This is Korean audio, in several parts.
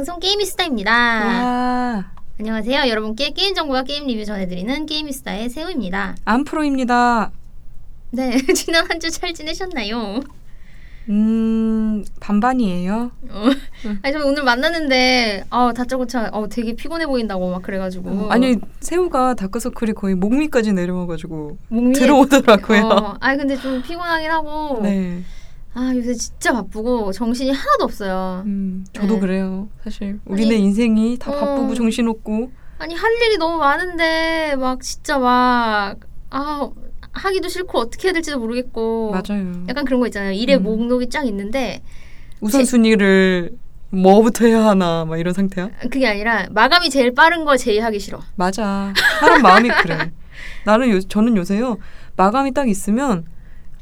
방송 게임이스타입니다. 와, 안녕하세요. 여러분께 게임 정보와 게임 리뷰 전해드리는 게임이스타의 세우입니다. 안프로입니다. 네, 지난 한 주 잘 지내셨나요? 음, 반반이에요. 어, 아니 저 오늘 만났는데 어, 다짜고짜 어, 되게 피곤해 보인다고 막 그래가지고 어, 아니, 새우가 다크서클이 거의 목 밑까지 내려와가지고 목미 들어오더라고요. 어, 아니 근데 좀 피곤하긴 하고 네. 아 요새 진짜 바쁘고 정신이 하나도 없어요. 음, 저도 네. 그래요. 사실 우리네 아니, 인생이 다 어. 바쁘고 정신 없고 아니 할 일이 너무 많은데 막 진짜 막 아 하기도 싫고 어떻게 해야 될지도 모르겠고 맞아요. 약간 그런 거 있잖아요. 일의 음. 목록이 쫙 있는데 우선순위를 뭐부터 해야 하나 막 이런 상태야? 그게 아니라 마감이 제일 빠른 걸 제일 하기 싫어. 맞아. 사람 마음이 그래. 나는 요, 저는 요새요 마감이 딱 있으면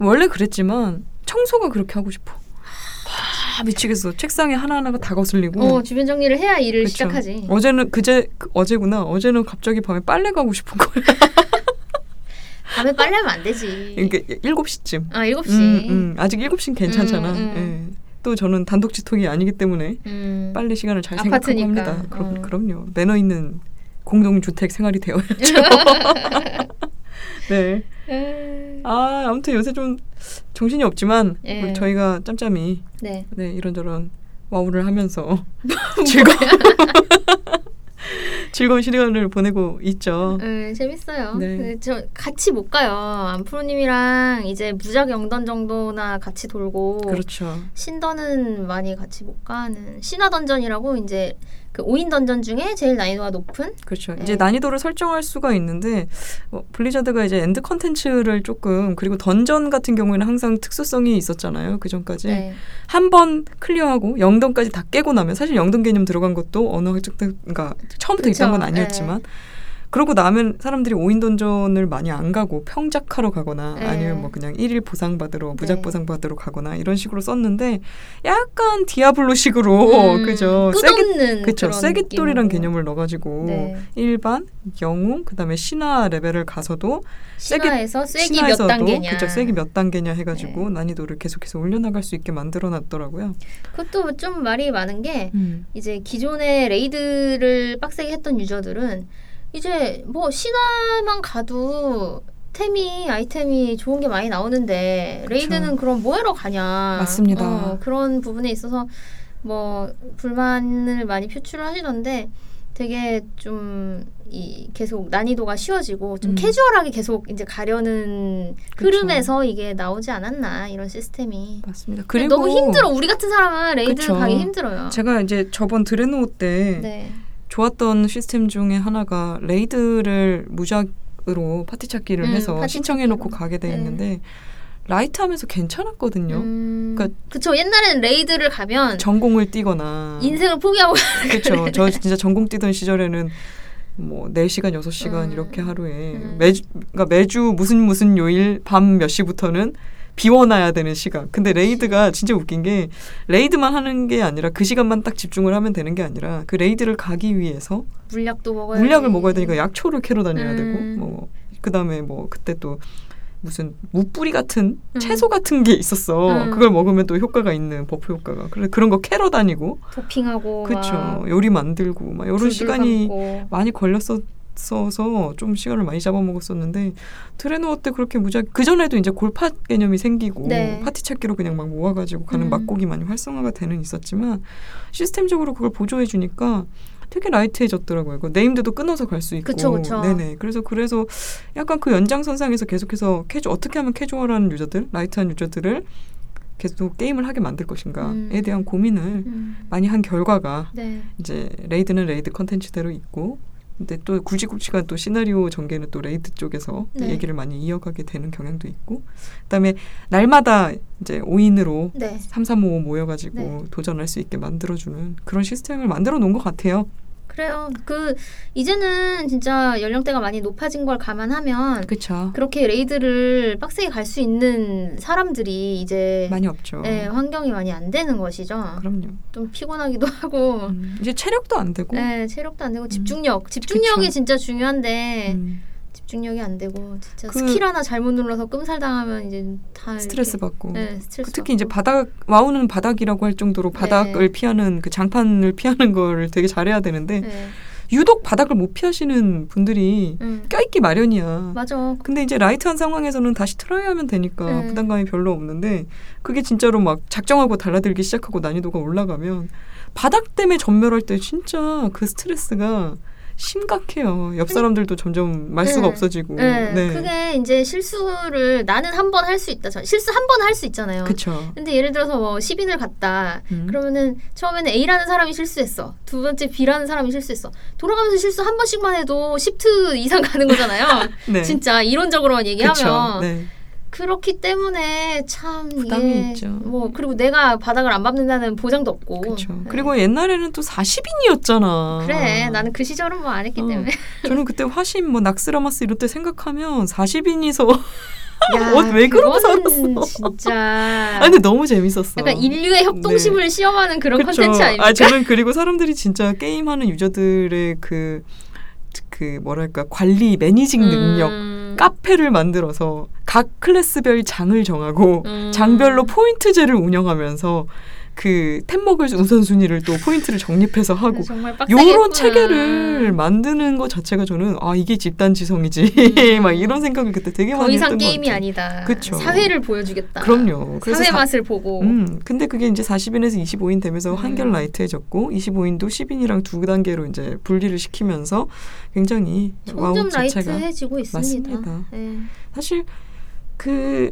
원래 그랬지만 청소가 그렇게 하고 싶어. 아 미치겠어. 책상에 하나하나가 다 거슬리고. 어 주변 정리를 해야 일을 그쵸. 시작하지. 어제는 그제 그- 어제구나. 어제는 갑자기 밤에 빨래 가고 싶은 거야. 밤에 빨래하면 안 되지. 이게 일곱 시쯤. 아 일곱 시. 음, 음. 아직 일곱 시는 괜찮잖아. 음, 음. 예. 또 저는 단독지통이 아니기 때문에 음. 빨래 시간을 잘 생각하고 아파트니까. 합니다. 그럼 어. 그럼요. 매너 있는 공동주택 생활이 되어야죠. 네. 음. 아 아무튼 요새 좀 정신이 없지만 예. 저희가 짬짬이 네. 네 이런저런 와우를 하면서 즐거운 즐거운 시간을 보내고 있죠. 음, 재밌어요. 네. 그, 저 같이 못 가요. 안프로님이랑 이제 무작 영던 정도나 같이 돌고 그렇죠. 신던은 많이 같이 못 가는 신화 던전이라고 이제 그 5인 던전 중에 제일 난이도가 높은 그렇죠. 네. 이제 난이도를 설정할 수가 있는데 어, 블리자드가 이제 end 컨텐츠를 조금 그리고 던전 같은 경우에는 항상 특수성이 있었잖아요. 그 전까지 네. 한번 clear하고 영던까지 다 깨고 나면 사실 영던 개념 들어간 것도 어느 확장팩인가 처음부터 있던 건 그쵸. 아니었지만 그러고 나면 사람들이 5인 dungeon을 많이 안 가고 평작하러 가거나 네. 아니면 뭐 그냥 1일 보상 받으러 무작 네. 보상 받으러 가거나 이런 식으로 썼는데 약간 디아블로식으로 음, 그죠 끝없는 그쵸 느낌으로. 개념을 넣어가지고 네. 일반 영웅 그다음에 신화 레벨을 가서도 신화에서 쐐기 몇 단계냐 그쵸 쐐기 몇 단계냐 해가지고 네. 난이도를 계속해서 올려나갈 수 있게 만들어놨더라고요. 그것도 좀 말이 많은 게 음. 이제 기존의 raid를 빡세게 했던 user들은 이제 뭐 신화만 가도 템이 아이템이 좋은 게 많이 나오는데 raid는 그럼 뭐하러 가냐 맞습니다. 어, 그런 부분에 있어서 뭐 불만을 많이 표출을 하시던데 되게 좀 이 계속 난이도가 쉬워지고 좀 음. 캐주얼하게 계속 이제 가려는 그쵸. 흐름에서 이게 나오지 않았나 이런 시스템이 맞습니다. 근데 그리고 너무 힘들어 우리 같은 사람은 raid 그쵸. 가기 힘들어요. 제가 이제 저번 드레노 때 네. 좋았던 시스템 중에 하나가 raid를 무작으로 파티 찾기를 음, 해서 파티 신청해 놓고 찾기로. 가게 돼 네. 있는데 light 하면서 괜찮았거든요. 음, 그러니까- 그쵸 옛날에는 raid를 가면 정공을 뛰거나 인생을 포기하고 그렇죠. 저 진짜 정공 뛰던 시절에는 뭐 4시간, 6시간 음. 이렇게 하루에 음. 매주 그러니까 매주 무슨 무슨 요일 밤 몇 시부터는 비워놔야 되는 시간. 근데 raid가 진짜 웃긴 게 raid만 하는 게 아니라 그 시간만 딱 집중을 하면 되는 게 아니라 그 raid를 가기 위해서 물약도 먹어야 물약을 먹어야 되니까 약초를 캐러 다녀야 음. 되고 뭐 그다음에 뭐 그때 또 무슨 무뿌리 같은 음. 채소 같은 게 있었어. 음. 그걸 먹으면 또 효과가 있는 buff 효과가. 그래 그런 거 캐러 다니고 도핑하고 그렇죠. 막 요리 만들고 막 이런 시간이 감고. 많이 걸렸었 어서 좀 시간을 많이 잡아먹었었는데 드레노어 때 그렇게 무작 그 전에도 이제 골팟 개념이 생기고 네. 파티 찾기로 그냥 막 모아가지고 가는 음. 막공이 많이 활성화가 되는 있었지만 시스템적으로 그걸 보조해 주니까 되게 light해졌더라고요. 그 named도 끊어서 갈 수 있고. 그쵸, 그쵸. 네네. 그래서 그래서 약간 그 연장선상에서 계속해서 캐주 어떻게 하면 캐주얼한 user들, light한 user들을 계속 게임을 하게 만들 것인가에 음. 대한 고민을 음. 많이 한 결과가 네. 이제 raid는 raid 컨텐츠대로 있고 근데 또 굵직굵직한 또 시나리오 전개는 또 raid 쪽에서 네. 얘기를 많이 이어가게 되는 경향도 있고 그다음에 날마다 이제 5인으로 네. 3355 모여가지고 네. 도전할 수 있게 만들어주는 그런 시스템을 만들어 놓은 것 같아요. 그래요. 그 이제는 진짜 연령대가 많이 높아진 걸 감안하면 그렇죠. 그렇게 raid를 빡세게 갈 수 있는 사람들이 이제 많이 없죠. 네, 환경이 많이 안 되는 것이죠. 그럼요. 좀 피곤하기도 하고 음, 이제 체력도 안 되고 네, 체력도 안 되고 집중력, 집중력이 그쵸. 진짜 중요한데 음, 집중력이 안 되고 진짜 그- 스킬 하나 잘못 눌러서 끔살 당하면 이제 다 스트레스 받고. 네, 스트레스 그 특히 이제 받고. 바닥 와우는 바닥이라고 할 정도로 바닥을 네. 피하는 그 장판을 피하는 거를 되게 잘해야 되는데 네. 유독 바닥을 못 피하시는 분들이 음. 껴있기 마련이야. 맞아. 근데 이제 light한 상황에서는 다시 try 하면 되니까 네. 부담감이 별로 없는데 그게 진짜로 막 작정하고 달라들기 시작하고 난이도가 올라가면 바닥 때문에 전멸할 때 진짜 그 스트레스가 심각해요. 옆 사람들도 점점 말수가 네. 없어지고. 네. 그게 이제 실수를 나는 한 번 할 수 있다. 저- 실수 한 번 할 수 있잖아요. 그쵸. 근데 예를 들어서 뭐 10인을 갔다. 음. 그러면은 처음에는 A라는 사람이 실수했어. 두 번째 B라는 사람이 실수했어. 돌아가면서 실수 한 번씩만 해도 시프트 이상 가는 거잖아요. 네. 진짜 이론적으로만 얘기하면 네. 그렇기 때문에 참 부담이 이게 있죠. 뭐 그리고 내가 바닥을 안 밟는다는 보장도 없고. 그렇죠. 네. 그리고 옛날에는 또 40인이었잖아. 그래 나는 그 시절은 뭐 안 했기 어. 때문에. 저는 그때 화신 뭐 낙스라마스 이럴 때 생각하면 40인이서 야, 어, 왜 그러고 살았어? 진짜. 아 근데 너무 재밌었어. 약간 인류의 협동심을 시험하는 그런. 컨텐츠 아닙니까? 아 저는 그리고 사람들이 진짜 게임하는 유저들의 그, 그 뭐랄까 관리 매니징 능력 음. 카페를 만들어서 각 클래스별 장을 정하고 음. 장별로 포인트제를 운영하면서 그템 먹을 우선순위를 또 포인트를 적립해서 하고 정말 빡세겠구나. 요런 체계를 만드는 것 자체가 저는 아 이게 집단 지성이지 음. 막 이런 생각을 그때 되게 더 많이 이상 했던 것 게임이 같아요. 아니다. 그쵸. 사회를 보여주겠다. 그럼요. 사회 사- 맛을 보고. 음, 근데 그게 이제 40인에서 25인 되면서 음. 한결 light해졌고 25인도 10인이랑 두 단계로 이제 분리를 시키면서 굉장히 와우 점점 자체가 light해지고 있습니다. 맞습니다. 네. 사실 그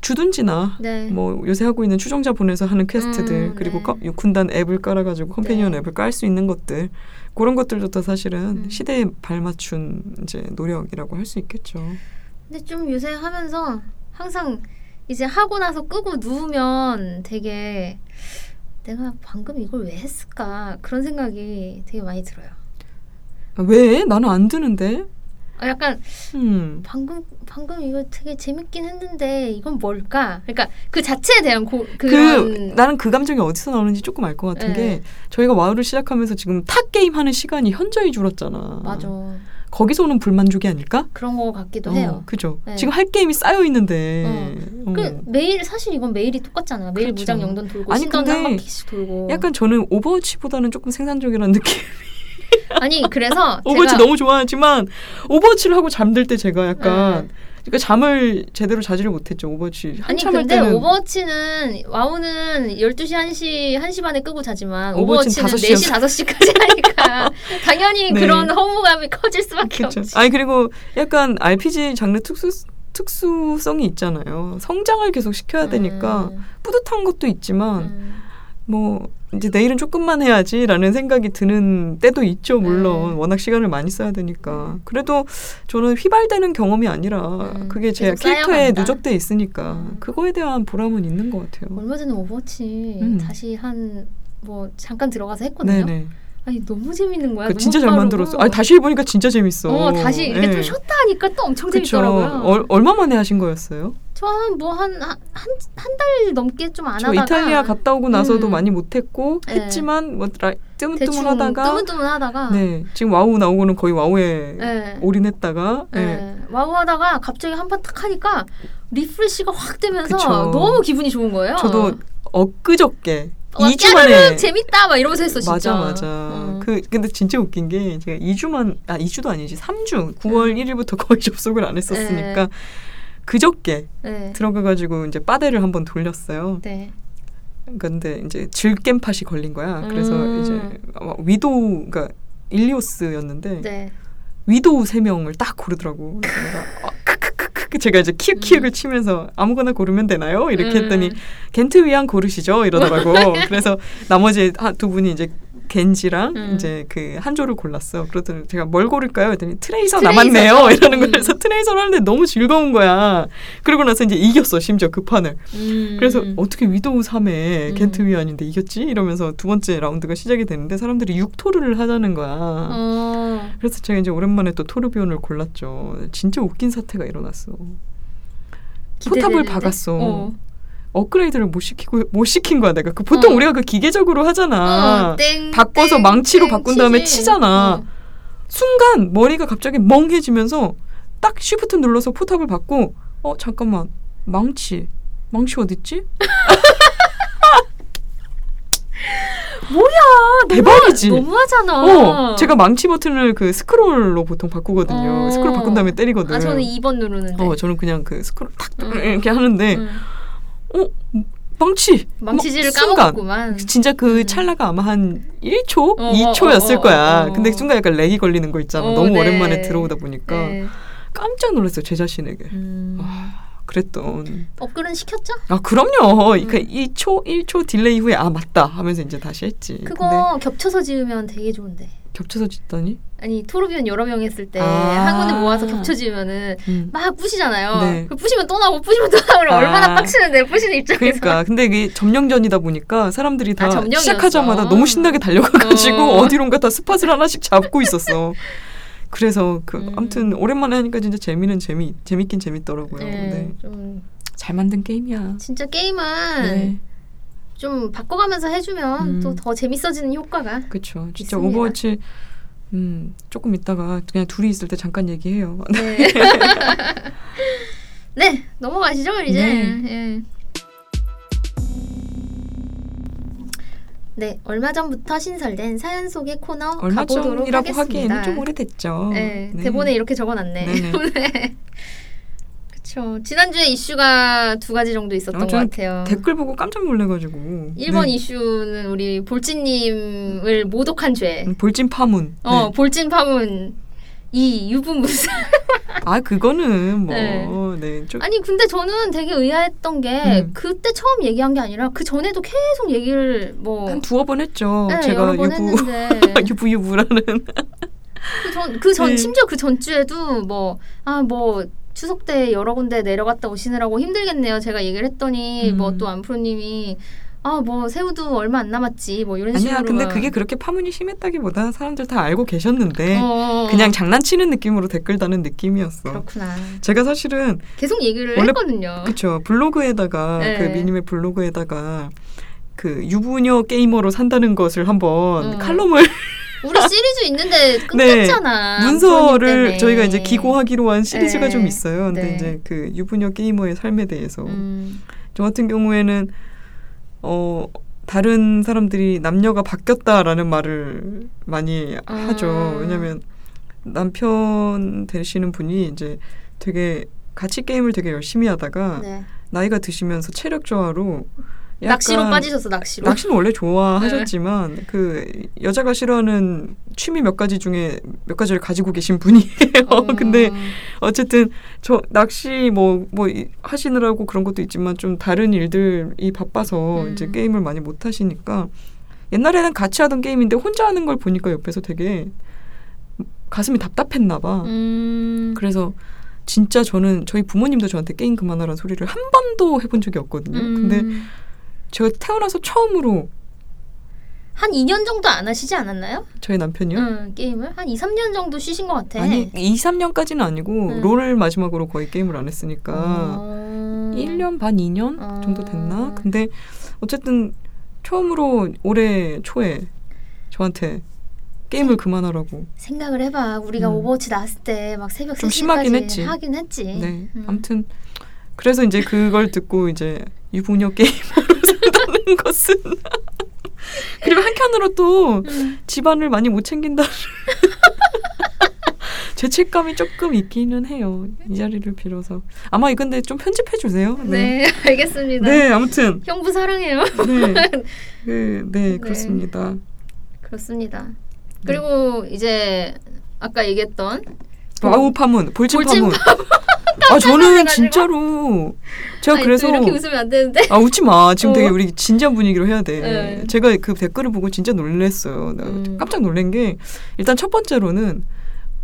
주둔지나 네. 뭐 요새 하고 있는 추종자 보내서 하는 quest들 음, 그리고 네. 거- 군단 앱을 깔아가지고 companion 네. 앱을 깔 수 있는 것들 그런 것들도 다 사실은 음. 시대에 발맞춘 이제 노력이라고 할 수 있겠죠. 근데 좀 요새 하면서 항상 이제 하고 나서 끄고 누우면 되게 내가 방금 이걸 왜 했을까 그런 생각이 되게 많이 들어요. 아, 왜 나는 안 드는데? 아, 약간 음. 방금 방금 이거 되게 재밌긴 했는데 이건 뭘까? 그러니까 그 자체에 대한 고, 그 나는 그 감정이 어디서 나오는지 조금 알 것 같은 네. 게 저희가 와우를 시작하면서 지금 타 게임 하는 시간이 현저히 줄었잖아. 맞아 거기서 오는 불만족이 아닐까? 그런 거 같기도 어, 해요. 그죠. 네. 지금 할 게임이 쌓여 있는데. 어. 그 매일 사실 이건 매일이 똑같잖아. 매일 그렇죠. 무작 영던 돌고 아니, 신전 한 바퀴씩 돌고. 약간 저는 오버워치보다는 조금 생산적이라는 느낌. 아니 그래서 오버워치 너무 좋아하지만 오버워치를 하고 잠들 때 제가 약간 네. 그러니까 잠을 제대로 자지를 못했죠. 오버워치 아니 근데 오버워치는 와우는 12시 1시 1시 반에 끄고 자지만 오버워치는 오버워치는 5시 4시 5시까지 하니까 당연히 네. 그런 허무감이 커질 수밖에 그렇죠. 없지. 아니 그리고 약간 RPG 장르 특수 특수성이 있잖아요. 성장을 계속 시켜야 되니까 음, 뿌듯한 것도 있지만 음. 뭐 이제 내일은 조금만 해야지라는 생각이 드는 때도 있죠. 물론 음. 워낙 시간을 많이 써야 되니까. 그래도 저는 휘발되는 경험이 아니라 음, 그게 제 캐릭터에. 누적돼 있으니까 음. 그거에 대한 보람은 있는 것 같아요. 얼마 전에 오버워치 음. 다시 한 뭐 잠깐 들어가서 했거든요. 네네. 아니 너무 재밌는 거야. 그 진짜 잘 빠르고. 만들었어. 아니 다시 해보니까 진짜 재밌어. 어 다시 이렇게 예. 좀 쉬었다 하니까 또 엄청 그쵸. 재밌더라고요. 얼, 얼마 만에 하신 거였어요? 저뭐한한 한 달 넘게 좀안저 하다가 이탈리아 갔다 오고 나서도 음. 많이 못했고 네. 했지만 뭐 뜨문뜨문하다가 뜨문뜨문하다가 네 지금 와우 나오고는 거의 와우에 네. 올인했다가 네. 네. 와우 하다가 갑자기 한 판 탁 하니까 refresh가 확 되면서 그쵸. 너무 기분이 좋은 거예요. 저도 엊그저께 와, 2주 까르르 만에 재밌다 막 이러면서 했어 진짜. 맞아 맞아. 어. 그 근데 진짜 웃긴 게 제가 2주만 아 2주도 아니지 3주 9월 1일부터 거의 접속을 안 했었으니까 네. 그저께 네. 들어가 가지고 이제 빠데를 한번 돌렸어요. 네. 근데 이제 질겜팟이 걸린 거야. 그래서 음. 이제 위도우 그러니까 일리오스였는데 네. 위도우 세 명을 딱 고르더라고. 내가 어, 크크크크 제가 이제 키읔 키읔을 치면서 아무거나 고르면 되나요? 이렇게 음. 했더니 겐트위한 고르시죠 이러더라고. 그래서 나머지 한두 분이 이제 겐지랑 음. 이제 그 한조를 골랐어. 그러더니 제가 뭘 고를까요? 했더니 트레이서 트레이서죠. 남았네요. 이러는 음. 거에서 트레이서를 하는데 너무 즐거운 거야. 그러고 나서 이제 이겼어. 심지어 그 판을. 음. 그래서 어떻게 위도우 3에 음. 겐트위한인데 이겼지? 이러면서 두 번째 라운드가 시작이 되는데 사람들이 육토르를 하자는 거야. 어. 그래서 제가 이제 오랜만에 또 토르비온을 골랐죠. 진짜 웃긴 사태가 일어났어. 포탑을 기대되는데? 박았어. 어. 업그레이드를 못 시키고 못 시킨 거야 내가. 그 보통 어. 우리가 그 기계적으로 하잖아. 어, 땡, 바꿔서 땡, 망치로 땡 바꾼 다음에 치지. 치잖아. 어. 순간 머리가 갑자기 멍해지면서 딱 쉬프트 눌러서 포탑을 받고 어 잠깐만 망치 망치 어딨지? 뭐야 대박이지. 너무하잖아. 어, 제가 망치 버튼을 그 스크롤로 보통 바꾸거든요. 어. 스크롤 바꾼 다음에 때리거든. 아 저는 2번 누르는데. 어, 저는 그냥 그 스크롤 탁 음. 이렇게 하는데 음. 어 망치 망치질을 뭐. 까먹었구만. 진짜 그 음. 찰나가 아마 한 1초, 어, 2초였을 어, 어, 거야. 어, 어. 근데 순간 약간 lag이 걸리는 거 있잖아. 어, 너무 네. 오랜만에 들어오다 보니까 네. 깜짝 놀랐어요. 제 자신에게. 음. 아, 그랬던. 업글은 시켰죠? 아, 그럼요. 음. 그 2초, 1초 delay 후에 아, 맞다 하면서 이제 다시 했지. 근데 그거 겹쳐서 지으면 되게 좋은데. 겹쳐서 짓다니? 아니 토르비언 여러 명 했을 때 아. 한 군데 모아서 겹쳐 지으면은 음. 막 부시잖아요. 네. 그 부시면 또 나오고 부시면 또 그럼 아. 얼마나 빡치는데 부시는 입장에서. 그러니까 근데 이게 점령전이다 보니까 사람들이 다 아. 시작하자마자 너무 신나게 달려가가지고 어. 어. 디론가 다 스팟을 하나씩 잡고 있었어. 그래서 그 음. 아무튼 오랜만에 하니까 진짜 재미는 재미 재밌긴 재밌더라고요. 네, 네. 좀 잘 만든 게임이야. 진짜 게임은 네, 좀 바꿔가면서 해주면 음. 또더 재밌어지는 효과가. 그렇죠. 진짜 있습니다. 오버워치 음 조금 있다가 그냥 둘이 있을 때 잠깐 얘기해요. 네. 네 넘어가시죠 이제. 네. 예. 네 얼마 전부터 신설된 사연 소개 코너 얼마 가보도록 전이라고 하겠습니다. 하기에는 좀 오래됐죠. 네, 네. 대본에 이렇게 적어놨네. 네. 그렇죠. 지난주에 이슈가 두 가지 정도 있었던 어, 것 같아요. 댓글 보고 깜짝 놀래가지고 1번 네. 이슈는 우리 볼찌님을 모독한 죄. 음, 볼진 파문. 어, 네. 볼찐 파문 이 유분무사. 아 그거는 뭐 네. 네. 좀 아니 근데 저는 되게 의아했던 게 음. 그때 처음 얘기한 게 아니라 그 전에도 계속 얘기를 뭐 한 두어 번 했죠. 네, 제가 유부 했는데 유부 유부라는 그전 그전 네. 심지어 그 전주에도 뭐 아뭐 추석 때 여러 군데 내려갔다 오시느라고 힘들겠네요. 제가 얘기를 했더니 음. 뭐또 안프로님이 아 뭐 새우도 얼마 안 남았지 뭐 이런 아니야. 식으로 근데 막- 그게 그렇게 파문이 심했다기보다 사람들 다 알고 계셨는데 어, 그냥 장난치는 느낌으로 댓글 다는 느낌이었어. 그렇구나. 제가 사실은 계속 얘기를 원래 했거든요. 그쵸 블로그에다가 네. 그 미님의 블로그에다가 그 유부녀 게이머로 산다는 것을 한번 음. 칼럼을 우리 시리즈 있는데 네. 끊겼잖아. 문서를. 저희가 이제 기고하기로 한 시리즈가 네. 좀 있어요. 근데 네. 이제 그 유부녀 게이머의 삶에 대해서 음. 저 같은 경우에는 어 다른 사람들이 남녀가 바뀌었다라는 말을 많이 하죠. 음. 왜냐면 남편 되시는 분이 이제 되게 같이 게임을 되게 열심히 하다가 네. 나이가 드시면서 체력 저하로 낚시로 빠지셨어 낚시로. 낚시는 원래 좋아하셨지만 그 여자가 싫어하는 취미 몇 가지 중에 몇 가지를 가지고 계신 분이에요. 어. 근데 어쨌든 저 낚시 뭐뭐 하시느라고 그런 것도 있지만 좀 다른 일들이 바빠서 음. 이제 게임을 많이 못 하시니까 옛날에는 같이 하던 게임인데 혼자 하는 걸 보니까 옆에서 되게 가슴이 답답했나 봐. 음. 그래서 진짜 저는 저희 부모님도 저한테 게임 그만하라는 소리를 한 번도 해본 적이 없거든요. 근데 음. 제가 태어나서 처음으로 한 2년 정도 안 하시지 않았나요? 저희 남편이요. 응, 게임을 한 2, 3년 정도 쉬신 것 같아. 아니 2, 3년까지는 아니고 음. 롤을 마지막으로 거의 게임을 안 했으니까 어. 1년 반 2년 어. 정도 됐나? 근데 어쨌든 처음으로 올해 초에 저한테 게임을 그만하라고. 생각을 해봐. 우리가 음. 오버워치 나왔을 때 막 새벽 좀 3시까지 심하긴 했지. 하긴 했지. 네. 음. 아무튼 그래서 이제 그걸 듣고 이제 유부녀 게이머로 산다는 것은 그리고 한편으로 또 음. 집안을 많이 못 챙긴다. 죄책감이 조금 있기는 해요. 이 자리를 빌어서 아마 이 근데 좀 편집해 주세요. 네, 알겠습니다. 네, 아무튼 형부 사랑해요. 네, 그, 네 그렇습니다. 그렇습니다. 네. 그리고 이제 아까 얘기했던 와우 파문, 볼진 볼진 파문. 아 저는. 진짜로 제가 아니, 그래서 또 이렇게 웃으면 안 되는데. 아 웃지 마. 지금 어. 되게 우리 진지한 분위기로 해야 돼. 네. 제가 그 댓글을 보고 진짜 놀랬어요. 나 음. 깜짝 놀란 게 일단 첫 번째로는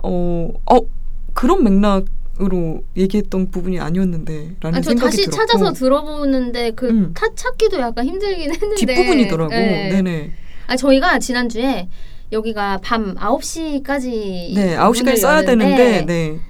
어, 어 그런 맥락으로 얘기했던 부분이 아니었는데라는 아, 저 생각이 다시 들었고 찾아서 들어보는데 그 음. 타 찾기도 약간 힘들긴 했는데 뒷부분이더라고. 네. 네네. 아 저희가 지난주에 여기가 밤 9시까지 네, 9시까지 써야 되는데 네.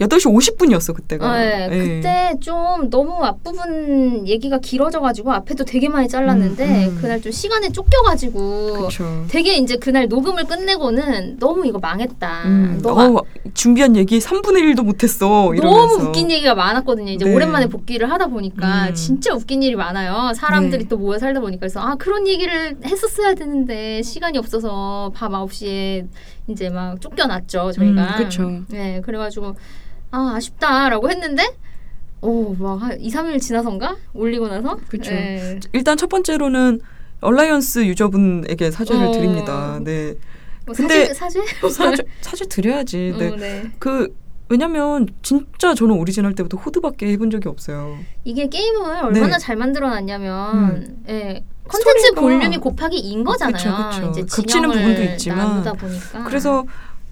8시 50분이었어 그때가. 네, 예. 그때 좀 너무 앞부분 얘기가 길어져가지고 앞에도 되게 많이 잘랐는데 음, 음. 그날 좀 시간에 쫓겨가지고 그쵸. 되게 이제 그날 녹음을 끝내고는 너무 이거 망했다. 음, 너무 어, 준비한 얘기 3분의 1도 못했어. 이러면서. 너무 웃긴 얘기가 많았거든요. 이제 네. 오랜만에 복귀를 하다 보니까 음. 진짜 웃긴 일이 많아요. 사람들이 네. 또 모여 살다 보니까 그래서 아 그런 얘기를 했었어야 되는데 시간이 없어서 밤 9시에 이제 막 쫓겨났죠 저희가. 음, 그쵸. 네, 그래가지고 아 아쉽다라고 했는데 어 막 한 2, 3일 지나선가 올리고 나서 그쵸. 네. 일단 첫 번째로는 얼라이언스 user분에게 사죄를 어. 드립니다. 네. 뭐 근데 사죄 사죄 사죄, 드려야지. 네. 어, 네. 그 왜냐면 진짜 저는 오리지널 때부터 호드밖에 해본 적이 없어요. 이게 게임을 얼마나 네. 잘 만들어놨냐면 예, 컨텐츠 스토리가- 볼륨이 곱하기 2인 거잖아요. 그쵸, 그쵸. 이제 겹치는 부분도 있지만. 나누다 보니까. 그래서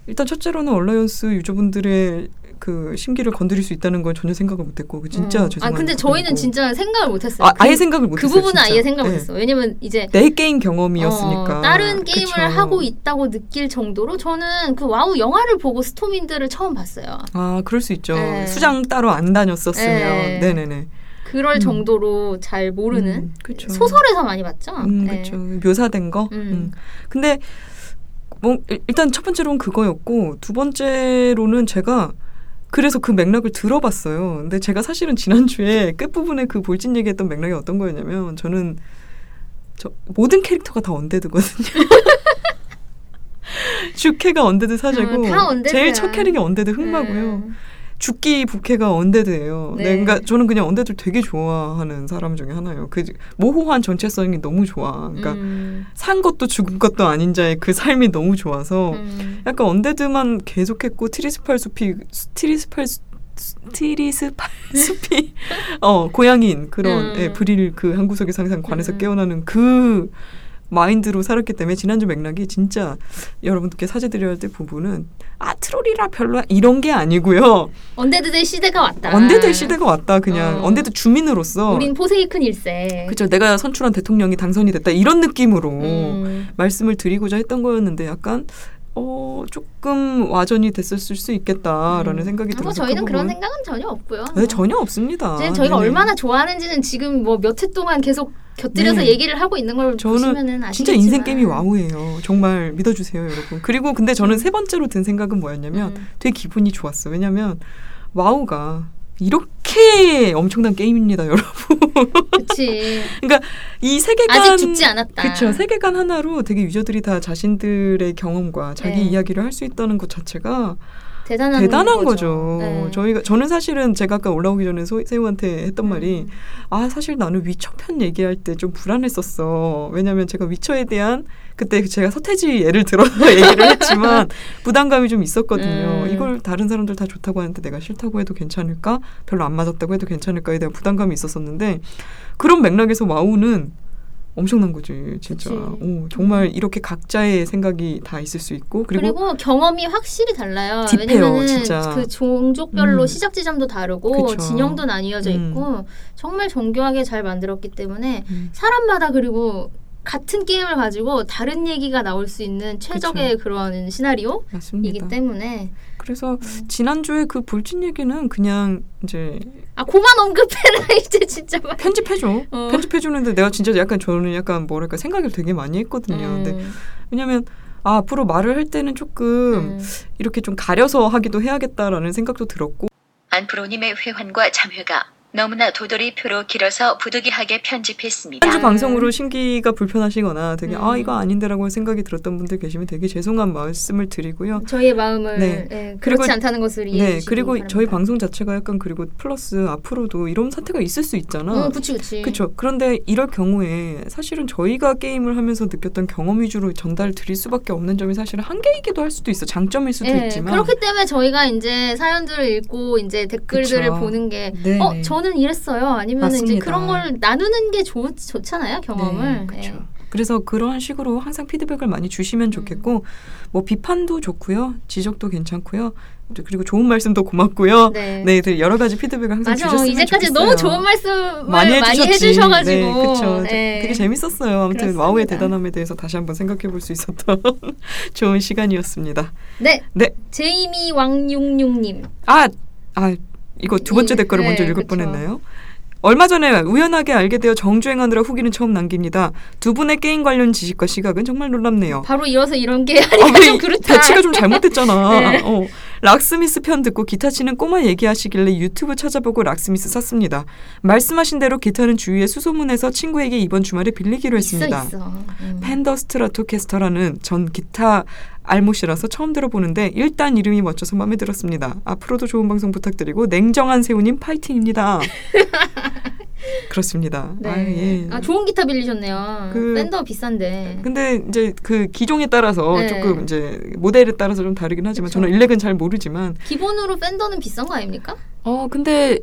일단 첫째로는 얼라이언스 user분들의 그 심기를 건드릴 수 있다는 건 전혀 생각을 못했고 그 진짜 음. 아 근데 저희는 부분이고. 진짜 생각을 못했어요. 아, 그, 아예 생각을 그 못했어요. 부분은 진짜. 아예 생각 네. 못했어. 왜냐면 이제 내 게임 경험이었으니까. 어, 다른 게임을 그쵸. 하고 있다고 느낄 정도로 저는 그 와우 영화를 보고 스톰윈드를을 처음 봤어요. 아 그럴 수 있죠. 네. 수장 따러 안 다녔었으면. 네. 네네네. 그럴 음. 정도로 잘 모르는 음, 그쵸. 소설에서 많이 봤죠. 음, 네. 그렇죠. 묘사된 거. 음. 음. 근데 뭐 일- 일단 첫 번째로는 그거였고 두 번째로는 제가 그래서 그 맥락을 들어봤어요. 근데 제가 사실은 지난주에 끝부분에 그 볼진 얘기했던 맥락이 어떤 거였냐면 저는 저 모든 캐릭터가 다 undead거든요. 주캐가 undead 음, 다 undead야. 제일 첫 캐릭이 undead 흑마고요. 음. 죽기 부캐가 undead예요. 네. 네. 그러니까 저는 그냥 undead를 되게 좋아하는 사람 중에 하나예요. 그 모호한 정체성이 너무 좋아. 그러니까 음. 산 것도 죽은 것도 아닌 자의 그 삶이 너무 좋아서 음. 약간 undead만 계속했고 티리스팔 숲이 티리스팔 수- 티리스팔 숲이 어 고향인 그런 음. 예, 브릴 그 한 구석의 상상 관에서 음. 깨어나는 그 마인드로 살았기 때문에 지난주 맥락이 진짜 여러분들께 사죄드려야 될 부분은 아 트롤이라 별로 이런 게 아니고요 undead의 시대가 왔다. undead 시대가 왔다 그냥 어. undead 주민으로서 우린 포세이큰 일세. 그죠 내가 선출한 대통령이 당선이 됐다 이런 느낌으로 음. 말씀을 드리고자 했던 거였는데 약간 어 조금 와전이 됐었을 수 있겠다라는 음. 생각이 아, 뭐 들어서 저희는 그 그런 생각은 전혀 없고요. 네, 전혀 없습니다. 저희가 네네. 얼마나 좋아하는지는 지금 뭐몇회 동안 계속 곁들여서 네. 얘기를 하고 있는 걸 저는 보시면은 아시겠지만 진짜 인생 게임이 와우예요. 정말 믿어주세요, 여러분. 그리고 근데 저는 세 번째로 든 생각은 뭐였냐면 음. 되게 기분이 좋았어. 왜냐면 와우가 이렇게 엄청난 게임입니다, 여러분. 그치. 이 세계관 아직 죽지 않았다. 그렇죠. 세계관 하나로 되게 유저들이 다 자신들의 경험과 자기 네. 이야기를 할 수 있다는 것 자체가 대단한, 대단한 거죠. 네. 저희가 저는 사실은 제가 아까 올라오기 전에 소, 세우한테 했던 말이 음. 아 사실 나는 위쳐 편 얘기할 때 좀 불안했었어. 왜냐면 제가 위쳐에 대한 그때 제가 서태지 예를 들어서 얘기를 했지만 부담감이 좀 있었거든요. 음. 이걸 다른 사람들 다 좋다고 하는데 내가 싫다고 해도 괜찮을까? 별로 안 맞았다고 해도 괜찮을까에 대한 부담감이 있었었는데 그런 맥락에서 와우는 엄청난 거지 진짜. 오, 정말 이렇게 각자의 생각이 다 있을 수 있고 그리고, 그리고, 경험이 확실히 달라요. 진짜. 그 종족별로 음. 시작 지점도 다르고 그쵸. 진영도 나뉘어져 음. 있고 정말 정교하게 잘 만들었기 때문에 음. 사람마다 그리고 같은 게임을 가지고 다른 얘기가 나올 수 있는 최적의 그런 시나리오이기. 때문에 그래서 음. 지난주에 그 볼진 얘기는 그냥 이제 아 그만 언급해라 이제 진짜 막. 편집해줘. 어. 편집해주는데 내가 진짜 약간 저는 약간 뭐랄까 생각을 되게 많이 했거든요. 근데 음, 왜냐면 아, 앞으로 말을 할 때는 조금 음. 이렇게 좀 가려서 하기도 해야겠다라는 생각도 들었고 안프로님의 회환과 참회가 너무나 도돌이 표로 길어서 부득이하게 편집했습니다. 한주 아. 방송으로 심기가 불편하시거나 되게 아 음. 이거 아닌데라고 생각이 들었던 분들 계시면 되게 죄송한 말씀을 드리고요. 저희의 마음을 네. 예, 그리고- 그렇지 않다는 것을 이해해 네 주시기 그리고 바랍니다. 저희 방송 자체가 약간 그리고 플러스 앞으로도 이런 사태가 있을 수 있잖아. 응, 그치 그치. 그렇죠. 그런데 이럴 경우에 사실은 저희가 게임을 하면서 느꼈던 경험 위주로 전달 드릴 수밖에 없는 점이 사실은 한계이기도 할 수도 있어. 장점일 수도 예, 있지만. 그렇기 때문에 저희가 이제 사연들을 읽고 이제 댓글들을 그쵸. 보는 게 네네. 어, 저는 이랬어요. 아니면 이제. 그런 걸 나누는 게 좋, 좋잖아요, 경험을. 네, 그렇죠. 예. 그래서 그런 식으로 항상 피드백을 많이 음. 주시면 좋겠고 뭐 비판도 좋고요. 지적도 괜찮고요. 그리고 좋은 말씀도 고맙고요. 네. 네, 네, 여러 가지 피드백을 항상 맞아. 주셨으면 이제까지 좋겠어요. 너무 좋은 말씀을 많이 해주셨지. 해주셔가지고. 네, 그쵸. 예. 되게 재밌었어요. 아무튼 그렇습니다. 와우의 대단함에 대해서 다시 한번 생각해 볼 수 있었던 좋은 시간이었습니다. 네. 네. 제이미 왕육육님. 아 아 이거 두 번째 네, 댓글을 네, 먼저 읽을 그쵸. 뻔했나요? 얼마 전에 우연하게 알게 되어 정주행하느라 후기는 처음 남깁니다. 두 분의 게임 관련 지식과 시각은 정말 놀랍네요. 바로 이어서 이런 게 아, 아니면 우리 좀 그렇다. 배치가 좀 잘못됐잖아. 네. 어. 락스미스 편 듣고 기타 치는 꼬마 얘기하시길래 유튜브 찾아보고 락스미스 샀습니다. 말씀하신 대로 기타는 주위에 수소문해서 친구에게 이번 주말에 빌리기로 했습니다. 있어 있어. 음. 펜더 스트라토캐스터라는 전 기타 알못이라서 처음 들어보는데 일단 이름이 멋져서 마음에 들었습니다. 앞으로도 좋은 방송 부탁드리고 냉정한 새우님 파이팅입니다. 그렇습니다. 네. 아, 예. 아 좋은 기타 빌리셨네요. 그- 팬더 비싼데. 근데 이제 그 기종에 따라서 네. 조금 이제 모델에 따라서 좀 다르긴 하지만 그쵸. 저는 일렉은 잘 모르지만 기본으로 팬더는 비싼 거 아닙니까? 어 근데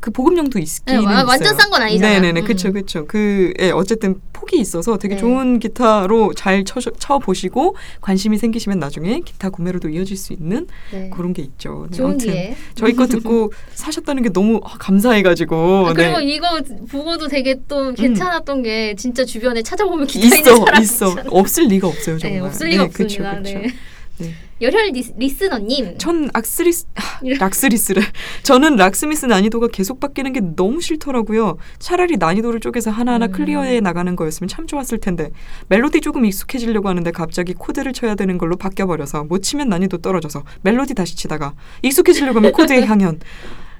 그 보급용도 있기는 네, 와- 있어요. 완전 싼 건 아니잖아요. 네네네, 음. 그렇죠, 그렇죠. 그 예, 어쨌든 폭이 있어서 되게 네. 좋은 기타로 잘 쳐, 쳐 보시고 관심이 생기시면 나중에 기타 구매로도 이어질 수 있는 네. 그런 게 있죠. 네, 좋은 아무튼 기회. 저희 거 듣고 사셨다는 게 너무 아, 감사해가지고 아, 그리고 네. 음. 이거 보고도 되게 또 괜찮았던 게 진짜 주변에 찾아보면 기타 있어 있어 있잖아요. 없을 리가 없어요 정말. 네, 없을 리가 네, 그쵸, 없습니다. 그쵸. 네. 네. 열혈 리스, listener님. 전 악스리스 아, 락스리스를 저는 락스미스 난이도가 계속 바뀌는 게 너무 싫더라고요. 차라리 난이도를 쪼개서 하나하나 음. clear해 나가는 거였으면 참 좋았을 텐데 멜로디 조금 익숙해지려고 하는데 갑자기 코드를 쳐야 되는 걸로 바뀌어 버려서 못 치면 난이도 떨어져서 멜로디 다시 치다가 익숙해지려고 하면 코드의 향연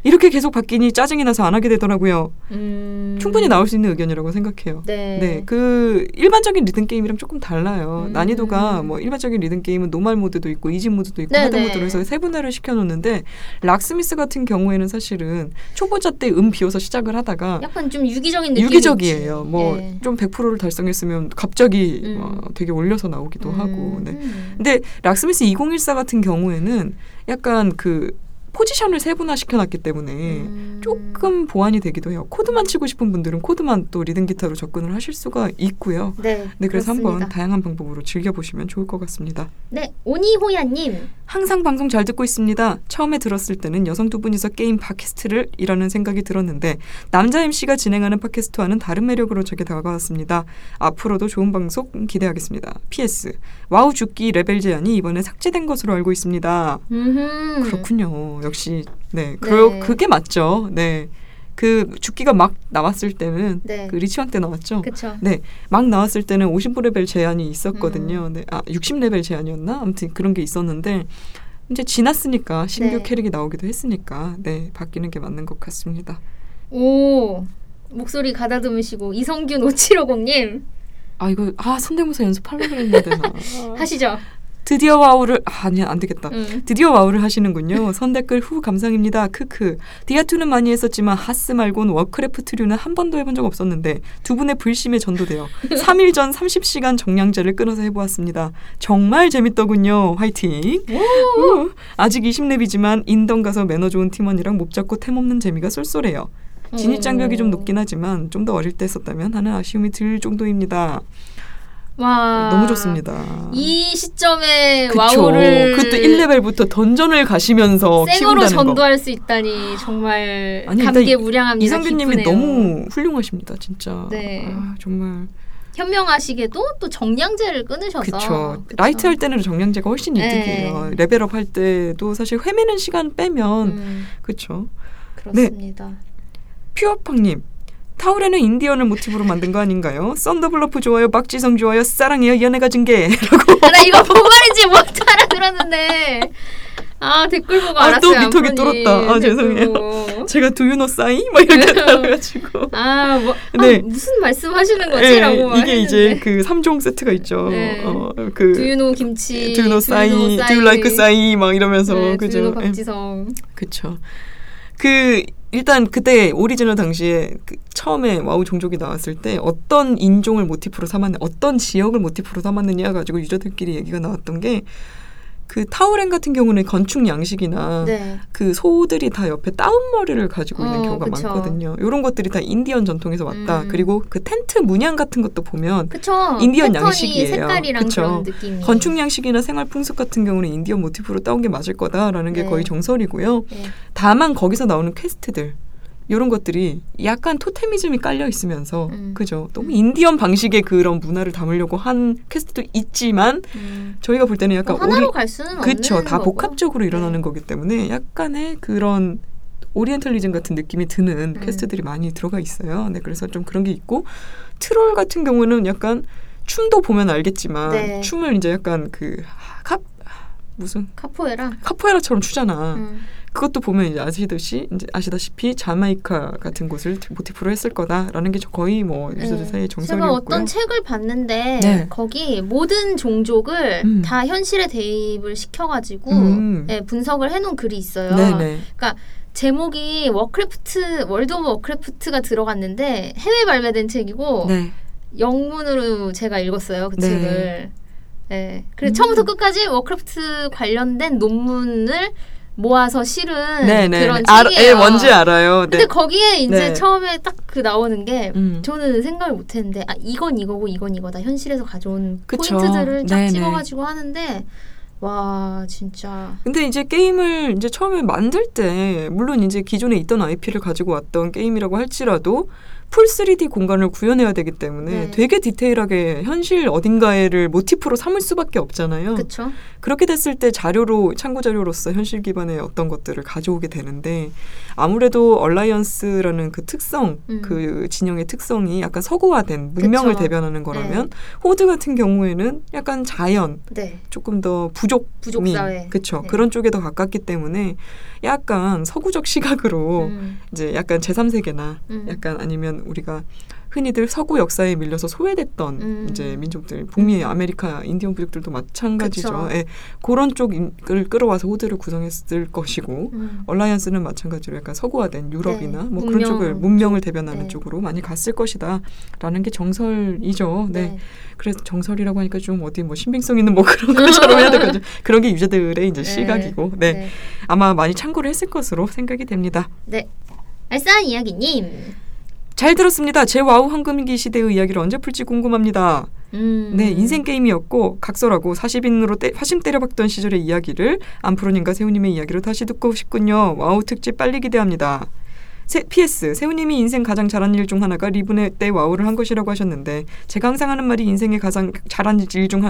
이렇게 계속 바뀌니 짜증이 나서 안 하게 되더라고요. 음. 충분히 나올 수 있는 의견이라고 생각해요. 네. 네, 그 일반적인 리듬 게임이랑 조금 달라요. 음. 난이도가 뭐 일반적인 리듬 게임은 normal mode도 있고 easy mode도 있고. hard mode로 해서 세분화를 시켜 놓는데 락스미스 같은 경우에는 사실은 초보자 때 음 비워서 시작을 하다가 약간 좀 유기적인 느낌이 유기적이에요. 있지. 뭐 네. 좀 100%를 달성했으면 갑자기 음. 어, 되게 올려서 나오기도 음. 하고. 네. 음. 근데 락스미스 2014 같은 경우에는 약간 그 포지션을 세분화 시켜 놨기 때문에 음. 조금 보완이 되기도 해요. 코드만 치고 싶은 분들은 코드만 또 리듬 기타로 접근을 하실 수가 있고요. 네. 네, 그래서 그렇습니다. 한번 다양한 방법으로 즐겨 보시면 좋을 것 같습니다. 네, 오니호야 님. 항상 방송 잘 듣고 있습니다. 처음에 들었을 때는 여성 두 분이서 게임 팟캐스트를 이라는 생각이 들었는데 남자 MC가 진행하는 팟캐스트와는 다른 매력으로 제게 다가왔습니다. 앞으로도 좋은 방송 기대하겠습니다. PS 와우 죽기 레벨 제한이 이번에 삭제된 것으로 알고 있습니다. 음흠. 그렇군요. 역시 네, 그러, 네. 그게 맞죠. 네, 그 죽기가 막 나왔을 때는 네. 그 리치왕 때 나왔죠. 그쵸. 네, 막 나왔을 때는 50레벨 제한이 음. 있었거든요. 네, 아 60레벨 제한이었나? 아무튼 그런 게 있었는데 이제 지났으니까 신규 네. 캐릭이 나오기도 했으니까 네 바뀌는 게 맞는 것 같습니다. 오. 목소리 가다듬으시고 이성균 5750님 아 이거 아 성대모사 연습하려고 했는데 나 하시죠. 드디어 와우를 아, 아니 안 되겠다. 음. 드디어 와우를 하시는군요. 선 댓글 후 감상입니다. 크크. 디아2는 많이 했었지만 하스 말곤 워크래프트류는 한 번도 해본 적 없었는데 두 분의 불심에 전도되어 3일 전 30시간 정량제를 끊어서 해보았습니다. 정말 재밌더군요. 화이팅. 우. 아직 20렙이지만 인던 가서 매너 좋은 팀원이랑 mob 잡고 템 없는 재미가 쏠쏠해요. 진입 장벽이 좀 높긴 하지만 좀 더 어릴 때 했었다면 하는 아쉬움이 들 정도입니다. 와. 너무 좋습니다. 이 시점에 그쵸. 와우를 그때 1레벨부터 dungeon을 가시면서 생으로 키운다는 거. 전도할 수 있다니 정말 아니, 일단 감개 무량합니다. 이상균님이 기쁘네요. 너무 훌륭하십니다, 진짜. 네. 아, 정말. 현명하시게도 또 정량제를 끊으셔서 그쵸. 그쵸. light 할 때는 정량제가 훨씬 네. 이득이에요. level up 할 때도 사실 헤매는 시간 빼면 음, 그쵸. 그렇습니다. 퓨어팡님. 타우렌은 인디언을 모티브로 만든 거 아닌가요? 썬더블러프 좋아요, 박지성 좋아요, 사랑해요, 연예가 중계라고. 아, 나 이거 뭔 말인지 못 알아들었는데 아 댓글 보고 아, 알았어요. 또 미터기. 뚫었다. 아, 죄송해요. 보고. 제가 Do you know 싸이? 막 이렇게 따라가지고. 아, 뭐, 네. 아, 무슨 말씀하시는 네, 건지라고 이게 이제 그 3종 세트가 있죠. 네. 어, 그 두유노 김치, 두유노 싸이, 두유 라이크 싸이 막 이러면서 네, 그죠. Do you know 예, 박지성. 그쵸. 그 일단 그때 오리지널 당시에 그 처음에 와우 종족이 나왔을 때 어떤 인종을 모티프로 삼았느 어떤 지역을 모티프로 삼았느냐 가지고 user들끼리 얘기가 나왔던 게 그 타우렌 같은 경우는 건축 양식이나 네. 그 소들이 다 옆에 따은 머리를 가지고 있는 어, 경우가 그쵸. 많거든요. 이런 것들이 다 인디언 전통에서 왔다. 음. 그리고 그 텐트 문양 같은 것도 보면 그쵸. 인디언 양식이에요. 색깔이랑 그쵸. 그런 느낌이. 건축 양식이나 생활 풍습 같은 경우는 인디언 모티프로 따온 게 맞을 거다라는 게 네. 거의 정설이고요. 네. 다만 거기서 나오는 quest들 이런 것들이 약간 토테미즘이 깔려 있으면서 음. 그죠 너무 음. 인디언 방식의 그런 문화를 담으려고 한 quest도 있지만 음. 저희가 볼 때는 약간 뭐 하나로 오리 갈 수는 그쵸 다 거고. 복합적으로 일어나는 네. 거기 때문에 약간의 그런 오리엔탈리즘 같은 느낌이 드는 음. quest들이 많이 들어가 있어요. 네, 그래서 좀 그런 게 있고 트롤 같은 경우는 약간 춤도 보면 알겠지만 네. 춤을 이제 약간 그 카, 무슨 카포에라. 카포에라처럼 추잖아. 음. 그것도 보면 이제 아시듯이 이제 아시다시피 자마이카 같은 곳을 모티프로 했을 거다라는 게 거의 뭐 유저들 네. 사이의 제가 정설이었고요. 어떤 책을 봤는데 네. 거기 모든 종족을 음. 다 현실에 대입을 시켜가지고 음. 네, 분석을 해놓은 글이 있어요. 네네. 제목이 워크래프트 월드 오브 워크래프트가 들어갔는데 해외 발매된 책이고 네. 영문으로 제가 읽었어요 그 네. 책을. 네. 그래서 음. 처음부터 끝까지 워크래프트 관련된 논문을 모아서 실은 네네. 그런 알, 책이에요. 예, 뭔지 알아요. 근데 네. 거기에 이제 네. 처음에 딱 그 나오는 게 음. 저는 생각을 못했는데 아 이건 이거고 이건 이거다 현실에서 가져온 그쵸. 포인트들을 쫙 네네. 찍어가지고 하는데 와 진짜 근데 이제 게임을 이제 처음에 만들 때 물론 이제 기존에 있던 IP를 가지고 왔던 게임이라고 할지라도 풀 3D 공간을 구현해야 되기 때문에 네. 되게 디테일하게 현실 어딘가에를 모티프로 삼을 수밖에 없잖아요. 그쵸? 그렇게 됐을 때 자료로 참고 자료로서 현실 기반의 어떤 것들을 가져오게 되는데 아무래도 얼라이언스라는 그 특성, 음. 그 진영의 특성이 약간 서구화된 문명을 그쵸. 대변하는 거라면 호드 같은 경우에는 약간 자연, 네 조금 더 부족 부족 사회. 그쵸 네. 그런 쪽에 더 가깝기 때문에 약간 서구적 시각으로 음, 이제 약간 제3세계나 음. 약간 아니면 우리가 흔히들 서구 역사에 밀려서 소외됐던 음. 이제 민족들 북미 음. 아메리카 인디언 부족들도 마찬가지죠. 예, 그런 쪽을 끌어와서 호드를 구성했을 것이고 음. 얼라이언스는 마찬가지로 약간 서구화된 유럽이나 네, 뭐 그런 문명 쪽을 문명을 대변하는 네. 쪽으로 많이 갔을 것이다라는 게 정설이죠. 네. 네. 그래서 정설이라고 하니까 좀 어디 뭐 신빙성 있는 뭐 그런 것처럼 해야 될거죠 그런 게 유저들의 이제 네. 시각이고, 네. 네. 아마 많이 참고를 했을 것으로 생각이 됩니다. 네. 알싸한 이야기님. 잘 들었습니다. 제 와우 황금기 시대의 이야기를 언제 풀지 궁금합니다. 음. 네, 인생 게임이었고 각설하고 40인 오리 때, 화심 때려박던 시절의 이야기를 안프로님과 세우님의 이야기로 다시 듣고 싶군요. 와우 특집 빨리 기대합니다. 세, PS 세우님이 인생 가장 잘한 일 중 하나가 리분의 때 와우를 한 것이라고 하셨는데 제가 항상 하는 말이 인생의 가장 잘한 일 중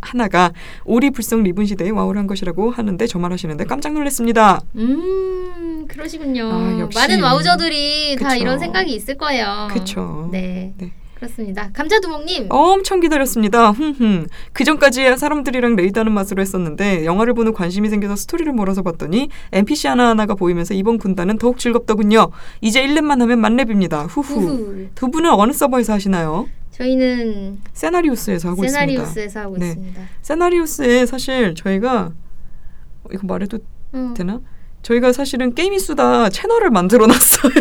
하나가 오리불성 리분 시대에 와우를 한 것이라고 하는데 저 말하시는데 깜짝 놀랐습니다. 음, 그러시군요. 아, 역시. 많은 와우저들이 다 그쵸. 이런 생각이 있을 거예요. 그쵸. 네. 네. 그렇습니다. 감자두목님. 엄청 기다렸습니다. 흠흠. 그 전까지 사람들이랑 레이드하는 맛으로 했었는데 영화를 보는 관심이 생겨서 스토리를 몰아서 봤더니 NPC 하나하나가 보이면서 이번 군단은 더욱 즐겁더군요. 이제 1렙만 하면 만렙입니다. 후후. 후후. 두 분은 어느 서버에서 하시나요? 저희는 세나리우스에서 하고 있습니다. 세나리우스에서 하고 네. 있습니다. 세나리우스에 사실 저희가 어, 이거 말해도 음. 되나? 저희가 사실은 게임이 수다 채널을 만들어 놨어요.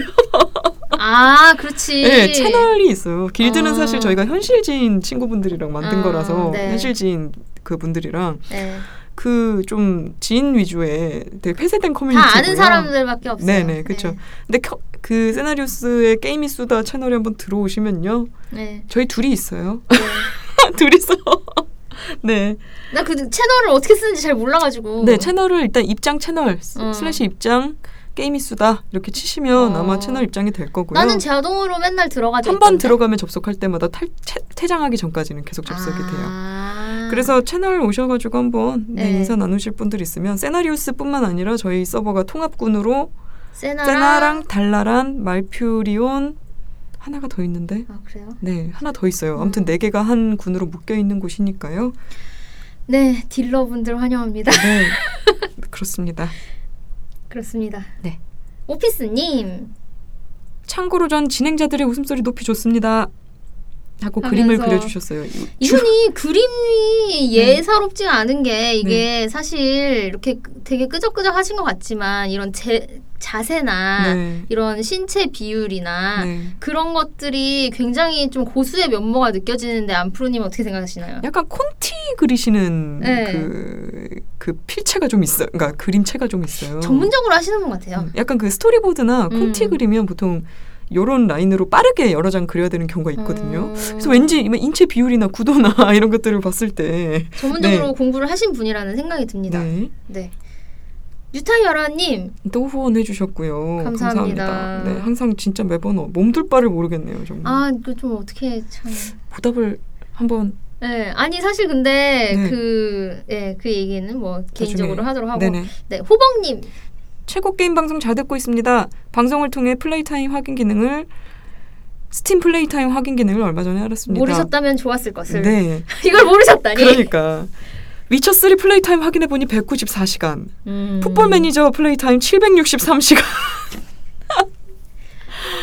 아, 그렇지. 네, 채널이 있어요. 길드는 아. 사실 저희가 현실지인 친구분들이랑 만든 아, 거라서 네. 현실지인 그분들이랑 네. 그 좀 지인 위주의 되게 폐쇄된 커뮤니티고요. 다 아는 사람들밖에 없어요. 네네 그렇죠. 근데 켜- 그 세나리우스에 게임이 수다 채널에 한번 들어오시면요, 네. 저희 둘이 있어요. 네. 둘이서 네, 나 그 채널을 어떻게 쓰는지 잘 몰라가지고. 네 채널을 일단 입장 채널 스- 어. 슬래시 입장 게임이 수다 이렇게 치시면 어. 아마 채널 입장이 될 거고요. 나는 자동으로 맨날 들어가져 한 번. 들어가면 접속할 때마다 탈, 채- 퇴장하기 전까지는 계속 접속이 돼요. 아. 그래서 채널 오셔가지고 한번 네, 네. 인사 나누실 분들 있으면 세나리우스뿐만 아니라 저희 서버가 통합군으로 세나랑, 세나랑 달라란 말퓨리온 하나가 더 있는데 아 그래요? 네 하나 더 있어요. 아무튼 음. 네 개가 한 군으로 묶여 있는 곳이니까요. 네 딜러분들 환영합니다. 네 그렇습니다. 그렇습니다. 네. 오피스님 참고로 전 진행자들의 웃음소리 높이 좋습니다. 하고 하면서 그림을 그려주셨어요. 이- 이분이 그림이 네. 예사롭지가 않은 게 이게 사실 이렇게 되게 끄적끄적 하신 것 같지만 이런 제, 자세나 네. 이런 신체 비율이나 네. 그런 것들이 굉장히 좀 고수의 면모가 느껴지는데 안프로님 어떻게 생각하시나요? 약간 콘티 그리시는 네. 그, 그 필체가 좀 있어요. 그러니까 그림체가 좀 있어요. 전문적으로 하시는 분 같아요. 음, 약간 그 스토리보드나 콘티 음. 그리면 보통 요런 라인으로 빠르게 여러 장 그려야 되는 경우가 있거든요. 음. 그래서 왠지 이 인체 비율이나 구도나 이런 것들을 봤을 때 전문적으로 네. 공부를 하신 분이라는 생각이 듭니다. 네. 네. 유타열아님 또 후원해 주셨고요. 감사합니다. 네, 항상 진짜 매번 어- 몸둘 바를 모르겠네요. 정말. 아 이거 좀 어떻게 참. 보답을 한번 네, 아니 사실 근데 네. 그, 예, 그 얘기는 뭐 개인적으로 하도록 하고, 네네. 네, 호봉님, 최고 게임 방송 잘 듣고 있습니다. 방송을 통해 플레이 타임 확인 기능을 스팀 플레이 타임 확인 기능을 얼마 전에 알았습니다. 모르셨다면 좋았을 것을. 네. 이걸 모르셨다니. 그러니까 위쳐 3 플레이 타임 확인해 보니 194시간. 음. 풋볼 매니저 플레이 타임 763시간.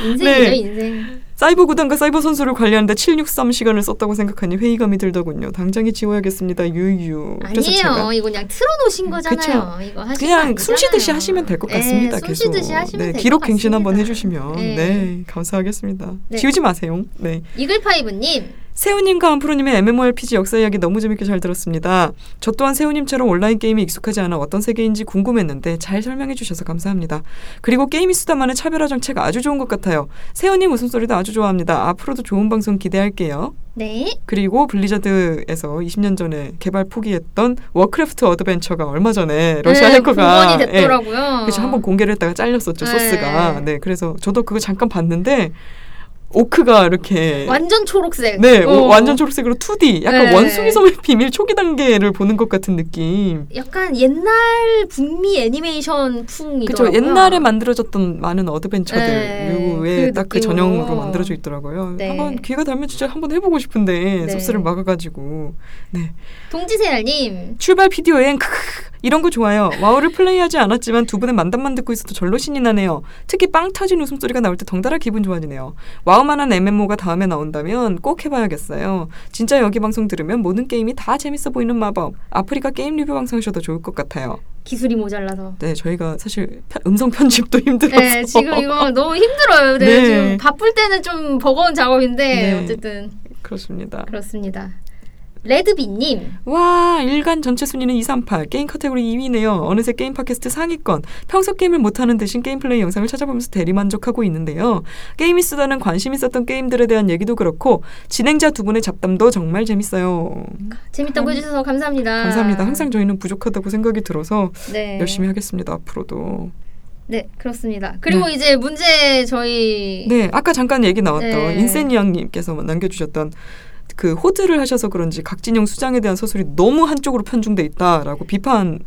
인생이죠 네. 인생. 사이버 구단과 사이버 선수를 관리하는데 763 시간을 썼다고 생각하니 회의감이 들더군요. 당장에 지워야겠습니다. 유유. 아니에요. 이거 그냥 틀어놓으신 거잖아요. 이거 하시면 그냥 숨 쉬듯이 하시면 될 것 같습니다. 숨 계속. 쉬듯이 하시면 네, 될것 기록 갱신 한번. 해주시면 네. 네, 감사하겠습니다. 네. 지우지 마세요. 네. 이글파이브님, 세우님과 안프로님의 MMORPG 역사 이야기 너무 재밌게 잘 들었습니다. 저 또한 세우님처럼 온라인 게임에 익숙하지 않아 어떤 세계인지 궁금했는데 잘 설명해 주셔서 감사합니다. 그리고 게임이 수다만의 차별화 정책 아주 좋은 것 같아요. 세우님 웃음소리도 아주 좋아합니다. 앞으로도 좋은 방송 기대할게요. 네, 그리고 블리자드에서 20년 전에 개발 포기했던 워크래프트 어드벤처가 얼마 전에 러시아 네, 해커가 복원이 됐더라고요. 그래서 한번 공개를 했다가 잘렸었죠 네. 소스가. 네, 그래서 저도 그거 잠깐 봤는데 오크가 이렇게 완전 초록색. 네, 어. 오, 완전 초록색으로 2D, 약간 네. 원숭이 섬의 비밀 초기 단계를 보는 것 같은 느낌. 약간 옛날 북미 애니메이션 풍이더라고요. 그죠? 옛날에 만들어졌던 많은 어드벤처들 네, 류의 그딱그 느낌으로. 전형으로 만들어져 있더라고요. 네. 한번 기회가 되면 진짜 한번 해보고 싶은데 네. 소스를 막아가지고 네 동지세알님, 출발 비디오 여행 크크 이런 거 좋아요. 와우를 플레이하지 않았지만 두 분의 만담만 듣고 있어도 절로 신이 나네요. 특히 빵 터진 웃음소리가 나올 때 덩달아 기분 좋아지네요. 와우 만한 MMO가 다음에 나온다면 꼭 해봐야겠어요. 진짜 여기 방송 들으면 모든 게임이 다 재밌어 보이는 마법. 아프리카 게임 리뷰 방송 하셔도 좋을 것 같아요. 기술이 모자라서. 네, 저희가 사실 편- 음성 편집도 힘들어서 네, 지금 이거 너무 힘들어요. 네, 네. 지금 바쁠 때는 좀 버거운 작업인데 네. 어쨌든 그렇습니다. 그렇습니다. 레드비님, 와 일간 전체 순위는 238 게임 카테고리 2위네요. 어느새 게임 팟캐스트 상위권. 평소 게임을 못하는 대신 게임 플레이 영상을 찾아보면서 대리만족하고 있는데요. 게임이 쓰다는 관심 있었던 게임들에 대한 얘기도 그렇고 진행자 두 분의 잡담도 정말 재밌어요. 재밌다고 해주셔서 감사합니다. 감사합니다. 항상 저희는 부족하다고 생각이 들어서 네. 열심히 하겠습니다. 앞으로도. 네, 그렇습니다. 그리고 이제 문제 저희 네, 아까 잠깐 얘기 나왔던 네. 인센이양님께서 남겨주셨던 그 호드를 하셔서 그런지 각진영 수장에 대한 서술이 너무 한쪽으로 편중돼 있다라고 비판에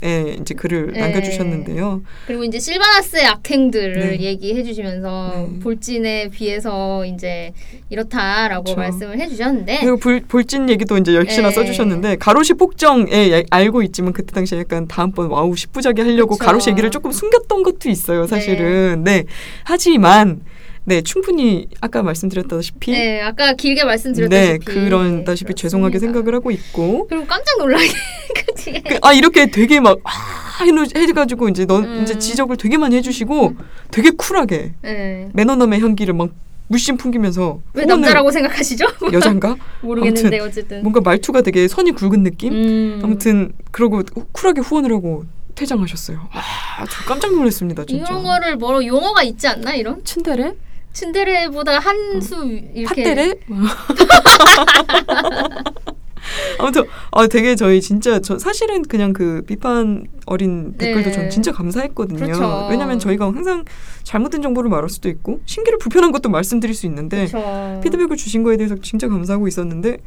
이제 글을 네. 남겨주셨는데요. 그리고 이제 실바나스의 악행들을 네. 얘기해 주시면서 네. 볼진에 비해서 이제 이렇다라고 그쵸. 말씀을 해주셨는데 그리고 불, 볼진 얘기도 이제 역시나 네. 써주셨는데 가로시 폭정에 예- 알고 있지만 그때 당시에 약간 다음번 와우 10부작에 하려고 그쵸. 가로시 얘기를 조금 숨겼던 것도 있어요. 사실은 네, 하지만 네 충분히 아까 말씀드렸다시피 네, 아까 길게 네, 말씀드렸다시피 그런다시피 네, 죄송하게 그렇습니다. 생각을 하고 있고 그리고 깜짝 놀라게 그치? 그, 아 이렇게 되게 막 아, 해가지고 이제 넌 음. 이제 지적을 되게 많이 해주시고 되게 쿨하게 네. 매너남의 향기를 막 물씬 풍기면서 왜 남자라고 생각하시죠? 여잔가 모르겠는데 어쨌든 뭔가 말투가 되게 선이 굵은 느낌 음. 아무튼 그러고 쿨하게 후원을 하고 퇴장하셨어요. 아, 저 깜짝 놀랐습니다, 진짜. 이런 거를 뭐 용어가 있지 않나 이런 츤데레? 츤데레보다 한 수 이렇게 팥데레? 아무튼 아 되게 저희 진짜 저 사실은 그냥 그 비판 어린 댓글도 네. 전 진짜 감사했거든요. 그렇죠. 왜냐면 저희가 항상 잘못된 정보를 말할 수도 있고 신기를 불편한 것도 말씀드릴 수 있는데 그쵸. 피드백을 주신 거에 대해서 진짜 감사하고 있었는데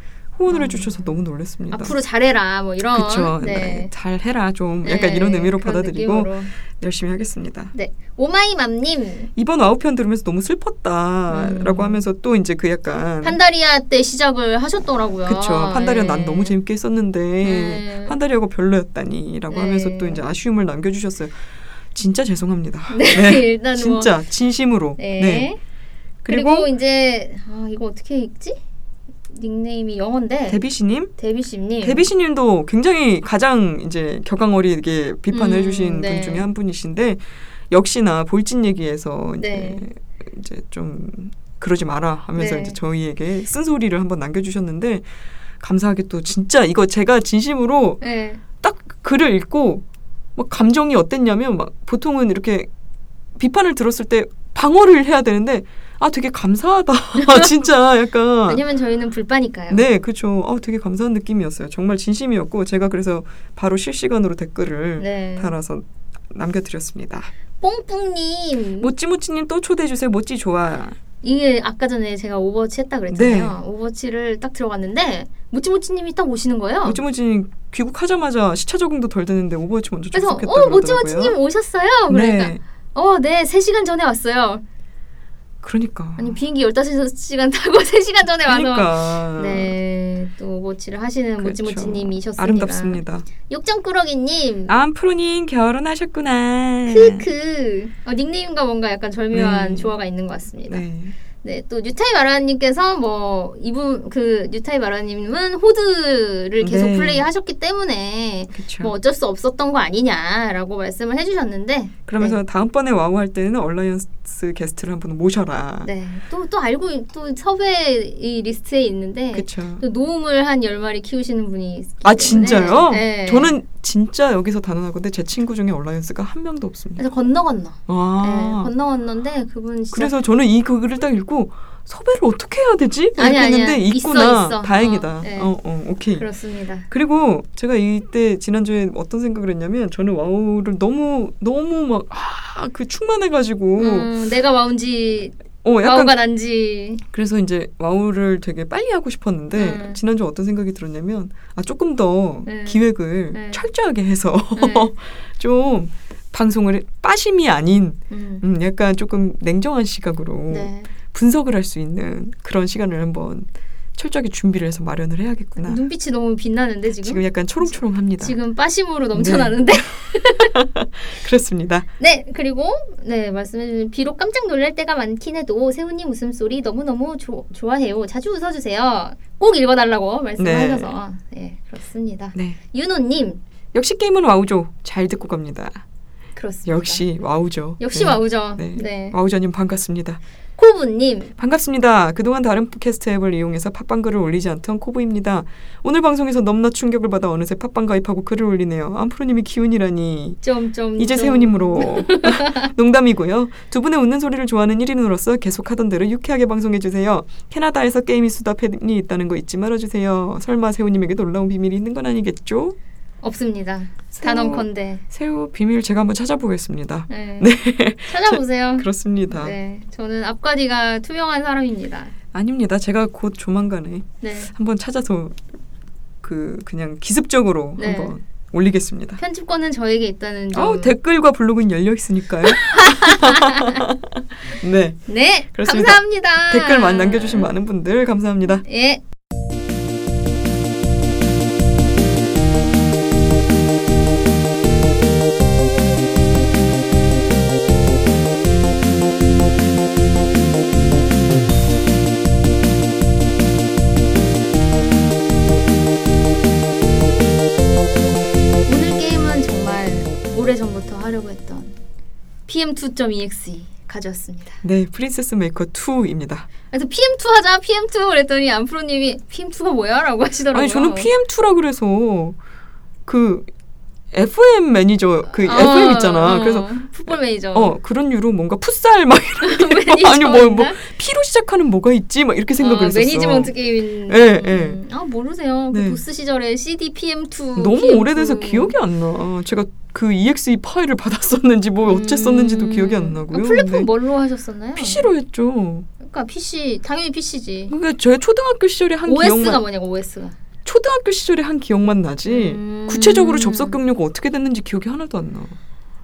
후원을 음. 해주셔서 너무 놀랐습니다. 앞으로 잘해라 뭐 이런 그쵸. 네. 네. 잘 해라 좀 약간 네, 이런 의미로 받아들이고 느낌으로. 열심히 하겠습니다. 네 오마이맘님 이번 아웃편 들으면서 너무 슬펐다라고 음. 하면서 또 이제 그 약간 판다리아 때 시작을 하셨더라고요. 그쵸 판다리아 네. 난 너무 재밌게 했었는데 네. 판다리아가 별로였다니라고 네. 하면서 또 이제 아쉬움을 남겨주셨어요. 진짜 죄송합니다. 네, 일단 뭐 진짜 진심으로. 네. 네. 그리고, 그리고, 이제 아 이거 어떻게 읽지? 닉네임이 영어인데 데비씨님, 데비씨님. 데비씨님도 굉장히 가장 이제 격앙 어리게 비판을 음, 해주신 네. 분 중에 한 분이신데 역시나 볼진 얘기에서 이제 네. 이제 좀 그러지 마라 하면서 네. 이제 저희에게 쓴소리를 한번 남겨주셨는데 감사하게 또 진짜 이거 제가 진심으로 네. 딱 글을 읽고 막 감정이 어땠냐면 막 보통은 이렇게 비판을 들었을 때 방어를 해야 되는데 아 되게 감사하다 진짜 약간 왜냐면 저희는 불빠니까요. 네 그렇죠 아 되게 감사한 느낌이었어요 정말 진심이었고 제가 그래서 바로 실시간으로 댓글을 네. 달아서 남겨드렸습니다. 뽕뽕님 모찌모찌님 또 초대해 주세요. 모찌 좋아. 이게 아까 전에 제가 오버워치 했다 그랬잖아요. 오버워치를 딱 들어갔는데 모찌모찌님이 딱 오시는 거예요. 모찌모찌님 귀국하자마자 시차 적응도 덜 됐는데 오버워치 먼저 그래서 접속했다 어 그러더라고요. 모찌모찌님 오셨어요. 그러니까 네. 어, 네, 3시간 전에 왔어요. 그러니까. 아니, 비행기 15시간 타고 3시간 전에 와서. 그러니까. 네, 또 옵치를 하시는 그렇죠. 모찌모찌님이셨습니다. 아름답습니다. 욕정꾸러기님. 암프로님 결혼하셨구나. 크크. 어, 닉네임과 뭔가 약간 절묘한 네. 조화가 있는 것 같습니다. 네. 네. 또 뉴타이 마라님께서 뭐 이분 그 뉴타이 마라님은 호드를 계속 네. 플레이하셨기 때문에 그렇죠. 뭐 어쩔 수 없었던 거 아니냐라고 말씀을 해주셨는데 그러면서 다음번에 와우 할 때는 얼라이언스 게스트를 한분 모셔라. 네. 또, 또 알고, 또 섭외 이 리스트에 있는데, 그렇죠. 또 노움을 한 10마리 키우시는 분이 아. 진짜요? 네. 저는 진짜 여기서 단언하건데 제 친구 중에 얼라이언스가 한 명도 없습니다. 그래서 건너 건너. 와. 네, 건너 건너인데 그분 진짜. 그래서 저는 이 글을 딱 읽고 섭외를 어떻게 해야 되지? 아니, 이렇게 아니야. 했는데 있어, 있구나. 있어. 다행이다. 어, 네. 어, 어, 오케이. 그렇습니다. 그리고 제가 이때 지난주에 어떤 생각을 했냐면 저는 와우를 너무 너무 막아그 충만해가지고 음, 내가 와운지, 어 약간 와우가 난지. 그래서 이제 와우를 되게 빨리 하고 싶었는데 음. 지난주 어떤 생각이 들었냐면 아 조금 더 네. 기획을 네. 철저하게 해서 네. 좀 방송을 빠심이 아닌 음. 음, 약간 조금 냉정한 시각으로 네. 분석을 할 수 있는 그런 시간을 한번 철저하게 준비를 해서 마련을 해야겠구나. 눈빛이 너무 빛나는데 지금? 지금 약간 초롱초롱합니다. 지금 빠심으로 넘쳐나는데. 그렇습니다. 네, 그리고 네 말씀해주신 비록 깜짝 놀랄 때가 많긴 해도 세훈님 웃음소리 너무너무 조, 좋아해요. 자주 웃어주세요. 꼭 읽어달라고 말씀하셔서 네, 그렇습니다. 네. 윤호님 역시 게임은 와우죠. 잘 듣고 갑니다. 그렇습니다. 역시 와우죠. 역시 네. 와우죠. 네. 네. 와우자님 반갑습니다. 코브님 반갑습니다. 그동안 다른 팟캐스트 앱을 이용해서 팟빵 글을 올리지 않던 코브입니다. 오늘 방송에서 넘나 충격을 받아 어느새 팟빵 가입하고 글을 올리네요. 암프로님이 기혼이라니. 점점 이제 세훈님으로 농담이고요. 두 분의 웃는 소리를 좋아하는 1인으로서 계속 하던 대로 유쾌하게 방송해주세요. 캐나다에서 게임이 수다 팬이 있다는 거 잊지 말아주세요. 설마 세훈님에게 놀라운 비밀이 있는 건 아니겠죠? 없습니다. 단언컨대. 새우 비밀 제가 한번 찾아보겠습니다. 네. 네. 찾아보세요. 그렇습니다. 네, 저는 앞가디가 투명한 사람입니다. 아닙니다. 제가 곧 조만간에 네. 한번 찾아서 그 그냥 기습적으로 네. 한번 올리겠습니다. 편집권은 저에게 있다는 점. 어, 댓글과 블로그는 열려 있으니까요. 네. 네, 그렇습니다. 감사합니다. 댓글 만 남겨주신 많은 분들 감사합니다. 예. PM2.exe 가져왔습니다. 네, 프린세스 메이커 2입니다. 그래서 PM2 하자, PM2 그랬더니 암프로님이 PM2가 뭐야? 라고 하시더라고요. 아니 저는 PM2라 그래서 그 FM 매니저 그 어, FM 있잖아. 어, 그래서 풋볼 매니저. 어 그런 유로 뭔가 풋살 막 매니저 아니 뭐뭐 있나? P로 시작하는 뭐가 있지 막 이렇게 생각을 아, 했었어. 매니지먼트 게임인. 예, 음. 아 모르세요. 네. 그 도스 시절에 CD PM2. 너무 PM2. 오래돼서 기억이 안 나. 제가 그 EXE 파일을 받았었는지 뭐 어쨌었는지도 음. 기억이 안 나고요. 아, 플랫폼 근데 뭘로 하셨었나요? PC로 했죠. 그러니까 PC 당연히 PC지. 그러니까 제 초등학교 시절에 한 OS가 기억만 뭐냐고 OS가. 초등학교 시절에 한 기억만 나지 음. 구체적으로 접속 경로가 어떻게 됐는지 기억이 하나도 안 나.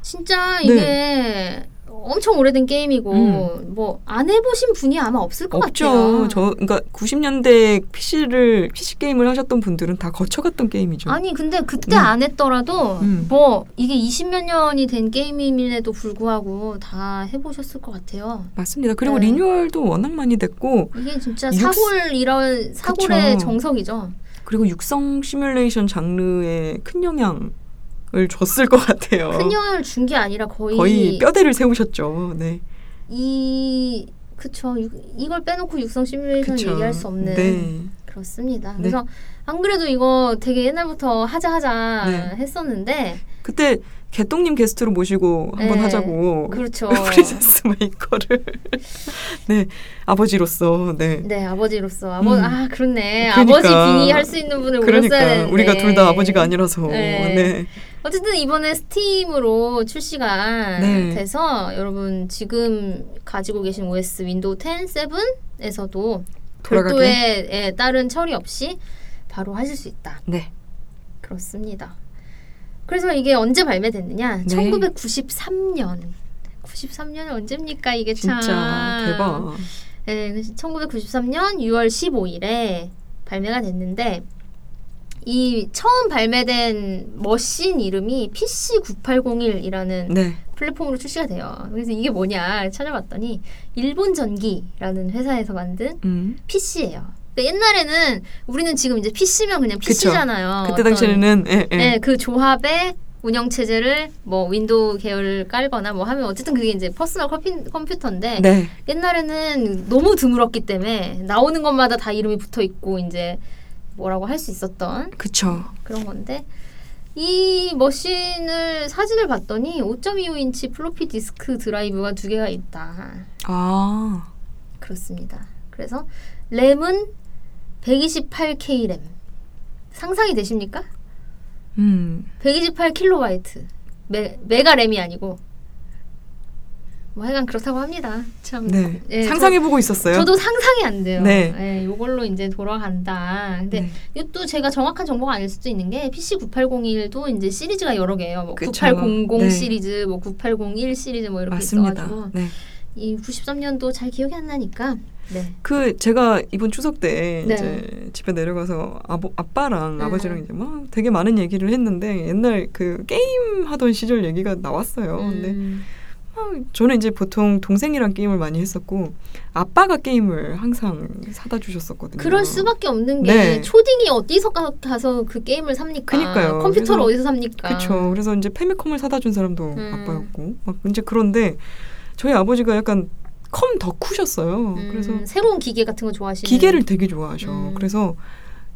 진짜 네. 이게 엄청 오래된 게임이고 음. 뭐안 해보신 분이 아마 없을 것 없죠. 같아요. 저 그러니까 90년대 PC를 PC 게임을 하셨던 분들은 다 거쳐갔던 게임이죠. 아니 근데 그때 네. 안 했더라도 음. 뭐 이게 20몇 년이 된 게임임에도 불구하고 다 해보셨을 것 같아요. 맞습니다. 그리고 네. 리뉴얼도 워낙 많이 됐고 이게 진짜 육- 사골 이런 사골의 그쵸. 정석이죠. 그리고 육성 시뮬레이션 장르에 큰 영향 을 줬을 것 같아요. 큰 영향을 준 게 아니라 거의, 거의 뼈대를 세우셨죠. 네. 이 그쵸 육- 이걸 빼놓고 육성 시뮬레이션 그쵸. 얘기할 수 없는 네. 그렇습니다. 네. 그래서 안 그래도 이거 되게 옛날부터 하자 하자 네. 했었는데 그때 개똥님 게스트로 모시고 한번 네. 하자고. 그렇죠. 프린세스 메이커를 네 아버지로서 네 네 아버지로서 아버 음. 아 그렇네 그러니까. 아버지 빙의 할 수 있는 분을 그러니까 되는데 우리가 둘 다 아버지가 아니라서 네. 네. 어쨌든 이번에 스팀으로 출시가 네. 돼서 여러분 지금 가지고 계신 OS 윈도우 10, 7에서도 돌아가게? 별도의 예, 다른 처리 없이 바로 하실 수 있다. 네. 그렇습니다. 그래서 이게 언제 발매됐느냐? 네. 1993년. 93년이 언제입니까 이게 참. 진짜 대박. 네, 1993년 6월 15일에 발매가 됐는데 이 처음 발매된 머신 이름이 PC9801이라는 네. 플랫폼으로 출시가 돼요. 그래서 이게 뭐냐 찾아봤더니 일본 전기라는 회사에서 만든 음. PC예요. 옛날에는 우리는 지금 이제 PC면 그냥. PC잖아요. 그때 당시에는 예, 예. 네, 그 조합의 운영 체제를 뭐 윈도우 계열을 깔거나 뭐 하면 어쨌든 그게 이제 퍼스널 컴퓨, 컴퓨터인데 네. 옛날에는 너무 드물었기 때문에 나오는 것마다 다 이름이 붙어 있고 이제 뭐라고 할 수 있었던 그쵸. 그런 건데 이 머신을 사진을 봤더니 5.25인치 플로피 디스크 드라이브가 두 개가 있다. 아. 그렇습니다. 그래서 램은 128K 램. 상상이 되십니까? 음. 128킬로바이트. 메, 메가 램이 아니고 뭐 하여간 그렇다고 합니다. 참. 네. 예, 상상해 보고 있었어요. 저, 도 상상이 안 돼요. 네. 예, 요걸로 이제 돌아간다. 근데 네. 이것도 제가 정확한 정보가 아닐 수도 있는 게 PC 9801도 이제 시리즈가 여러 개예요. 뭐 그쵸. 9800 네. 시리즈, 뭐 9801 시리즈 뭐 이렇게 맞습니다. 있어가지고 네. 이 93년도 잘 기억이 안 나니까 네. 그 제가 이번 추석 때 네. 이제 집에 내려가서 아버 아빠랑 네. 아버지랑 이제 막 되게 많은 얘기를 했는데 옛날 그 게임 하던 시절 얘기가 나왔어요. 근데 음, 아, 저는 이제 보통 동생이랑 게임을 많이 했었고 아빠가 게임을 항상 사다 주셨었거든요. 그럴 수밖에 없는 게 네. 초딩이 어디서 가, 가서 그 게임을 삽니까? 그니까요. 컴퓨터를 그래서- 어디서 삽니까? 그렇죠. 그래서 이제 페미컴을 사다 준 사람도 음. 아빠였고 막 이제 그런데 저희 아버지가 약간 컴 덕후셨어요. 음, 그래서 새로운 기계 같은 거 좋아하시는 기계를 되게 좋아하셔. 음. 그래서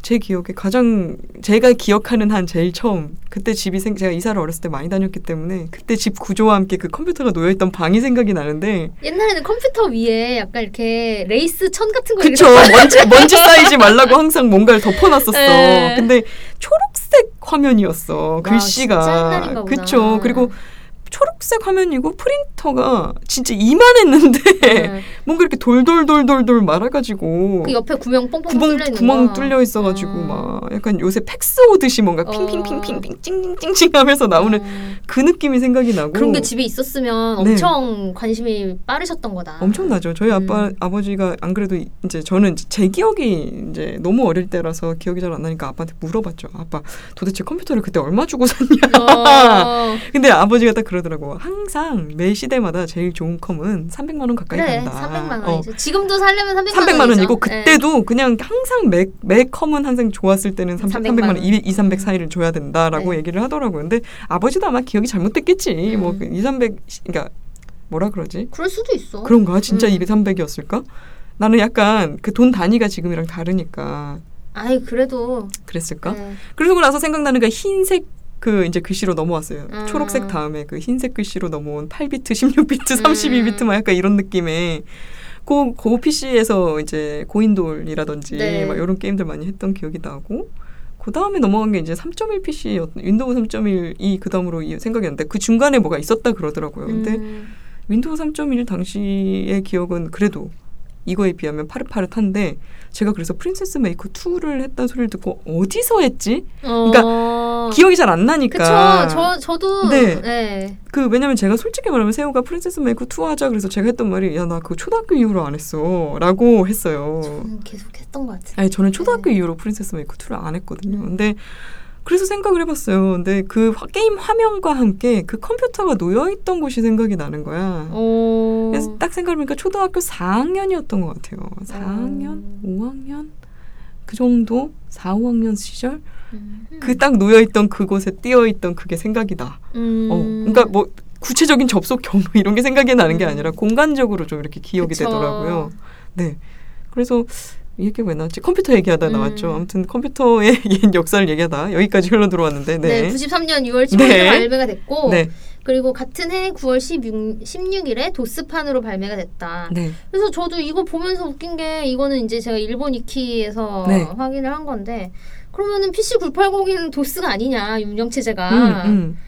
제 기억에 가장 제가 기억하는 한 제일 처음 그때 집이 생 제가 이사를 어렸을 때 많이 다녔기 때문에 그때 집 구조와 함께 그 컴퓨터가 놓여 있던 방이 생각이 나는데 옛날에는 컴퓨터 위에 약간 이렇게 레이스 천 같은 거 그쵸 먼지 먼지 쌓이지 말라고 항상 뭔가를 덮어놨었어. 네. 근데 초록색 화면이었어 와, 글씨가. 그쵸 그리고 초록색 화면이고 프린터가 진짜 이만했는데 음, 뭔가 이렇게 돌돌돌돌돌 말아가지고 그 옆에 구멍 뽕뽕 구멍 뚫려 있는 구멍 거. 뚫려 있어가지고 음. 막 약간 요새 팩스 오듯이 뭔가 어. 핑핑핑핑핑 찡찡찡찡 하면서 나오는 음. 그 느낌이 생각이 나고 그런 게 집에 있었으면 네. 엄청 관심이 빠르셨던 거다. 엄청나죠. 저희 아빠 음. 아버지가 안 그래도 이제 저는 제 기억이 이제 너무 어릴 때라서 기억이 잘 안 나니까 아빠한테 물어봤죠. 아빠 도대체 컴퓨터를 그때 얼마 주고 샀냐? 어, 근데 아버지가 딱 그러더라고. 항상 매 시대마다 제일 좋은 컴은 300만 원 가까이 그래, 간다. 300만 어. 원이죠. 지금도 살려면 300만, 300만 원이죠. 원이고 네. 그때도 그냥 항상 매, 매 컴은 항상 좋았을 때는 30, 300만, 300만 원, 원. 200, 2, 300 사이를 줘야 된다라고 네. 얘기를 하더라고요. 근데 아버지도 아마 기억이 잘못됐겠지. 음. 뭐 2, 300 그러니까 뭐라 그러지? 그럴 수도 있어. 그런가? 진짜 음. 200, 300이었을까? 나는 약간 그 돈 단위가 지금이랑 다르니까 아이 그래도 그랬을까? 네. 그러고 나서 생각나는 게 흰색 그 이제 글씨로 넘어왔어요. 음. 초록색 다음에 그 흰색 글씨로 넘어온 8비트, 16비트, 음. 32비트 막 약간 이런 느낌의 고, 고 PC에서 이제 고인돌이라든지 네. 막 이런 게임들 많이 했던 기억이 나고 그 다음에 넘어간 게 이제 3.1 PC 윈도우 3.1이 그 다음으로 이- 생각이 나는데 그 중간에 뭐가 있었다 그러더라고요. 근데 음, 윈도우 3.1 당시의 기억은 그래도 이거에 비하면 파릇파릇한데 제가 그래서 프린세스 메이커 2를 했다는 소리를 듣고 어디서 했지? 어, 기억이 잘 안 나니까. 그쵸. 저 저도 네. 네. 그 왜냐면 제가 솔직히 말하면 세호가 프린세스 메이커 2 하자 그래서 제가 했던 말이 야 나 그거 초등학교 이후로 안 했어라고 했어요. 저는 계속 했던 것 같아요. 아니 저는 초등학교 네. 이후로 프린세스 메이커 2를 안 했거든요. 음. 근데 그래서 생각을 해봤어요. 근데 그 화- 게임 화면과 함께 그 컴퓨터가 놓여 있던 곳이 생각이 나는 거야. 오. 그래서 딱 생각해보니까 초등학교 4학년이었던 것 같아요. 4학년, 음. 5학년 그 정도 4, 5학년 시절 음. 그딱 놓여 있던 그곳에 띄어 있던 그게 생각이 나. 음. 어, 그러니까 뭐 구체적인 접속 경로 이런 게 생각이 나는 게 음. 아니라 공간적으로 좀 이렇게 기억이 그쵸. 되더라고요. 네. 그래서 이 얘기 왜 나왔지? 컴퓨터 얘기하다 음. 나왔죠. 아무튼 컴퓨터의 옛 역사를 얘기하다 여기까지 흘러 들어왔는데 네. 네. 93년 6월 15일에 네. 발매가 됐고 네. 그리고 같은 해 9월 16, 16일에 도스판으로 발매가 됐다. 네. 그래서 저도 이거 보면서 웃긴 게 이거는 이제 제가 일본 위키에서 네. 확인을 한 건데 그러면은 PC 980은 도스가 아니냐 운영 체제가 음, 음.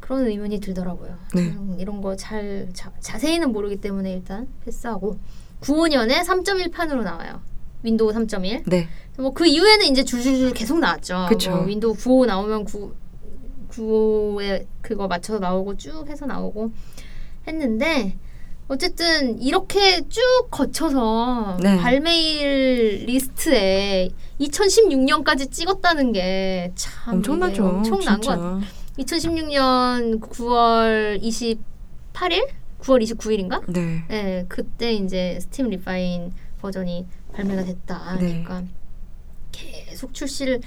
그런 의문이 들더라고요. 네. 저는 이런 거 잘 자세히는 모르기 때문에 일단 패스하고 95년에 3.1판으로 나와요. 윈도우 3.1. 네. 뭐그 이후에는 이제 줄줄줄 계속 나왔죠. 그쵸. 뭐 윈도우 95 나오면 9 95에 그거 맞춰서 나오고 쭉 해서 나오고 했는데 어쨌든 이렇게 쭉 거쳐서 네. 발매일 리스트에 2016년까지 찍었다는 게 참 엄청나죠. 엄청난 것 진짜. 같아요. 2016년 9월 28일? 9월 29일인가? 네. 네, 그때 이제 스팀 Refine 버전이 발매가 됐다. 네. 그러니까 계속 출시를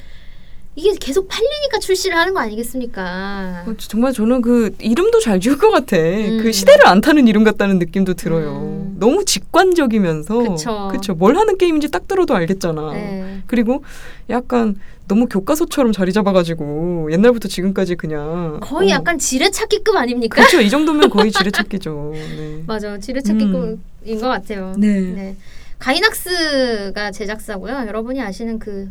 이게 계속 팔리니까 출시를 하는 거 아니겠습니까? 어, 정말 저는 그 이름도 잘 지을 것 같아. 음. 그 시대를 안 타는 이름 같다는 느낌도 들어요. 음. 너무 직관적이면서 그쵸. 그쵸. 뭘 하는 게임인지 딱 들어도 알겠잖아. 네. 그리고 약간 너무 교과서처럼 자리 잡아가지고 옛날부터 지금까지 그냥 거의 어, 약간 지뢰찾기급 아닙니까? 그렇죠. 이 정도면 거의 지뢰찾기죠. 네. 맞아, 지뢰찾기급인 것 같아요. 네. 네. 가이낙스가 제작사고요. 여러분이 아시는 그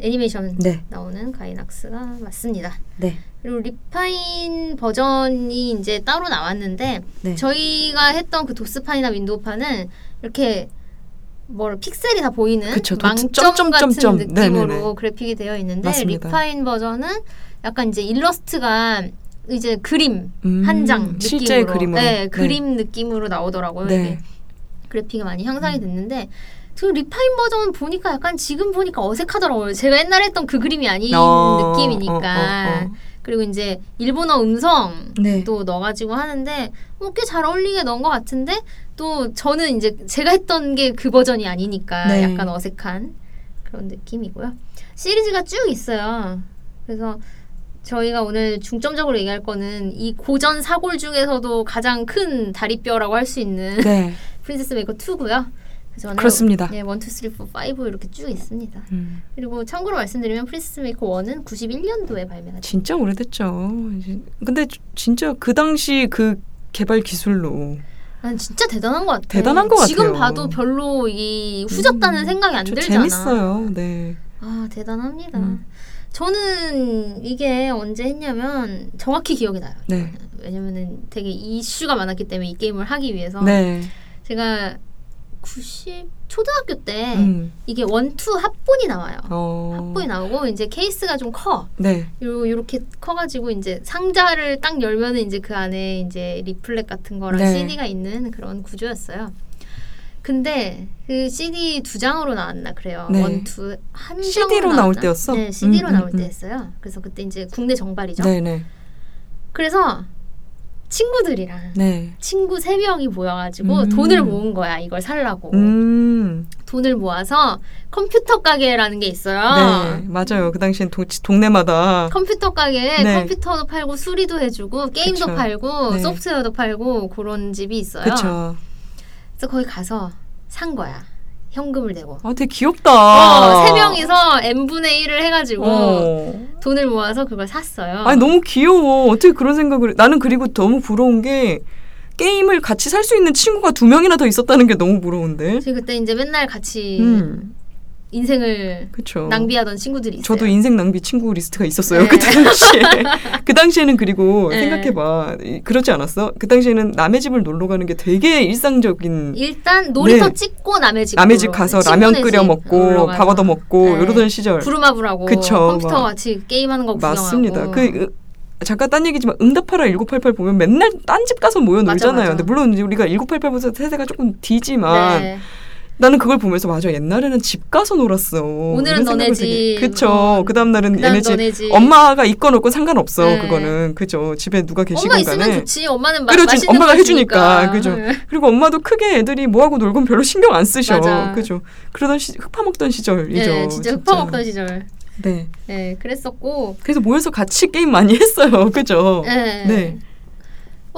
애니메이션 네. 나오는 가이낙스가 맞습니다. 네. 그리고 Refine 버전이 이제 따로 나왔는데 네. 저희가 했던 그 도스판이나 윈도우판은 이렇게 뭐 픽셀이 다 보이는 그쵸, 도- 망점 점점, 같은 점 점. 느낌으로 네네네. 그래픽이 되어 있는데 맞습니다. Refine 버전은 약간 이제 일러스트가 이제 그림 음, 한장 느낌으로 실제 그림으로. 네, 네. 그림 느낌으로 나오더라고요. 네. 음. 이게 그래픽이 많이 향상이 됐는데 지금 리파인 버전 보니까 약간 지금 보니까 어색하더라고요. 제가 옛날에 했던 그 그림이 아닌 어, 느낌이니까. 어, 어, 어. 그리고 이제 일본어 음성도 네. 넣어가지고 하는데 뭐 꽤 잘 어울리게 넣은 것 같은데 또 저는 이제 제가 했던 게 그 버전이 아니니까 네. 약간 어색한 그런 느낌이고요. 시리즈가 쭉 있어요. 그래서 저희가 오늘 중점적으로 얘기할 거는 이 고전 사골 중에서도 가장 큰 다리뼈라고 할 수 있는 네. 프린세스 메이커 2고요. 저는 그렇습니다. 네, 1, 2, 3, 4, 5 이렇게 쭉 있습니다. 음, 그리고 참고로 말씀드리면 프린세스 메이커 1은 91년도에 발매가. 진짜 오래됐죠. 근데 주- 진짜 그 당시 그 개발 기술로 난 진짜 대단한 것 같아. 대단한 것 지금 같아요. 봐도 별로 이 후졌다는 음, 생각이 안저 들잖아. 재밌어요. 네. 아 대단합니다. 음. 저는 이게 언제 했냐면 정확히 기억이 나요. 네. 왜냐면은 되게 이슈가 많았기 때문에 이 게임을 하기 위해서 네. 제가 90 초등학교 때 음. 이게 one two 합본이 나와요. 어. 합본이 나오고 이제 케이스가 좀 커. 네. 요 요렇게 커 가지고 이제 상자를 딱 열면은 이제 그 안에 이제 leaflet 같은 거랑 네. CD가 있는 그런 구조였어요. 근데 그 CD 두 장으로 나왔나 그래요. 네. one two 한 CD 로 장으로 나올? 때였어? 네, CD로 음, 음, 나올 음. 때였어요. 그래서 그때 이제 국내 정발이죠. 네, 네. 그래서 친구들이랑 네. 친구 세 명이 모여가지고 음. 돈을 모은 거야 이걸 살라고 음. 돈을 모아서 컴퓨터 가게라는 게 있어요. 네. 맞아요. 그 당시엔 도, 동네마다 컴퓨터 가게에 네. 컴퓨터도 팔고 수리도 해주고 게임도 그쵸. 팔고 네. 소프트웨어도 팔고 그런 집이 있어요. 그쵸. 그래서 거기 가서 산 거야. 현금을 내고. 아, 되게 귀엽다. 어, 세 명이서 n 분의 1을 해가지고 어. 돈을 모아서 그걸 샀어요. 아니 너무 귀여워. 어떻게 그런 생각을? 나는 그리고 너무 부러운 게 게임을 같이 살 수 있는 친구가 두 명이나 더 있었다는 게 너무 부러운데. 그때 이제 맨날 같이 음, 인생을 그렇죠. 낭비하던 친구들이 있어요. 저도 인생 낭비 친구 리스트가 있었어요. 네. 그 당시에. 그 당시에는 그리고 네. 생각해봐. 이- 그렇지 않았어? 그 당시에는 남의 집을 놀러 가는 게 되게 일상적인. 일단 놀이터 네. 찍고 남의 집 남의 집 가서 라면 끓여 먹고 밥 얻어 먹고 네. 이러던 시절. 부루마블하고 그쵸, 컴퓨터 막. 같이 게임하는 거 구경하고 맞습니다. 그 으, 잠깐 딴 얘기지만 응답하라 1988 보면 맨날 딴 집 가서 모여 맞아, 놀잖아요. 맞아. 근데 물론 우리가 1988보다 세대가 조금 뒤지만 네. 나는 그걸 보면서 맞아 옛날에는 집 가서 놀았어. 오늘은 이런 너네 집, 그쵸. 어, 그 다음 날은 얘네 집. 엄마가 있건 없건 상관없어. 네. 그거는 그죠. 집에 누가 계시건 엄마 있으면 간에. 좋지. 엄마는 마, 그렇지. 엄마가 거 해주니까. 주니까. 그죠. 네. 그리고 엄마도 크게 애들이 뭐 하고 놀건 별로 신경 안 쓰셔. 맞아. 그죠. 그러던 시, 흙파먹던 시절이죠. 네, 진짜 흙파먹던 시절. 네. 네, 그랬었고. 그래서 모여서 같이 게임 많이 했어요. 그죠. 네. 네.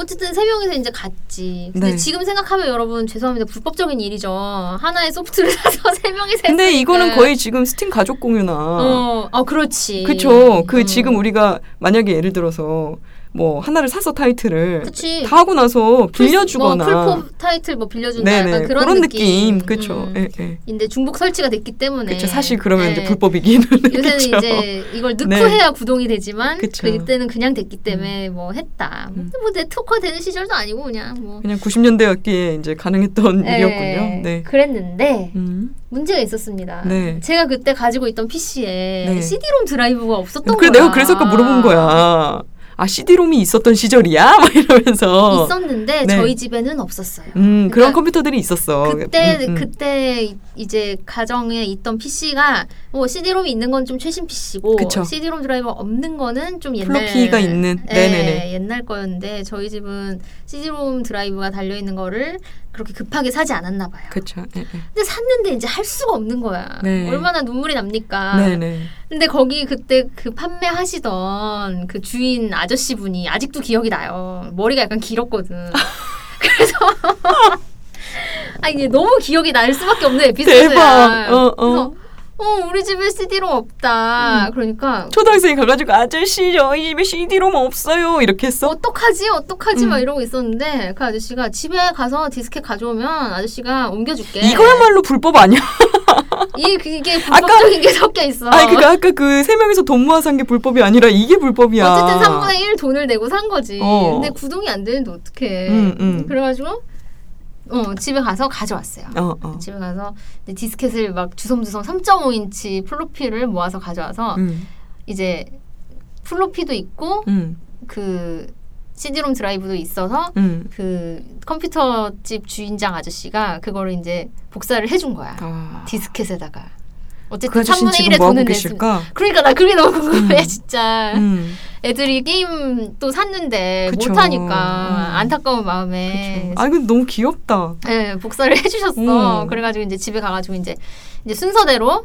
어쨌든 세 명이서 이제 갔지. 근데 네. 지금 생각하면 여러분 죄송합니다 불법적인 일이죠. 하나의 소프트를 사서 세 명이서. 근데 했으니까. 이거는 거의 지금 스팀 가족 공유나 어, 어 그렇지. 그쵸. 그 음. 지금 우리가 만약에 예를 들어서 뭐 하나를 사서 타이틀을 그치. 다 하고 나서 빌려주거나 뭐 풀포 타이틀 뭐 빌려준다 네네 약간 그런, 그런 느낌. 느낌, 그쵸. 음. 예, 예. 근데 중복 설치가 됐기 때문에. 그쵸. 사실 그러면 예. 이제 불법이기는 요새는 그쵸. 이제 이걸 넣고 네. 해야 구동이 되지만 그쵸. 음. 그때는 그냥 됐기 때문에 뭐 했다. 근데 뭐 네트워크가 되는 시절도 아니고 그냥 뭐. 그냥 90년대였기에 이제 가능했던 예, 일이었군요. 네. 그랬는데 음. 문제가 있었습니다. 네. 제가 그때 가지고 있던 PC에 네. CD-롬 드라이브가 없었던 그래 거야. 내가 그래서 아까 물어본 거야. 아 CD롬이 있었던 시절이야? 막 이러면서 있었는데 네. 저희 집에는 없었어요. 음 그런 그러니까 컴퓨터들이 있었어. 그때 음, 음. 그때 이제 가정에 있던 PC가 뭐 CD-롬이 있는 건 좀 최신 PC고 그쵸. CD-롬 드라이버 없는 거는 좀 옛날 플로피가 있는. 예, 네네네. 옛날 거였는데 저희 집은 CD-롬 드라이브가 달려 있는 거를 그렇게 급하게 사지 않았나 봐요. 그쵸. 예, 예. 근데 샀는데 이제 할 수가 없는 거야. 네. 얼마나 눈물이 납니까? 네네. 근데 거기 그때 그 판매하시던 그 주인 아저 씨 분이 아직도 기억이 나요. 머리가 약간 길었거든. 그래서 아 이게 너무 기억이 날 수밖에 없는 에피소드야. 대박. 어, 어. 그래서 어 우리 집에 CD롬 없다. 음. 그러니까 초등학생이 가가지고 아저씨 저희 집에 CD롬 없어요 이렇게 했어. 어떡하지 어떡하지 막 음. 이러고 있었는데 그 아저씨가 집에 가서 디스켓 가져오면 아저씨가 옮겨줄게. 이거야말로 불법 아니야? 이 이게 불법적인 게 섞여 있어. 아니 그니까 아까 그 세 명이서 돈 모아서 한 게 불법이 아니라 이게 불법이야. 어쨌든 3분의 1 돈을 내고 산 거지. 어. 근데 구동이 안 되는데 어떡해. 음, 음. 그래가지고 어 집에 가서 가져왔어요. 어, 어. 집에 가서 디스켓을 막 주섬주섬 3.5인치 플로피를 모아서 가져와서 음, 이제 플로피도 있고 음, 그 CD롬 드라이브도 있어서 음. 그 컴퓨터 집 주인장 아저씨가 그거를 이제 복사를 해준 거야. 아, 디스켓에다가. 그 어쨌든 아저씨는 3분의 지금 1의 뭐 하고 돈을 냈으면 계실까? 그러니까 나 그게 너무 궁금해 음. 진짜. 음, 애들이 게임 또 샀는데 그쵸. 못하니까 음. 안타까운 마음에 그쵸. 아 이거 너무 귀엽다. 네, 복사를 해주셨어. 음. 그래가지고 이제 집에 가가지고 이제 이제 순서대로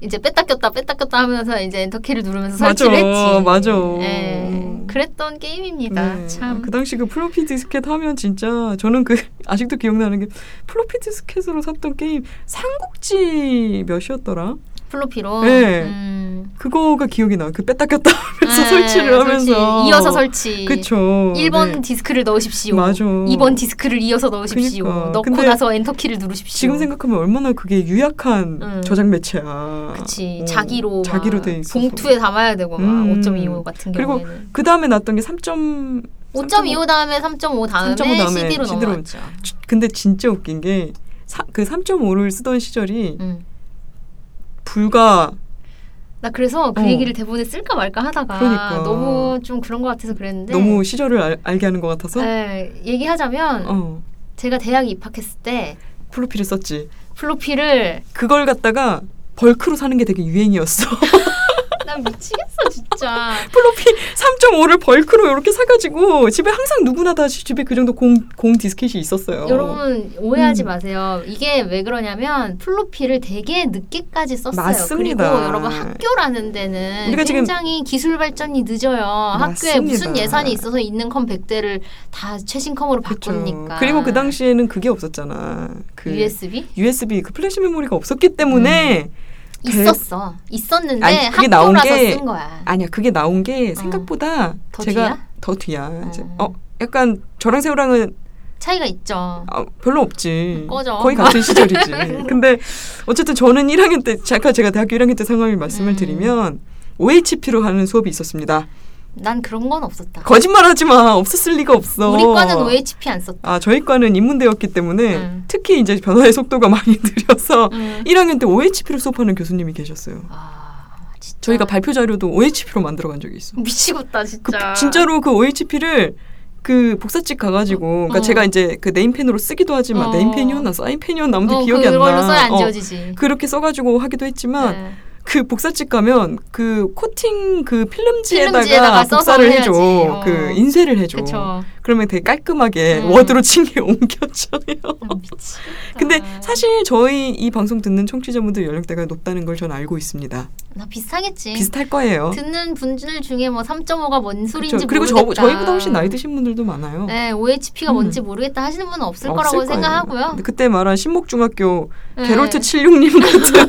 이제 뺐다 꼈다 뺐다 꼈다 하면서 이제 엔터키를 누르면서 설치를 했지. 맞아. 네, 그랬던 게임입니다. 네. 참. 그 당시 그 플로피 디스켓 하면 진짜 저는 그 아직도 기억나는 게 플로피 디스켓으로 샀던 게임 삼국지 몇이었더라? 플로피로. 네. 음. 그거가 기억이 나. 그 뺐다 꼈다 하면서 네, 설치를 설치. 하면서 이어서 설치. 그쵸. 1번 네. 디스크를 넣으십시오. 맞아. 2번 디스크를 이어서 넣으십시오. 그러니까. 넣고 나서 엔터키를 누르십시오. 지금 생각하면 얼마나 그게 유약한 음. 저장 매체야. 그치 어, 자기로 자기로 막돼 있어. 봉투에 담아야 되고 막 음. 5.25 같은 그리고 경우에는 그 다음에 났던 게 3점 5.25 다음에 3.5 다음에 3.5 다음에 CD로 CD 로 넘어갔죠. 근데 진짜 웃긴 게 그 3.5를 쓰던 시절이 음. 불과 나 그래서 그 어. 얘기를 대본에 쓸까 말까 하다가 그러니까. 너무 좀 그런 것 같아서 그랬는데 너무 시절을 알, 알게 하는 것 같아서 네, 얘기하자면 어, 제가 대학에 입학했을 때 플로피를 썼지. 플로피를 그걸 갖다가 벌크로 사는 게 되게 유행이었어. 난 미치겠어 진짜. 플로피 3.5를 bulk로 이렇게 사가지고 집에 항상 누구나 다 집에 그 정도 공, 공 디스켓이 있었어요. 여러분 오해하지 음. 마세요. 이게 왜 그러냐면 플로피를 되게 늦게까지 썼어요. 맞습니다. 그리고 여러분 학교라는 데는 굉장히 기술 발전이 늦어요. 학교에 맞습니다. 무슨 예산이 있어서 있는 컴 100대를 다 최신 컴으로. 바꾸니까. 그리고 그 당시에는 그게 없었잖아. 그 USB USB 그 플래시 메모리가 없었기 때문에 대- 있었어. 있었는데 아니, 그게 나온 게 쓴 거야. 아니야 그게 나온 게 생각보다 더 제가 뒤야? 더 뒤야. 이제 어. 어 약간 저랑 세호랑은 차이가 있죠. 아, 별로 없지. 꺼져. 거의 같은 시절이지. 근데 어쨌든 저는 1학년 때 잠깐 제가 대학교 1학년 때 상황을 말씀을 음. 드리면 OHP로 하는 수업이 있었습니다. 난 그런 건 없었다. 거짓말하지 마. 없었을 리가 없어. 우리 과는 OHP 안 썼다. 아 저희 과는 인문대였기 때문에 음. 특히 이제 변화의 속도가 많이 느려서 음. 1학년 때 OHP를 수업하는 교수님이 계셨어요. 아, 진짜. 저희가 발표 자료도 OHP로 만들어 간 적이 있어. 미치겠다 그 진짜. 진짜로 그 OHP를 그 복사집 가가지고 그러니까 어. 제가 이제 그 네임펜으로 쓰기도 하지만 어. 네임펜이었나 사인펜이었나 아무튼 어, 기억이 안 나. 그걸로 써야 안 어, 지워지지. 그렇게 써가지고 하기도 했지만 네. 그 복사집 가면 그 코팅 그 필름지에다가, 필름지에다가 복사를 해줘. 해야지. 어. 그 인쇄를 해줘. 그쵸. 그러면 되게 깔끔하게 음. 워드로 친 게 옮겨져요. 아. 근데 사실 저희 이 방송 듣는 청취자분들 연령대가 높다는 걸 전 알고 있습니다. 나 비슷하겠지. 비슷할 거예요. 듣는 분들 중에 뭐 3.5가 뭔 소리인지. 그리고 저, 모르겠다. 저 희보다 훨씬 나이 드신 분들도 많아요. 네, OHP가 음. 뭔지 모르겠다 하시는 분은 없을, 없을 거라고 거예요. 생각하고요. 그때 말한 신목중학교 네. 게롤트 76님 같은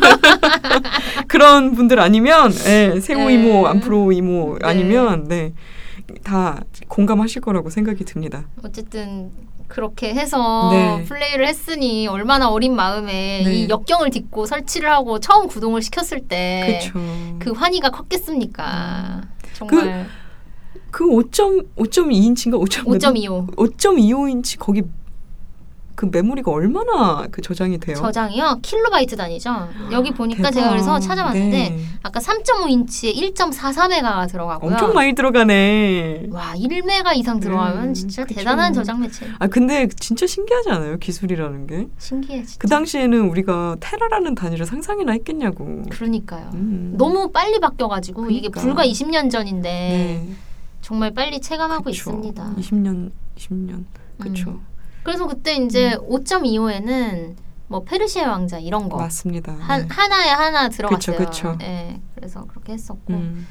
그런 분들 아니면 네, 세호 네. 이모, 안프로 이모 네. 아니면 네, 다 공감하실 거라고 생각이 듭니다. 어쨌든 그렇게 해서 네. 플레이를 했으니 얼마나 어린 마음에 네. 이 역경을 딛고 설치를 하고 처음 구동을 시켰을 때. 그 환희가 컸겠습니까? 정말 그 5., 5.2인치인가 5.25 5.25 5.25인치 거기 그 메모리가 얼마나 그 저장이 돼요? 저장이요 킬로바이트 단위죠. 여기 보니까 제가 대박. 그래서 찾아봤는데 네. 아까 3.5인치에 1.44메가가 들어가고요. 엄청 많이 들어가네. 와 1메가 이상 들어가면 음, 진짜 그쵸. 대단한 저장 매체. 아 근데 진짜 신기하지 않아요? 기술이라는 게. 신기해 진짜. 그 당시에는 우리가 테라라는 단위를 상상이나 했겠냐고. 그러니까요. 음. 너무 빨리 바뀌어가지고 이게 그러니까. 불과 20년 전인데 네. 정말 빨리 체감하고 그쵸. 있습니다. 20년, 20년. 그렇죠. 음. 그래서 그때 이제 5.25에는 뭐 페르시아 왕자 이런 거 맞습니다. 한, 네. 하나에 하나 들어갔어요. 그쵸. 네, 그래서 그렇게 했었고, 음.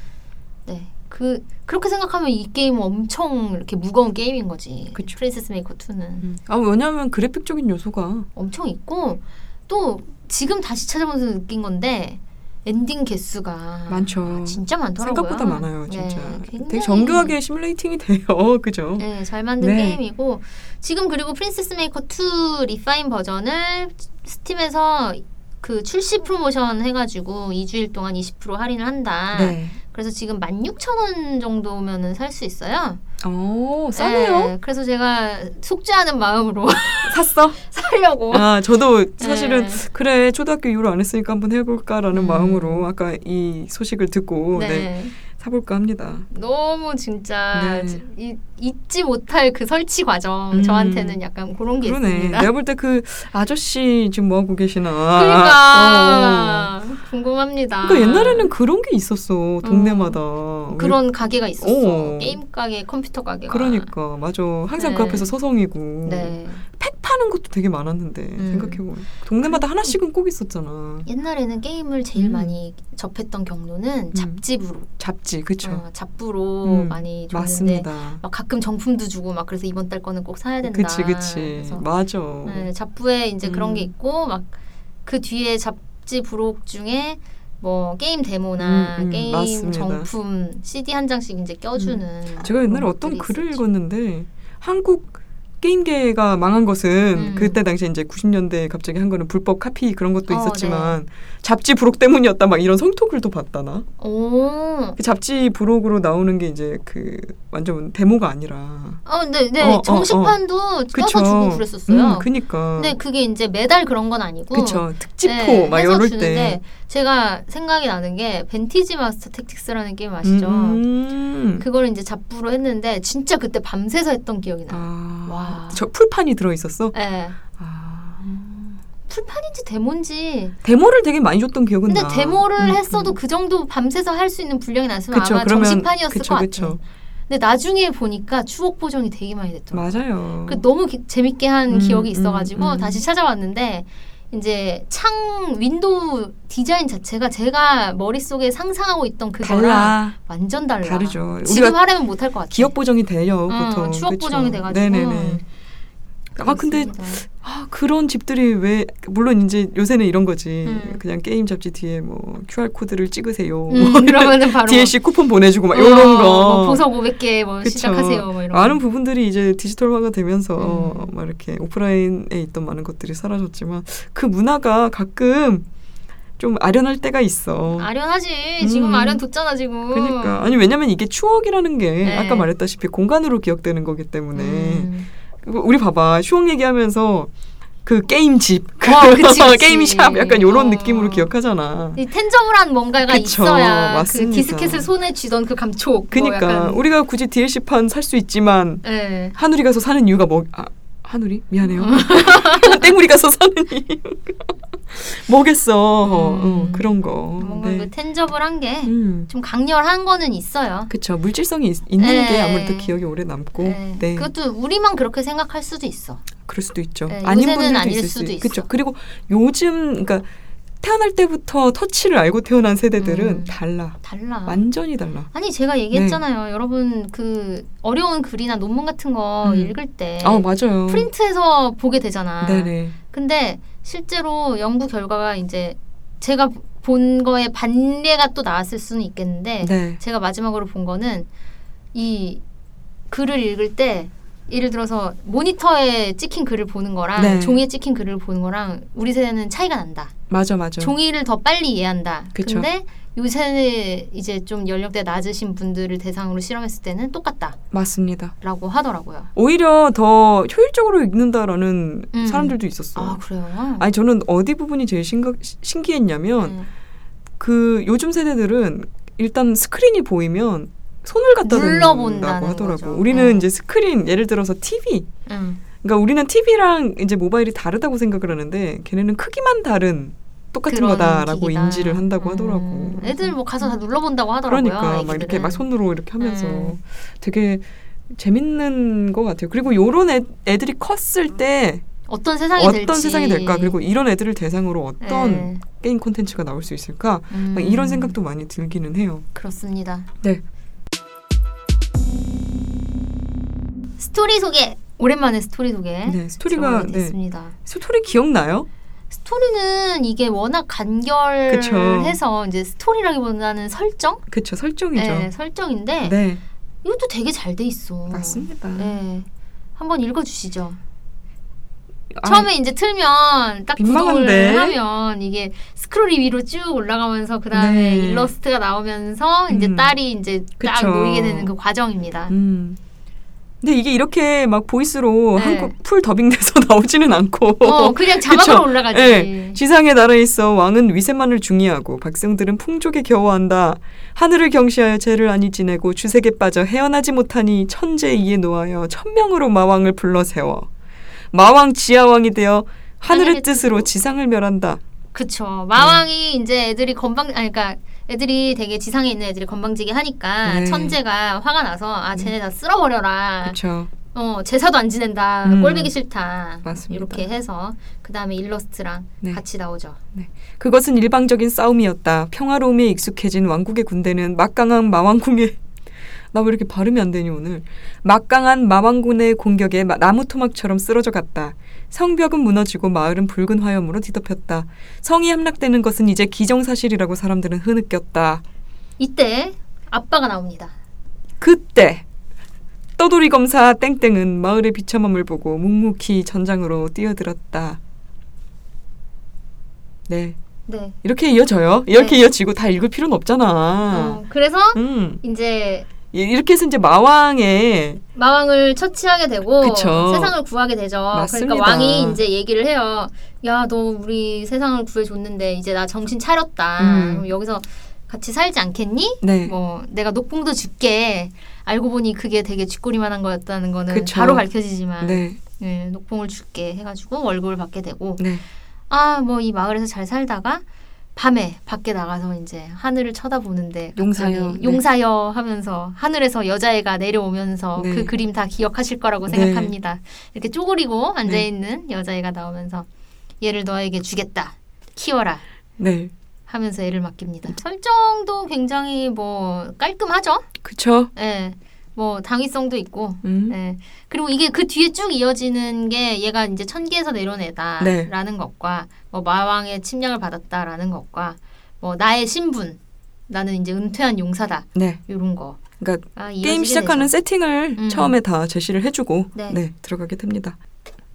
네. 그 그렇게 생각하면 이 게임은 엄청 이렇게 무거운 게임인 거지. 그쵸. Princess Maker 2는 음. 아 왜냐하면 그래픽적인 요소가 엄청 있고 또 지금 다시 찾아보면서 느낀 건데 엔딩 개수가 많죠. 진짜 많더라고요. 생각보다 많아요, 진짜. 네, 되게 정교하게 simulating이 돼요, 그죠? 네, 잘 만든 네. 게임이고 지금 그리고 Princess Maker 2 refine 버전을 Steam에서 그 출시 프로모션 해가지고 2주일 동안 20% 할인을 한다. 네. 그래서 지금 16,000원 정도면은 살 수 있어요. 오, 싸네요. 네, 그래서 제가 속죄하는 마음으로 샀어? 사려고. 아, 저도 사실은 네. 그래 초등학교 이후로 안 했으니까 한번 해볼까라는 음. 마음으로 아까 이 소식을 듣고 네. 네. 사볼까 합니다. 너무 진짜 네. 이, 잊지 못할 그 설치 과정 음. 저한테는 약간 그런 게 그러네. 있습니다. 내가 볼 때 그 아저씨 지금 뭐 하고 계시나. 그러니까 어. 궁금합니다. 그러니까 옛날에는 그런 게 있었어 동네마다. 우리- 그런 가게가 있었어. 어. 게임 가게, 컴퓨터 가게가. 그러니까 맞아. 항상 그 네. 앞에서 서성이고. 네. 팩 파는 것도 되게 많았는데 음. 생각해보면 동네마다 하나씩은 꼭 있었잖아. 옛날에는 게임을 제일 음. 많이 접했던 경로는 잡지부로, 잡지 그쵸. 어, 잡부로 음, 많이 줬는데 맞습니다. 막 가끔 정품도 주고 막 그래서 이번 달 거는 꼭 사야 된다. 그치 그치. 맞아. 네, 잡부에 이제 그런 음. 게 있고 막 그 뒤에 잡지 부록 중에 뭐 게임 데모나 음, 음, 게임 맞습니다. 정품 CD 한 장씩 이제 껴주는 제가 옛날에 어떤 글을 있었죠. 읽었는데 한국 게임계가 망한 것은 음. 그때 당시에 이제 90년대에 갑자기 한 거는 불법 카피 그런 것도 어, 있었지만 잡지 부록 때문이었다 막 이런 성토글도 봤다나 오. 그 잡지 부록으로 나오는 게 이제 그 완전 데모가 아니라 어, 네, 네. 어, 어, 정식판도 껴서 주고 그랬었어요. 음, 그니까 근데 그게 이제 매달 그런 건 아니고 그쵸 특집호 네, 막 이럴 때 제가 생각이 나는 게 벤티지 마스터 택틱스라는 게임 아시죠? 음. 그걸 이제 잡부로 했는데 진짜 그때 밤새서 했던 기억이 나요. 아, 와. 저 풀판이 들어 있었어. 네. 아. 풀판인지 데모인지. 데모를 되게 많이 줬던 기억은 근데 나. 데모를 음, 했어도 음. 그 정도 밤새서 할 수 있는 분량이 됐으면 그쵸, 아마 그러면- 정식판이었을 그쵸, 것 같아. 그쵸. 근데 나중에 보니까 추억 보정이 되게 많이 됐더라고요. 맞아요. 그 너무 기- 재밌게 한 음, 기억이 음, 있어가지고 음. 다시 찾아왔는데 이제 창 윈도우 디자인 자체가 제가 머릿속에 상상하고 있던 그거랑 달라. 완전 달라. 다르죠. 지금 하려면 못할 것 같아. 기억 보정이 돼요, 응, 보통. 추억 그쵸? 보정이 돼가지고. 네네네. 아 근데. 아, 그런 집들이 왜 물론 이제 요새는 이런 거지. 음. 그냥 게임 잡지 뒤에 뭐 QR 코드를 찍으세요. 음, 뭐 그러면은 바로 DLC 쿠폰 보내주고 막 어, 이런 거. 뭐 보석 500개 뭐 그쵸. 시작하세요. 뭐 이런. 많은 거. 부분들이 이제 디지털화가 되면서 음. 막 이렇게 오프라인에 있던 많은 것들이 사라졌지만 그 문화가 가끔 좀 아련할 때가 있어. 아련하지. 지금 음. 아련 뒀잖아 지금. 그러니까 아니 왜냐면 이게 추억이라는 게 네. 아까 말했다시피 공간으로 기억되는 거기 때문에 음. 우리 봐봐 추억 얘기하면서 그 게임 집, 그 어, 그치, 그치. 게임 샵 약간 이런 어. 느낌으로 기억하잖아. 이 텐저블한 뭔가가 그쵸, 있어야 맞습니다. 그 디스켓을 손에 쥐던 그 감촉. 그니까 뭐 우리가 굳이 DLC 판 살 수 있지만 예. 하늘이 가서 사는 이유가 뭐 아, 한우리 미안해요. 땡우리 가서 사느니 뭐겠어. 어, 음. 그런 거. 뭔가 네. 그 텐저블한 게좀 음. 강렬한 거는 있어요. 그쵸 물질성이 있, 있는 네. 게 아무래도 기억이 오래 남고 네. 네, 그것도 우리만 그렇게 생각할 수도 있어. 그럴 수도 있죠. 네, 아닌 분들도 아닐 있을 수도 있- 있어. 그쵸. 그리고 요즘 그러니까 태어날 때부터 터치를 알고 태어난 세대들은 음. 달라. 달라. 완전히 달라. 아니 제가 얘기했잖아요. 여러분 그 어려운 글이나 논문 같은 거 음. 읽을 때 아 맞아요. 프린트해서 보게 되잖아. 네네. 근데 실제로 연구 결과가 이제 제가 본 거에 반례가 또 나왔을 수는 있겠는데 네. 제가 마지막으로 본 거는 이 글을 읽을 때 예를 들어서 모니터에 찍힌 글을 보는 거랑 네. 종이에 찍힌 글을 보는 거랑 우리 세대는 차이가 난다. 맞아 맞아. 종이를 더 빨리 이해한다. 그쵸. 근데 요새 이제 좀 연령대 낮으신 분들을 대상으로 실험했을 때는 똑같다라고 맞습니다. 하더라고요. 오히려 더 효율적으로 읽는다라는 음. 사람들도 있었어. 아요 그래요? 아니 저는 어디 부분이 제일 신가, 신기했냐면 네. 그 요즘 세대들은 일단 스크린이 보이면 손을 갖다 눌러본다는 댄다고 하더라고. 거죠. 우리는 네. 이제 스크린 예를 들어서 TV. 응. 그러니까 우리는 TV랑 이제 모바일이 다르다고 생각을 하는데 걔네는 크기만 다른 똑같은 거다라고 기기다. 인지를 한다고 음. 하더라고. 애들 뭐 가서 다 눌러본다고 하더라고요. 그러니까 막 아이들은. 이렇게 막 손으로 이렇게 하면서 음. 되게 재밌는 것 같아요. 그리고 요런 애, 애들이 컸을 때 어떤 세상이 어떤 될지 세상이 될까? 그리고 이런 애들을 대상으로 어떤 네. 게임 콘텐츠가 나올 수 있을까? 음, 막 이런 생각도 많이 들기는 해요. 그렇습니다. 네. 스토리 소개 오랜만에 스토리 소개 네, 스토리가 네. 됐습니다. 스토리 기억나요? 스토리는 이게 워낙. 간결해서 이제 스토리라기보다는 설정, 그쵸 설정이죠. 네, 설정인데 네, 이것도 되게 잘 돼 있어. 맞습니다. 네, 한번 읽어주시죠. 아, 처음에 이제 틀면 딱 민망한데? 구동을 하면 이게 스크롤이 위로 쭉 올라가면서 그 다음에 네. 일러스트가 나오면서 이제 음. 딸이 이제 딱 그쵸. 놓이게 되는 그 과정입니다. 음. 근데 이게 이렇게 막 보이스로 네. 한국 full 더빙돼서 나오지는 않고 어, 그냥 자막으로. 올라가지. 예, 지상의 나라에 있어 왕은 위세만을 중시하고 백성들은 풍족에 겨워한다. 하늘을 경시하여 제를 아니 지내고 주색에 빠져 헤어나지 못하니 천제 이에 노하여 천명으로 마왕을 불러 세워 마왕 지하왕이 되어 하늘의 하늘의 뜻으로. 지상을 멸한다. 그쵸. 마왕이 이제 애들이 건방, 아니, 그러니까 애들이 되게 지상에 있는 애들이 건방지게 하니까 네. 음. 천재가 화가 나서 아, 쟤네 다 쓸어버려라. 그렇죠. 어, 제사도 안 지낸다. 음. 꼴보기 싫다. 맞습니다. 이렇게 해서 그 다음에 일러스트랑 네. 같이 나오죠. 그것은 일방적인 싸움이었다. 평화로움에 익숙해진 왕국의 군대는 막강한 마왕궁의 나 왜 이렇게 발음이 안 되니 오늘 막강한 마왕군의 공격에 마- 나무 토막처럼 쓰러져 갔다. 성벽은 무너지고 마을은 붉은 화염으로 뒤덮였다. 성이 함락되는 것은 이제 기정사실이라고 사람들은 흐느꼈다. 이때 아빠가 나옵니다. 그때 떠돌이 검사 땡땡은 마을의 비참함을 보고 묵묵히 전장으로 뛰어들었다. 네, 네. 이렇게 이어져요. 이렇게 네. 이어지고 다 읽을 필요는 없잖아. 어, 그래서 음. 이제 이- 이렇게 해서 이제 마왕의 마왕을 처치하게 되고 그쵸. 세상을 구하게 되죠. 맞습니다. 그러니까 왕이 이제 얘기를 해요. 야, 너 우리 세상을 구해줬는데 이제 나 정신 차렸다. 음. 여기서 같이 살지 않겠니? 네. 뭐 내가 녹봉도 줄게. 알고 보니 그게 되게 쥐꼬리만한 거였다는 거는 그쵸. 바로 밝혀지지만 네. 예, 녹봉을 줄게 해가지고 월급을 받게 되고 네. 아뭐 이 마을에서 잘 살다가 밤에 밖에 나가서 이제 하늘을 쳐다보는데 용사여, 네. 용사여 하면서 하늘에서 여자애가 내려오면서 네. 그 그림 다 기억하실 거라고 네. 생각합니다. 이렇게 쪼그리고 앉아 있는 여자애가 나오면서 얘를 너에게 주겠다. 키워라. 네. 하면서 애를 맡깁니다. 설정도 굉장히 뭐 깔끔하죠? 그쵸? 예. 뭐 당위성도 있고 음. 네. 그리고 이게 그 뒤에 쭉 이어지는 게 얘가 이제 천계에서 내려온 네. 애다라는 것과 뭐 마왕의 침략을 받았다라는 것과 뭐 나의 신분 나는 이제 은퇴한 용사다 네. 이런 거. 그러니까 아, 게임 시작하는 되죠. 세팅을 음. 처음에 다 제시를 해주고 네. 네. 들어가게 됩니다.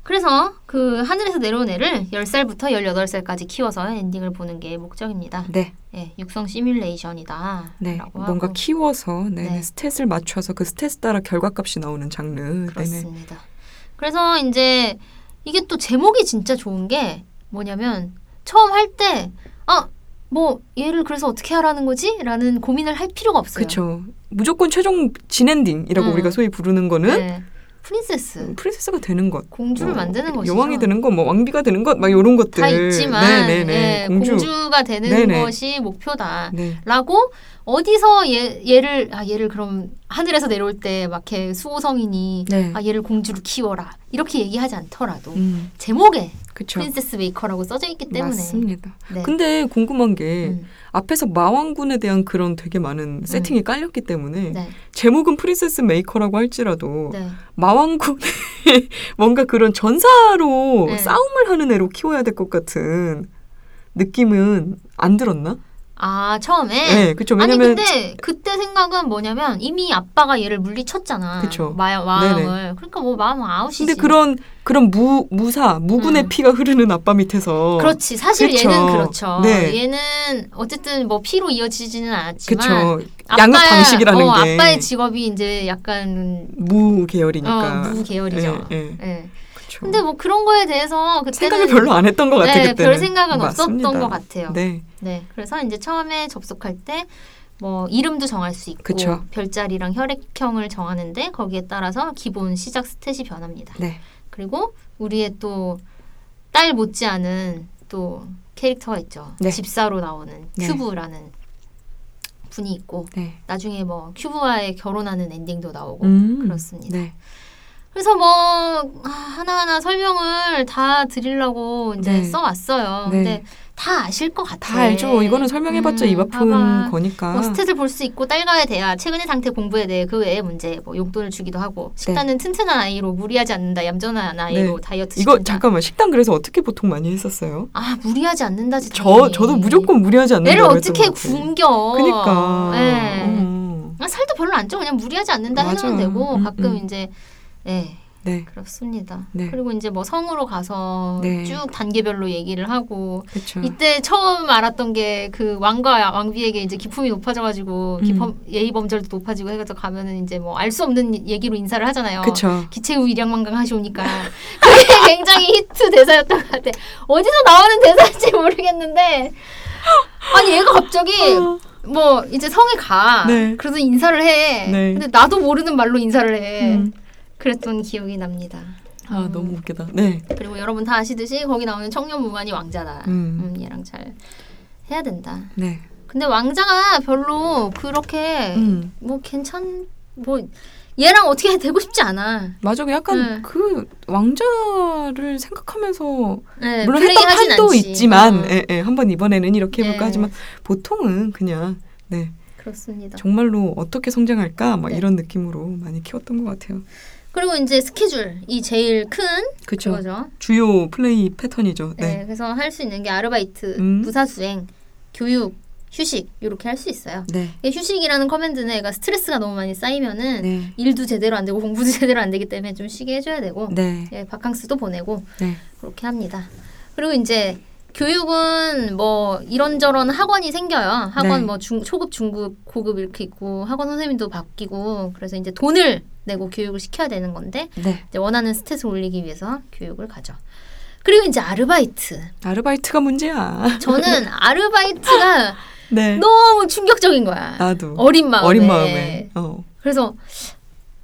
그래서 그 하늘에서 내려온 애를 10살부터 18살까지 키워서 엔딩을 보는 게 목적입니다. 네. 예, 육성 시뮬레이션이다. 네. 뭔가 하고. 키워서 네. 네. stat을 맞춰서 그 stat 따라 결과값이 나오는 장르. 네네. 그렇습니다. 그래서 이제 이게 또 제목이 진짜 좋은 게 뭐냐면 처음 할 때 아, 뭐 얘를 그래서 어떻게 하라는 거지? 라는 고민을 할 필요가 없어요. 그쵸. 무조건 최종 진엔딩이라고 음. 우리가 소위 부르는 거는 네. 프린세스 프린세스가 되는 것. 공주를 뭐 만드는 것이죠. 여왕이 되는 것, 뭐 왕비가 되는 것, 막 이런 것들. 다 있지만 네 네네. 예, 공주. 가 되는 네네. 것이 목표다. 네. 라고 어디서 얘, 얘를 아 얘를 그럼 하늘에서 내려올 때 막 이렇게 수호성이니 네. 아 얘를 공주로 키워라 이렇게 얘기하지 않더라도 음, 제목에 그쵸. Princess Maker라고 써져 있기 때문에 맞습니다. 네. 근데 궁금한 게 음, 앞에서 마왕군에 대한 그런 되게 많은 세팅이 깔렸기 때문에 네, 제목은 Princess Maker라고 할지라도 네. 마왕군에 뭔가 그런 전사로 네. 싸움을 하는 애로 키워야 될 것 같은 느낌은 안 들었나? 아 처음에 네, 그렇죠. 아니 왜냐면 근데 그때 생각은 뭐냐면 이미 아빠가 얘를 물리쳤잖아. 마, 마왕을. 그러니까 뭐 마왕은 아웃이지. 근데 그런 그런 무 무사 무군의 음. 피가 흐르는 아빠 밑에서 그렇지. 사실 그쵸. 얘는 그렇죠. 네. 얘는 어쨌든 뭐 피로 이어지지는 않았지만 그쵸 양육 방식이라는 어, 게 아빠의 직업이 이제 약간 무 계열이니까 어, 무 계열이죠. 예, 예. 예. 그쵸. 근데 뭐 그런 거에 대해서 그때는 생각을 별로 안 했던 것 같아 네, 그때는 별 생각은 맞습니다. 없었던 것 같아요. 네, 네, 그래서 이제 처음에 접속할 때 뭐 이름도 정할 수 있고 그쵸. 별자리랑 혈액형을 정하는데 거기에 따라서 기본 시작 스탯이 변합니다. 네, 그리고 우리의 또 딸 못지않은 또 캐릭터가 있죠. 네. 집사로 나오는 네. 큐브라는 분이 있고 네. 나중에 뭐 큐브와의 결혼하는 엔딩도 나오고 음, 그렇습니다. 네, 그래서 뭐 아, 하나하나 설명을 다 드리려고 이제 네. 써왔어요. 네. 근데 다 아실 것 같아. 다 알죠. 이거는 설명해봤자 음, 입 아픈 봐봐. 거니까. 뭐 stat을 볼 수 있고 딸과의 대화, 최근의 상태 공부에 대해 그 외의 문제, 뭐 용돈을 주기도 하고 식단은 튼튼한 아이로 무리하지 않는다, 얌전한 아이로 네. 다이어트 이거 시킨다. 잠깐만 식당 그래서 어떻게 보통 많이 했었어요? 아 무리하지 않는다지. 저 당연히. 저도 무조건 무리하지 않는다. 애를 어떻게. 굶겨? 그니까. 예. 어. 아, 살도 별로 안 쪄. 그냥 무리하지 않는다 맞아. 해놓으면 되고 음, 가끔 음. 이제 예. 네, 그렇습니다. 네. 그리고 이제 뭐 성으로 가서 네. 쭉 단계별로 얘기를 하고 그렇죠. 이때 처음 알았던 게 그 왕과 왕비에게 이제 기품이 높아져가지고 음. 기품 예의 범절도 높아지고 해서 가면은 이제 뭐 알 수 없는 얘기로 인사를 하잖아요. 그렇죠. 기체후 일양만강 하시오니까 그게 굉장히 히트 대사였던 것 같아. 어디서 나오는 대사인지 모르겠는데 아니 얘가 갑자기 뭐 이제 성에 가. 네. 그래서 인사를 해. 네. 근데 나도 모르는 말로 인사를 해. 음. 그랬던 기억이 납니다. 아 음. 너무 웃기다. 네. 그리고 여러분 다 아시듯이 거기 나오는 청년 무관이 왕자다. 음. 음, 얘랑 잘 해야 된다. 네. 근데 왕자가 별로 그렇게 음. 뭐 괜찮 뭐 얘랑 어떻게 되고 싶지 않아. 맞아. 약간 네. 그 왕자를 생각하면서 네, 물론 했던 판도. 있지만, 어, 예, 예, 한번 이번에는 이렇게 해볼까 예. 하지만 보통은 그냥 네 그렇습니다. 정말로 어떻게 성장할까 막 네. 이런 느낌으로 많이 키웠던 것 같아요. 그리고 이제 스케줄이 제일 큰 그렇죠. 그거죠. 주요 플레이 패턴이죠. 네. 네. 그래서 할 수 있는 게 아르바이트, 음. 무사 수행, 교육, 휴식 이렇게 할 수 있어요. 네. 이 휴식이라는 커맨드는 애가 스트레스가 너무 많이 쌓이면은 네. 일도 제대로 안 되고 공부도 제대로 안 되기 때문에 좀 쉬게 해줘야 되고 네. 예, 바캉스도 보내고 네. 그렇게 합니다. 그리고 이제 교육은 뭐 이런저런 학원이 생겨요. 학원 네. 뭐 중, 초급, 중급, 고급 이렇게 있고 학원 선생님도 바뀌고 그래서 이제 돈을 내고 교육을 시켜야 되는 건데 네. 이제 원하는 스탯을 올리기 위해서 교육을 가죠. 그리고 이제 아르바이트. 아르바이트가 문제야. 저는 아르바이트가 네. 너무 충격적인 거야. 나도 어린 마음에. 어린 마음에. 어. 그래서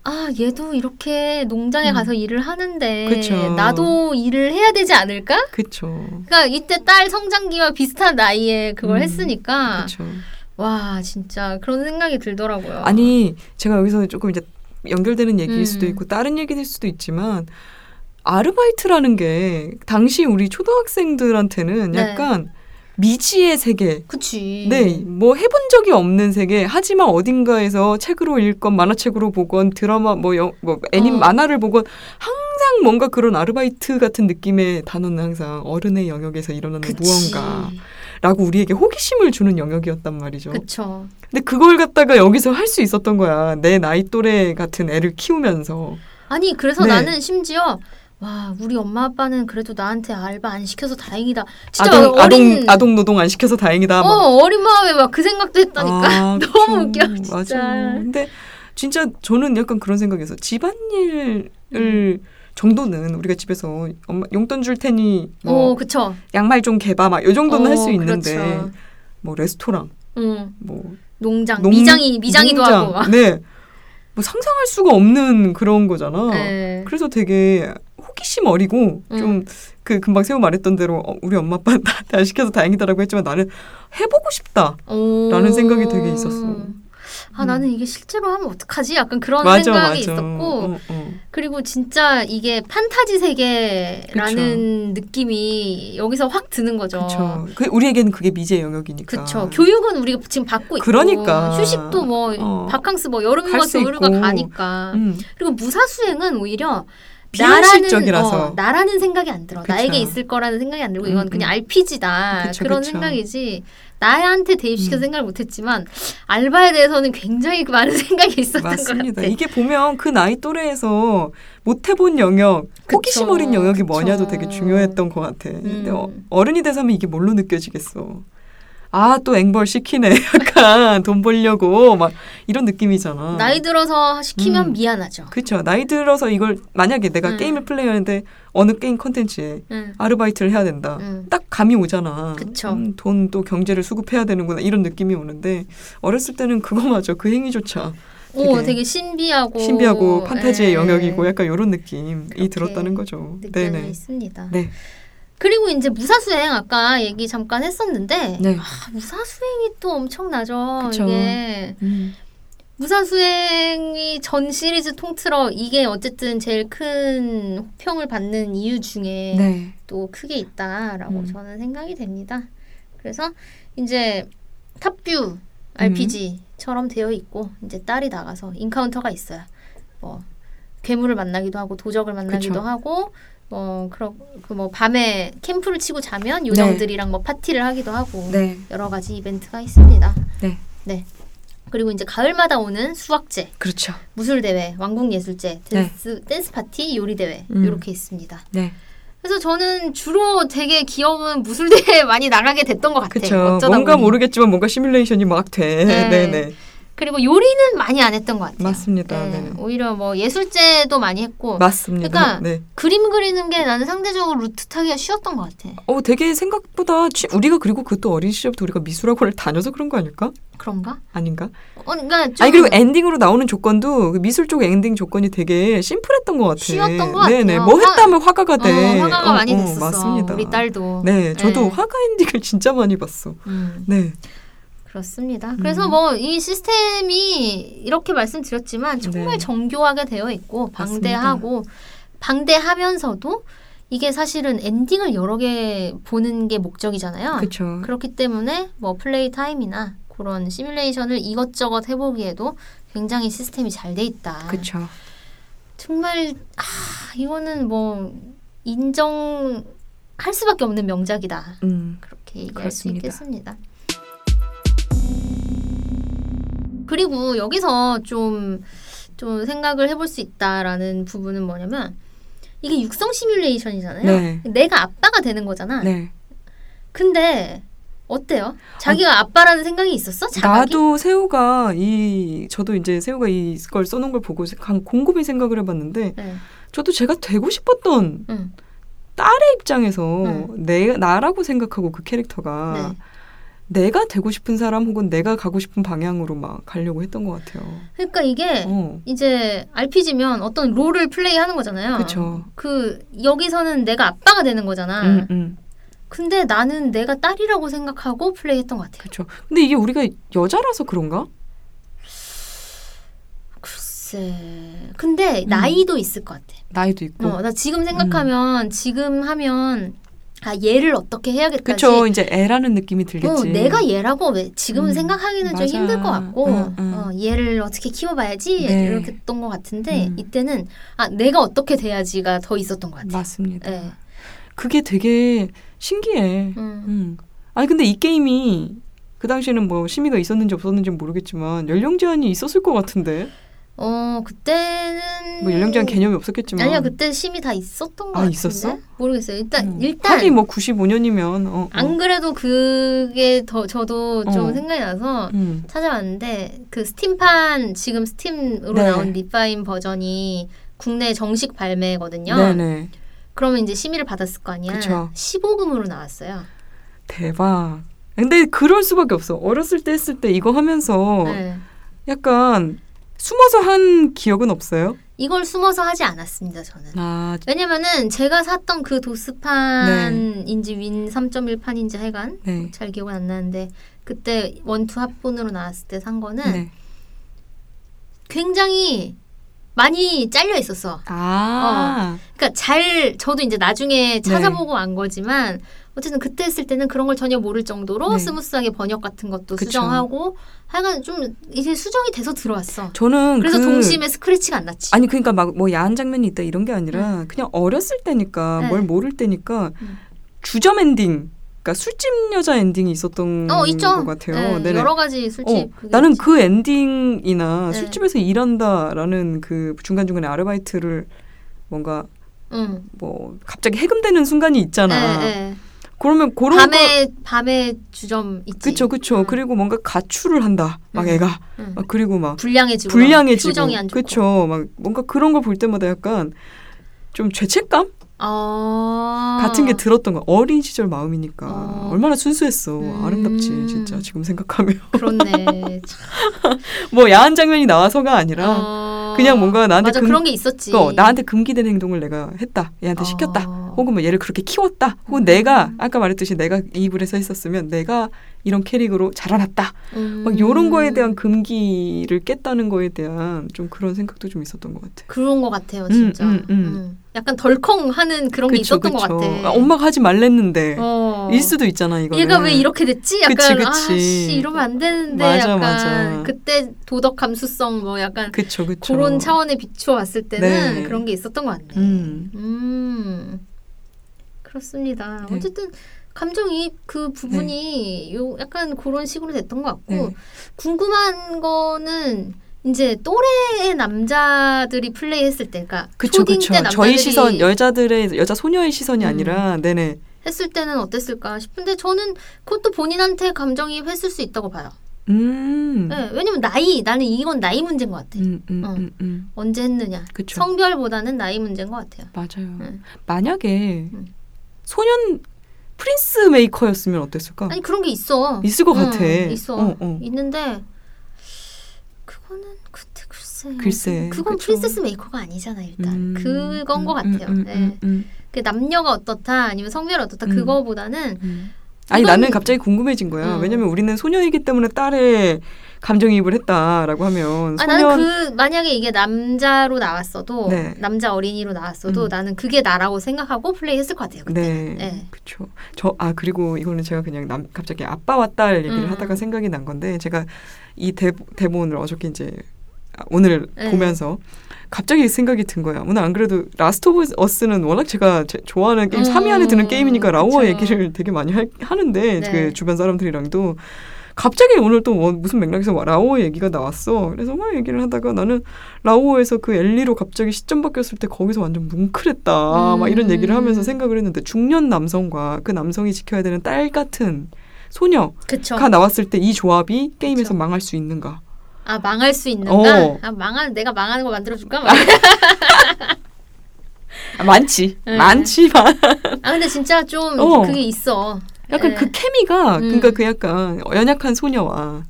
아 얘도 이렇게 농장에 음. 가서 일을 하는데 그쵸. 나도 일을 해야 되지 않을까? 그쵸. 그러니까 이때 딸 성장기와 비슷한 나이에 그걸 음, 했으니까 그쵸. 와 진짜 그런 생각이 들더라고요. 아니 제가 여기서 조금 이제 연결되는 얘기일 음. 수도 있고 다른 얘기일 수도 있지만 아르바이트라는 게 당시 우리 초등학생들한테는 네. 약간 미지의 세계. 그치. 네, 뭐 해본 적이 없는 세계. 하지만 어딘가에서 책으로 읽건 만화책으로 보건 드라마 뭐, 영, 뭐 애니 어. 만화를 보건 항상 뭔가 그런 아르바이트 같은 느낌의 단어는 항상 어른의 영역에서 일어나는 그치. 무언가라고 우리에게 호기심을 주는 영역이었단 말이죠. 그쵸. 근데 그걸 갖다가 여기서 할 수 있었던 거야. 내 나이 또래 같은 애를 키우면서. 아니 그래서 네. 나는 심지어 와 우리 엄마 아빠는 그래도 나한테 알바 안 시켜서 다행이다. 진짜 아동, 어린 아동, 아동 노동 안 시켜서 다행이다. 막. 어 어린 마음에 막 그 생각도 했다니까. 아, 너무. 웃겨, 진짜. 맞아. 근데 진짜 저는 약간 그런 생각에서 집안일을 음. 정도는 우리가 집에서 엄마 용돈 줄 테니 어뭐 그쵸. 양말 좀 개봐 막이 정도는 할수 어, 있는데 그렇죠. 뭐 레스토랑 응. 뭐 농장 농- 미장이 미장이도 농장, 하고 막. 네. 뭐 상상할 수가 없는 그런 거잖아. 네. 그래서 되게 호기심 어리고 음. 좀그 금방 세우 말했던 대로 어, 우리 엄마 아빠 나한테 안 시켜서 다행이다라고 했지만 나는 해보고 싶다. 오. 라는 생각이 되게 있었어. 아 음. 나는 이게 실제로 하면 어떡하지? 약간 그런 맞아 생각이 맞아. 있었고 어, 어. 그리고 진짜 이게 판타지 세계라는 느낌이 여기서 확 드는 거죠. 그렇죠. 그 우리에게는 그게 미지의 영역이니까. 그쵸. 교육은 우리가 지금 받고 있고 그러니까. 휴식도 뭐 어. 바캉스 뭐 겨울과 있고. 가니까 음. 그리고 무사 수행은 오히려 비현실적이라서. 나라는, 어, 나라는 생각이 안 들어. 그쵸. 나에게 있을 거라는 생각이 안 들고 이건 음, 그냥 음. RPG다 그쵸, 그런 그쵸. 생각이지 나한테 대입시켜 음. 생각을 못했지만 알바에 대해서는 굉장히 많은 생각이 있었던 것 맞습니다. 같아. 이게 보면 그 나이 또래에서 못 해본 영역, 호기심 그쵸, 어린 영역이. 뭐냐도 되게 중요했던 것 같아. 근데 음. 어, 어른이 돼서 하면 이게 뭘로 느껴지겠어. 아, 또 앵벌 시키네. 약간 돈 벌려고 막 이런 느낌이잖아. 나이 들어서 시키면 음. 미안하죠. 그쵸. 나이 들어서 이걸 만약에 내가 음. 게임을 플레이하는데 어느 게임 컨텐츠에 응. 아르바이트를 해야 된다. 응. 딱 감이 오잖아. 음, 돈또 경제를 수급해야 되는구나 이런 느낌이 오는데 어렸을 때는 그거마저 그 행위조차 오, 되게 되게 신비하고 신비하고 판타지의 예, 영역이고 약간 이런 느낌이 들었다는 거죠. 네네. 있습니다. 네. 그리고 이제 무사수행 아까 얘기 잠깐 했었는데 네. 아, 무사수행이 또 엄청나죠. 그쵸. 이게 음. 무사수행이 전 시리즈 통틀어 이게 어쨌든 제일 큰 호평을 받는 이유 중에 네. 또 크게 있다라고 음. 저는 생각이 됩니다. 그래서 이제 탑뷰 RPG처럼 되어 있고 이제 딸이 나가서 인카운터가 있어요. 뭐 괴물을 만나기도 하고 도적을 만나기도 그쵸. 하고 뭐 그런 그뭐 밤에 캠프를 치고 자면 요정들이랑 뭐 파티를 하기도 하고 네. 여러 가지 이벤트가 있습니다. 네. 네. 그리고 이제 가을마다 오는 수확제, 그렇죠. 무술 대회, 왕국 예술제, 댄스 댄스 파티, 요리 대회 음. 이렇게 있습니다. 네. 그래서 저는 주로 되게 귀여운 무술 대회 많이 나가게 됐던 것 같아요. 어쩌다 뭔가 보니. 모르겠지만 뭔가 시뮬레이션이 막 돼. 네. 네. 네. 그리고 요리는 많이 안 했던 것 같아요. 맞습니다. 네. 네. 오히려 뭐 예술제도 많이 했고 맞습니다. 그러니까 네. 그림 그리는 게 나는 상대적으로 루트 타기가 쉬웠던 것 같아. 어, 되게 생각보다 취, 우리가 그리고 그것도 어린 시절부터 우리가 미술학원을 다녀서 그런 거 아닐까? 그런가? 아닌가? 어, 그러니까 좀 아니 그리고 엔딩으로 나오는 조건도 그 미술 쪽 엔딩 조건이 되게 심플했던 것 같아. 쉬웠던 것 네네. 같아요. 뭐 화- 했다면 화 가가 돼. 어, 화가가 어, 많이 어, 됐었어. 맞습니다. 우리 딸도. 네, 저도 네. 화가 엔딩을 진짜 많이 봤어. 음. 네, 그렇습니다. 음. 그래서 뭐이 시스템이 이렇게 말씀드렸지만 정말 네. 정교하게 되어 있고 방대하고 방대하면서도 이게 사실은 엔딩을 여러 개 보는 게 목적이잖아요. 그렇죠. 그렇기 때문에 뭐 플레이 타임이나 그런 시뮬레이션을 이것저것 해보기에도 굉장히 시스템이 잘 돼 있다. 그렇죠. 정말 아 이거는 뭐 인정할 수밖에 없는 명작이다. 음, 그렇게 얘기할 그렇습니다. 수 있겠습니다. 그리고 여기서 좀, 좀 생각을 해볼 수 있다라는 부분은 뭐냐면 이게 육성 시뮬레이션이잖아요. 네. 내가 아빠가 되는 거잖아. 네. 근데 어때요? 자기가 아, 빠라는 생각이 있었어? 자각이? 나도 새우가 이 저도 이제 새우가 이걸 써놓은 걸 보고 간 곰곰이 생각을 해봤는데 네. 저도 제가 되고 싶었던 응. 딸의 입장에서 응. 내 나라고 생각하고 그 캐릭터가 네. 내가 되고 싶은 사람 혹은 내가 가고 싶은 방향으로 막 가려고 했던 것 같아요. 그러니까 이게 어, 이제 RPG면 어떤 롤을 플레이하는 거잖아요. 그쵸. 그 여기서는 내가 아빠가 되는 거잖아. 음, 음, 근데 나는 내가 딸이라고 생각하고 플레이했던 것 같아요. 그렇죠. 근데 이게 우리가 여자라서 그런가? 글쎄. 근데 음. 나이도 있을 것 같아. 나이도 있고. 어, 나 지금 생각하면 지금 하면 아 얘를 어떻게 해야겠다지. 그렇죠. 이제 애라는 느낌이 들겠지. 어, 내가 얘라고 왜 지금 음, 생각하기는 좀 맞아. 힘들 것 같고 응, 응. 어, 얘를 어떻게 키워봐야지 네. 이렇게 했던 것 같은데 음. 이때는 아 내가 어떻게 돼야지가 더 있었던 것 같아. 맞습니다. 네. 그게 되게 신기해. 음. 음. 아니 근데 이 게임이 그 당시에는 뭐 심의가 있었는지 없었는지 는 모르겠지만 연령 제한이 있었을 것 같은데 어 그때는 뭐 연령 제한 개념이 없었겠지만 아니야 그때 심의 다 있었던 것 아, 같은데 있었어? 모르겠어요. 일단 음. 일단 하긴 뭐 95년이면 어, 어. 안 그래도 그게 더 저도 좀 어. 생각이 나서 음. 찾아봤는데 그 스팀판 지금 스팀으로 네. 나온 Refine 버전이 국내 정식 발매거든요. 네네 그러면 이제 심의를 받았을 거 아니야. 그쵸. 15금으로 나왔어요. 대박. 근데 그럴 수밖에 없어. 어렸을 때 했을 때 이거 하면서 네. 약간 숨어서 한 기억은 없어요? 이걸 숨어서 하지 않았습니다. 저는. 아, 왜냐면은 제가 샀던 그 도스판인지 윈 3.1판인지 하여간 네. 잘 기억은 안 나는데 그때 원투 합본으로 나왔을 때 산 거는 네. 굉장히 많이 잘려 있었어. 아, 그러니까 잘 저도 이제 나중에 네. 찾아보고 안 거지만 어쨌든 그때 했을 때는 그런 걸 전혀 모를 정도로 네. 스무스하게 번역 같은 것도 그쵸. 수정하고 하여간 좀 이제 수정이 돼서 들어왔어. 저는 그래서 그, 동심에 스크래치가 안 났지. 아니 그러니까 막 뭐 야한 장면이 있다 이런 게 아니라 그냥 어렸을 때니까 네. 뭘 모를 때니까 음. 주점 엔딩, 그러니까 술집 여자 엔딩이 있었던 어. 것 같아요. 네. 여러 가지 술집. 어, 나는 있지. 그 엔딩이나 네. 술집에서 일한다라는 그 중간 중간에 아르바이트를 뭔가 응. 뭐 갑자기 해금되는 순간이 있잖아. 네, 네. 그러면 그런 거 밤에 밤에 주점 있지. 그쵸 그쵸 응. 그리고 뭔가 가출을 한다 막 음. 애가 응. 막 그리고 막 불량해지고 불량해지고 표정이 안 좋고. 그쵸 막 뭔가 그런 걸 볼 때마다 약간 좀 죄책감 어... 같은 게 들었던 거 어린 시절 마음이니까 어. 얼마나 순수했어 음. 아름답지 진짜 지금 생각하면 그렇네. 뭐 야한 장면이 나와서가 아니라 어... 그냥 뭔가 나한테 맞아 금- 그런 게 있었지. 그 나한테 금기된 행동을 내가 했다 얘한테 시켰다 어. 혹은 뭐 얘를 그렇게 키웠다 혹은 음. 내가 아까 말했듯이 내가 이 입을 해서 있었으면 내가 이런 캐릭으로 자라났다 음. 막 요런 거에 대한 금기를 깼다는 거에 대한 좀 그런 생각도 좀 있었던 것 같아. 그런 것 같아요, 음, 진짜. 음, 음. 음. 약간 덜컹하는 그런 게 그쵸, 있었던 것 그쵸. 같아. 아, 엄마가 하지 말랬는데 어. 일 수도 있잖아 이거. 얘가 왜 이렇게 됐지? 약간 그치, 그치. 아씨 이러면 안 되는데 맞아, 약간 맞아. 그때 도덕 감수성 뭐 약간 그쵸 그쵸. 그런 차원에 비추어 봤을 때는 네. 그런 게 있었던 것 같네. 음. 음. 그렇습니다. 네. 어쨌든 감정이입 그 부분이 요 약간 그런 식으로 됐던 것 같고 네. 궁금한 거는 이제 또래의 남자들이 플레이했을 때, 그러니까 그쵸 초딩 그쵸. 때 남자들이 저희 시선 여자들의 여자 소녀의 시선이 음. 아니라 네네. 했을 때는 어땠을까 싶은데 저는 그것도 본인한테 감정이입 했을 수 있다고 봐요. 음. 네, 왜냐면 나이 나는 이건 나이 문제인 것 같아. 음, 음, 어. 음, 음. 언제 했느냐. 그쵸. 성별보다는 나이 문제인 것 같아요. 맞아요. 음. 만약에 음. 소년 프린스 메이커였으면 어땠을까? 아니 그런 게 있어. 있을 것 응, 같아. 있어. 어, 어. 있는데 그거는 그때 글쎄. 글쎄, 그건 그쵸. 프린세스 메이커가 아니잖아 일단. 음, 그건 것 음, 같아요. 음, 네. 음, 음, 그 남녀가 어떻다 아니면 성별이 어떻다 음. 그거보다는 음. 아니 나는 갑자기 궁금해진 거야. 음. 왜냐면 우리는 소녀이기 때문에 딸에 감정이입을 했다라고 하면 아, 소년 나는 그 만약에 이게 남자로 나왔어도 네. 남자 어린이로 나왔어도 음. 나는 그게 나라고 생각하고 플레이했을 것 같아요. 그때. 네, 네. 그렇죠. 저 아 그리고 이거는 제가 그냥 남 갑자기 아빠와 딸 얘기를 음. 하다가 생각이 난 건데 제가 이 대, 대본을 어저께 이제 아, 오늘 네. 보면서 갑자기 생각이 든 거야. 오늘 안 그래도 라스트 오브 어스는 워낙 제가 제- 좋아하는 게임 음, 3위 안에 드는 게임이니까 라오어 그쵸. 얘기를 되게 많이 하, 하는데 네. 그 주변 사람들이랑도 갑자기 오늘 또뭐 무슨 맥락에서 라오어 얘기가 나왔어. 그래서 막 얘기를 하다가 나는 라오어에서 그 엘리로 갑자기 시점 바뀌었을 때 거기서 완전 뭉클했다. 막 이런 얘기를 하면서 음. 생각을 했는데 중년 남성과 그 남성이 지켜야 되는 딸 같은 소녀가 그쵸. 나왔을 때 이 조합이 게임에서 그쵸. 망할 수 있는가? 아 망할 수 있는가? 어. 아 망할 내가 망하는 거 만들어줄까? 아, 많지, 네. 많지만 아 근데 진짜 좀 어. 그게 있어. 약간 예. 그 케미가 음. 그러니까 그 약간 연약한 소녀와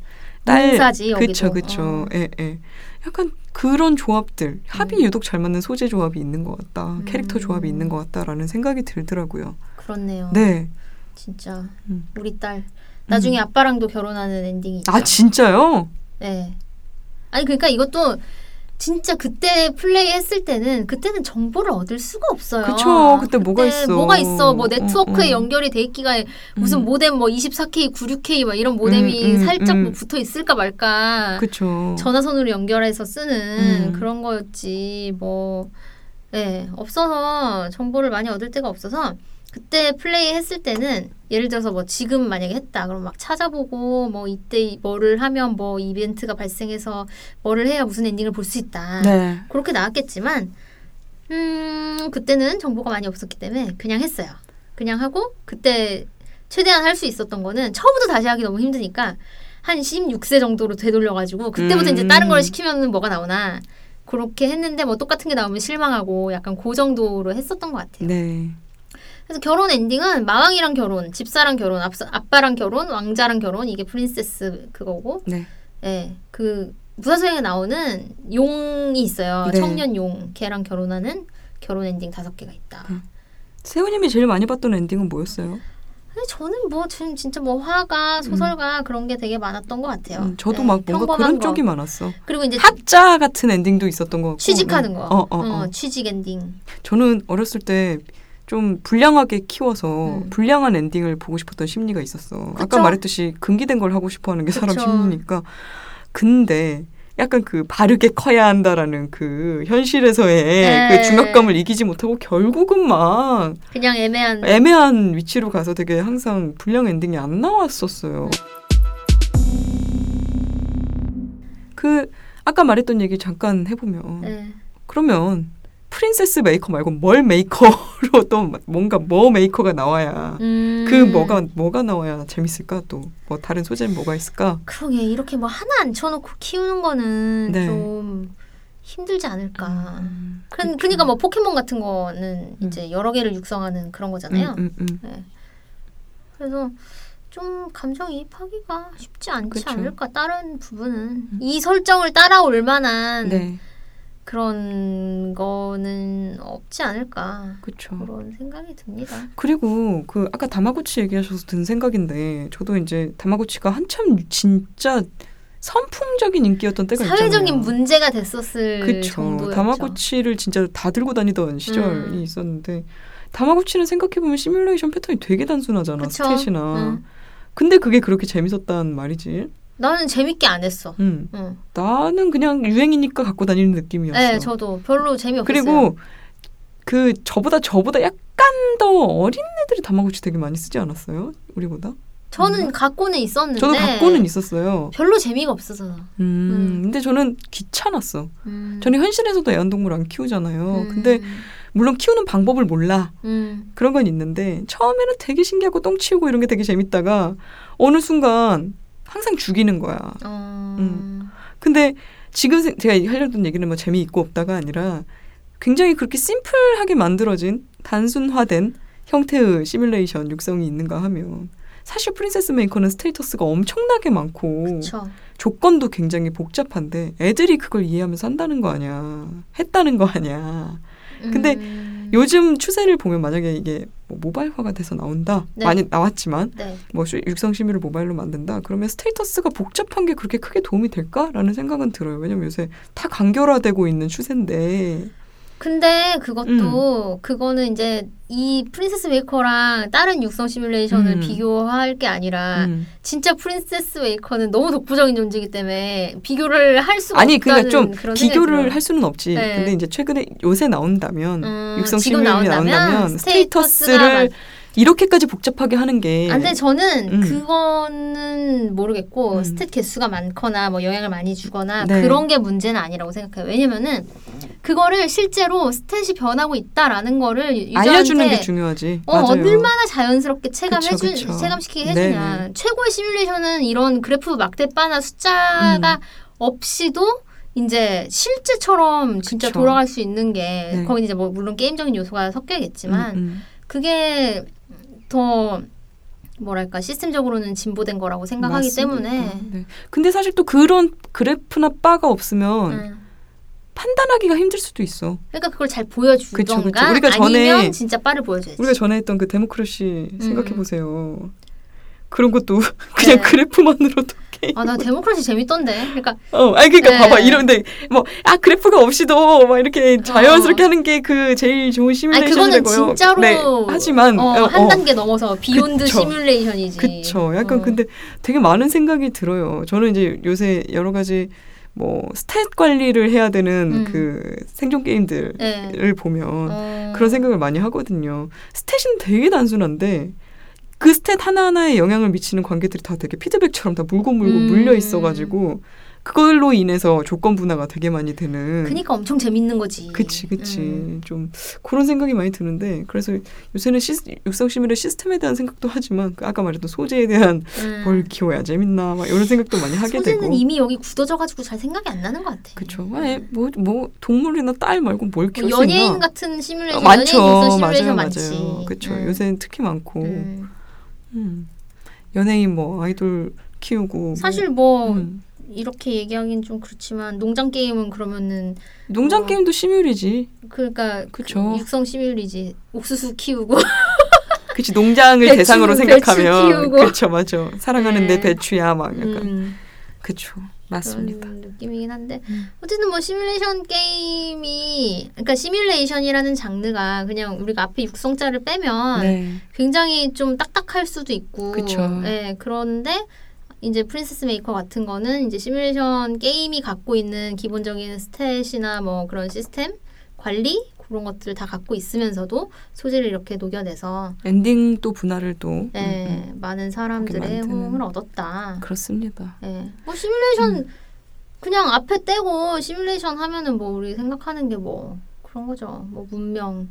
딸 인사지, 여기도. 그쵸 그쵸 어. 예 예. 약간 그런 조합들 합이 음. 유독 잘 맞는 소재 조합이 있는 것 같다 캐릭터 음. 조합이 있는 것 같다라는 생각이 들더라고요. 그렇네요. 네. 진짜 음. 우리 딸 나중에 아빠랑도 결혼하는 엔딩이. 아 진짜요? 네. 아니 그러니까 이것도 진짜 그때 플레이했을 때는 그때는 정보를 얻을 수가 없어요. 그쵸. 그때 뭐가 있어. 뭐가 있어? 뭐 네트워크에 어, 어. 연결이 돼 있기가 무슨 음. 모뎀 뭐 24K, 96K 막 이런 모뎀이 음, 음, 살짝 음. 뭐 붙어 있을까 말까. 그쵸. 전화선으로 연결해서 쓰는 음. 그런 거였지 뭐 네, 없어서 정보를 많이 얻을 데가 없어서 그때 플레이 했을 때는 예를 들어서 뭐 지금 만약에 했다 그럼 막 찾아보고 뭐 이때 뭐를 하면 뭐 이벤트가 발생해서 뭐를 해야 무슨 엔딩을 볼 수 있다 네. 그렇게 나왔겠지만 음 그때는 정보가 많이 없었기 때문에 그냥 했어요 그냥 하고 그때 최대한 할 수 있었던 거는 처음부터 다시 하기 너무 힘드니까 한 16세 정도로 되돌려가지고 그때부터 음. 이제 다른 걸 시키면 뭐가 나오나 그렇게 했는데 뭐 똑같은 게 나오면 실망하고 약간 그 정도로 했었던 것 같아요. 네. 그래서 결혼 엔딩은 마왕이랑 결혼, 집사랑 결혼, 앞, 아빠랑 결혼, 왕자랑 결혼 이게 프린세스 그거고, 네. 예, 그 무사소행에 나오는 용이 있어요. 네. 청년 용. 걔랑 결혼하는 결혼 엔딩 다섯 개가 있다. 음. 세훈님이 제일 많이 봤던 엔딩은 뭐였어요? 저는 뭐 지금 진짜 뭐 화가 소설가 그런 게 되게 많았던 것 같아요. 음, 저도 네, 막 뭔가 그런 거. 쪽이 많았어. 그리고 이제 학자 같은 엔딩도 있었던 것 같고. 취직하는 거. 어, 어, 어, 어. 취직 엔딩. 저는 어렸을 때 좀 불량하게 키워서 음. 불량한 엔딩을 보고 싶었던 심리가 있었어. 아까 그쵸? 말했듯이 금기된 걸 하고 싶어 하는 게 사람 그쵸. 심리니까. 근데 약간 그 바르게 커야 한다라는 그 현실에서의 네. 그 중압감을 이기지 못하고 결국은 막 그냥 애매한 애매한 위치로 가서 되게 항상 불량 엔딩이 안 나왔었어요. 그 아까 말했던 얘기 잠깐 해보면 네. 그러면 프린세스 메이커 말고 뭘 메이커로 또 뭔가 뭐 메이커가 나와야 음. 그 뭐가 뭐가 나와야 재밌을까 또 뭐 다른 소재는 뭐가 있을까? 그러게 이렇게 뭐 하나 앉혀놓고 키우는 거는 네. 좀 힘들지 않을까. 음, 그, 그쵸. 그러니까 뭐 포켓몬 같은 거는 음. 이제 여러 개를 육성하는 그런 거잖아요. 음, 음, 음. 네. 그래서 좀 감정이입하기가 쉽지 않지 그쵸. 않을까. 다른 부분은 이 설정을 따라올 만한 네, 그런 거는 없지 않을까. 그렇죠. 그런 생각이 듭니다. 그리고 그 아까 다마고치 얘기하셔서 든 생각인데 저도 이제 다마고치가 한참 진짜 선풍적인 인기였던 때가 사회적인 있잖아요. 문제가 됐었을 그쵸. 정도였죠. 다마고치를 진짜 다 들고 다니던 시절이 음. 있었는데 다마고치는 생각해보면 시뮬레이션 패턴이 되게 단순하잖아 그쵸. 스탯이나 응. 근데 그게 그렇게 재밌었단 말이지 나는 재밌게 안 했어. 음. 응. 나는 그냥 유행이니까 갖고 다니는 느낌이었어 네, 저도 별로 재미없었어요. 그리고 그 저보다 저보다 약간 더 어린 애들이 다마고치 되게 많이 쓰지 않았어요? 우리보다? 저는 갖고는 있었는데 저도 갖고는 있었어요 별로 재미가 없어서. 음, 음. 근데 저는 귀찮았어 음. 저는 현실에서도 애완동물 안 키우잖아요 음. 근데 물론 키우는 방법을 몰라 음. 그런 건 있는데 처음에는 되게 신기하고 똥 치우고 이런 게 되게 재밌다가 어느 순간 항상 죽이는 거야. 어. 음. 근데 지금 생- 제가 하려던 얘기는 뭐 재미있고 없다가 아니라 굉장히 그렇게 심플하게 만들어진 단순화된 형태의 시뮬레이션 육성이 있는가 하면 사실 프린세스 메이커는 status가 엄청나게 많고 그쵸. 조건도 굉장히 복잡한데 애들이 그걸 이해하면서 한다는 거 아니야 했다는 거 아니야 근데 음. 요즘 추세를 보면 만약에 이게 뭐 모바일화가 돼서 나온다? 네. 많이 나왔지만 네. 뭐 시- 육성 시뮬을 모바일로 만든다? 그러면 status가 복잡한 게 그렇게 크게 도움이 될까라는 생각은 들어요. 왜냐면 요새 다 간결화되고 있는 추세인데 근데 그것도 음. 그거는 이제 이 프린세스 메이커랑 다른 육성 시뮬레이션을 음. 비교할 게 아니라 음. 진짜 프린세스 메이커는 너무 독보적인 존재이기 때문에 비교를 할 수가 아니 그러니까 좀 비교를. 할 수는 없지 네. 근데 이제 최근에 요새 나온다면 음, 육성 시뮬레이션이 나온다면 나온다면 status를 이렇게까지 복잡하게 하는 게 아, 근데 저는 음. 그거는 모르겠고 음. stat 개수가 많거나 뭐 영향을 많이 주거나 네. 그런 게 문제는 아니라고 생각해요. 왜냐면은 그거를 실제로 스탯이 변하고 있다라는 거를 유저한테 알려주는 게 중요하지 어, 맞아요 얼마나 자연스럽게 체감해주, 그쵸, 그쵸. 체감시키게 네, 해주냐. 최고의 시뮬레이션은 이런 그래프 막대바나 숫자가 음. 없이도 이제 실제처럼 진짜 그쵸. 돌아갈 수 있는 게 네. 거기 이제 뭐 물론 게임적인 요소가 섞여야겠지만 음, 음. 그게 더 뭐랄까 시스템적으로는 진보된 거라고 생각하기 맞습니다. 때문에 네. 근데 사실 또 그런 그래프나 바가 없으면 음. 판단하기가 힘들 수도 있어. 그러니까 그걸 잘 보여주던가 그쵸, 그쵸. 우리가 아니면 전에- 진짜 빠를 보여줘야지. 우리가 전에 했던 그 데모크라시 음. 생각해 보세요. 그런 것도 그냥 네. 그래프만으로도. 아 나 데모크라시 재밌던데. 그러니까 어, 아니 그러니까 네. 봐봐 이런데 뭐 아 그래프가 없이도 막 이렇게 자연스럽게 하는 게 그 제일 좋은 아니 시뮬레이션이 그거는 진짜로 네, 하지만 어, 어, 한 어. 단계 넘어서 beyond 그쵸. 시뮬레이션이지. 그쵸. 약간 어. 근데 되게 많은 생각이 들어요. 저는 이제 요새 여러 가지 뭐 stat 관리를 해야 되는 음. 그 생존 게임들을 네. 보면 어. 그런 생각을 많이 하거든요. stat은 되게 단순한데 그 stat 하나하나에 영향을 미치는 관계들이 다 되게 피드백처럼 다 물고 물고 음. 물려 있어가지고 그걸로 인해서 조건 분화가 되게 많이 되는. 그니까 엄청 재밌는 거지. 그치 그치 음. 좀 그런 생각이 많이 드는데 그래서 요새는 시스, 육성 시뮬의 시스템에 대한 생각도 하지만 그 아까 말했던 소재에 대한 음. 뭘 키워야 재밌나 막 이런 생각도 많이 하게 소재는 되고 이미 여기 굳어져가지고 잘 생각이 안 나는 것 같아. 그쵸 뭐뭐 동물이나 딸 말고 뭘뭐 키울 수 연예인 있나 같은 시뮬레이션, 어, 많죠 연예인 육성 시뮬레이션 맞아요 많지. 맞아요 그쵸 음. 요새는 특히 많고 음. 음. 연예인 뭐 아이돌 키우고 사실 뭐 음. 이렇게 얘기하긴 좀 그렇지만 농장 게임은 그러면은 농장 어. 게임도 시뮬이지. 그러니까 그쵸. 육성 시뮬이지 옥수수 키우고 그치 농장을 배추, 대상으로 배추 생각하면 키우고. 그렇죠 맞아 사랑하는 내 네. 배추야 막 약간 음, 그쵸 맞습니다. 그런 느낌이긴 한데 음. 어쨌든 뭐 시뮬레이션 게임이 그러니까 시뮬레이션이라는 장르가 그냥 우리가 앞에 육성자를 빼면 네 굉장히 좀 딱딱할 수도 있고 그쵸. 예, 그런데 이제 프린세스 메이커 같은 거는 이제 시뮬레이션 게임이 갖고 있는 기본적인 stat이나 뭐 그런 시스템 관리 그런 것들을 다 갖고 있으면서도 소재를 이렇게 녹여내서 엔딩 또 분할을 또 예, 음, 많은 사람들의. 호응을 얻었다. 음. 그렇습니다. 예. 뭐 시뮬레이션 음. 그냥 앞에 떼고 시뮬레이션 하면은 뭐 우리 생각하는 게 뭐 그런 거죠. 뭐 문명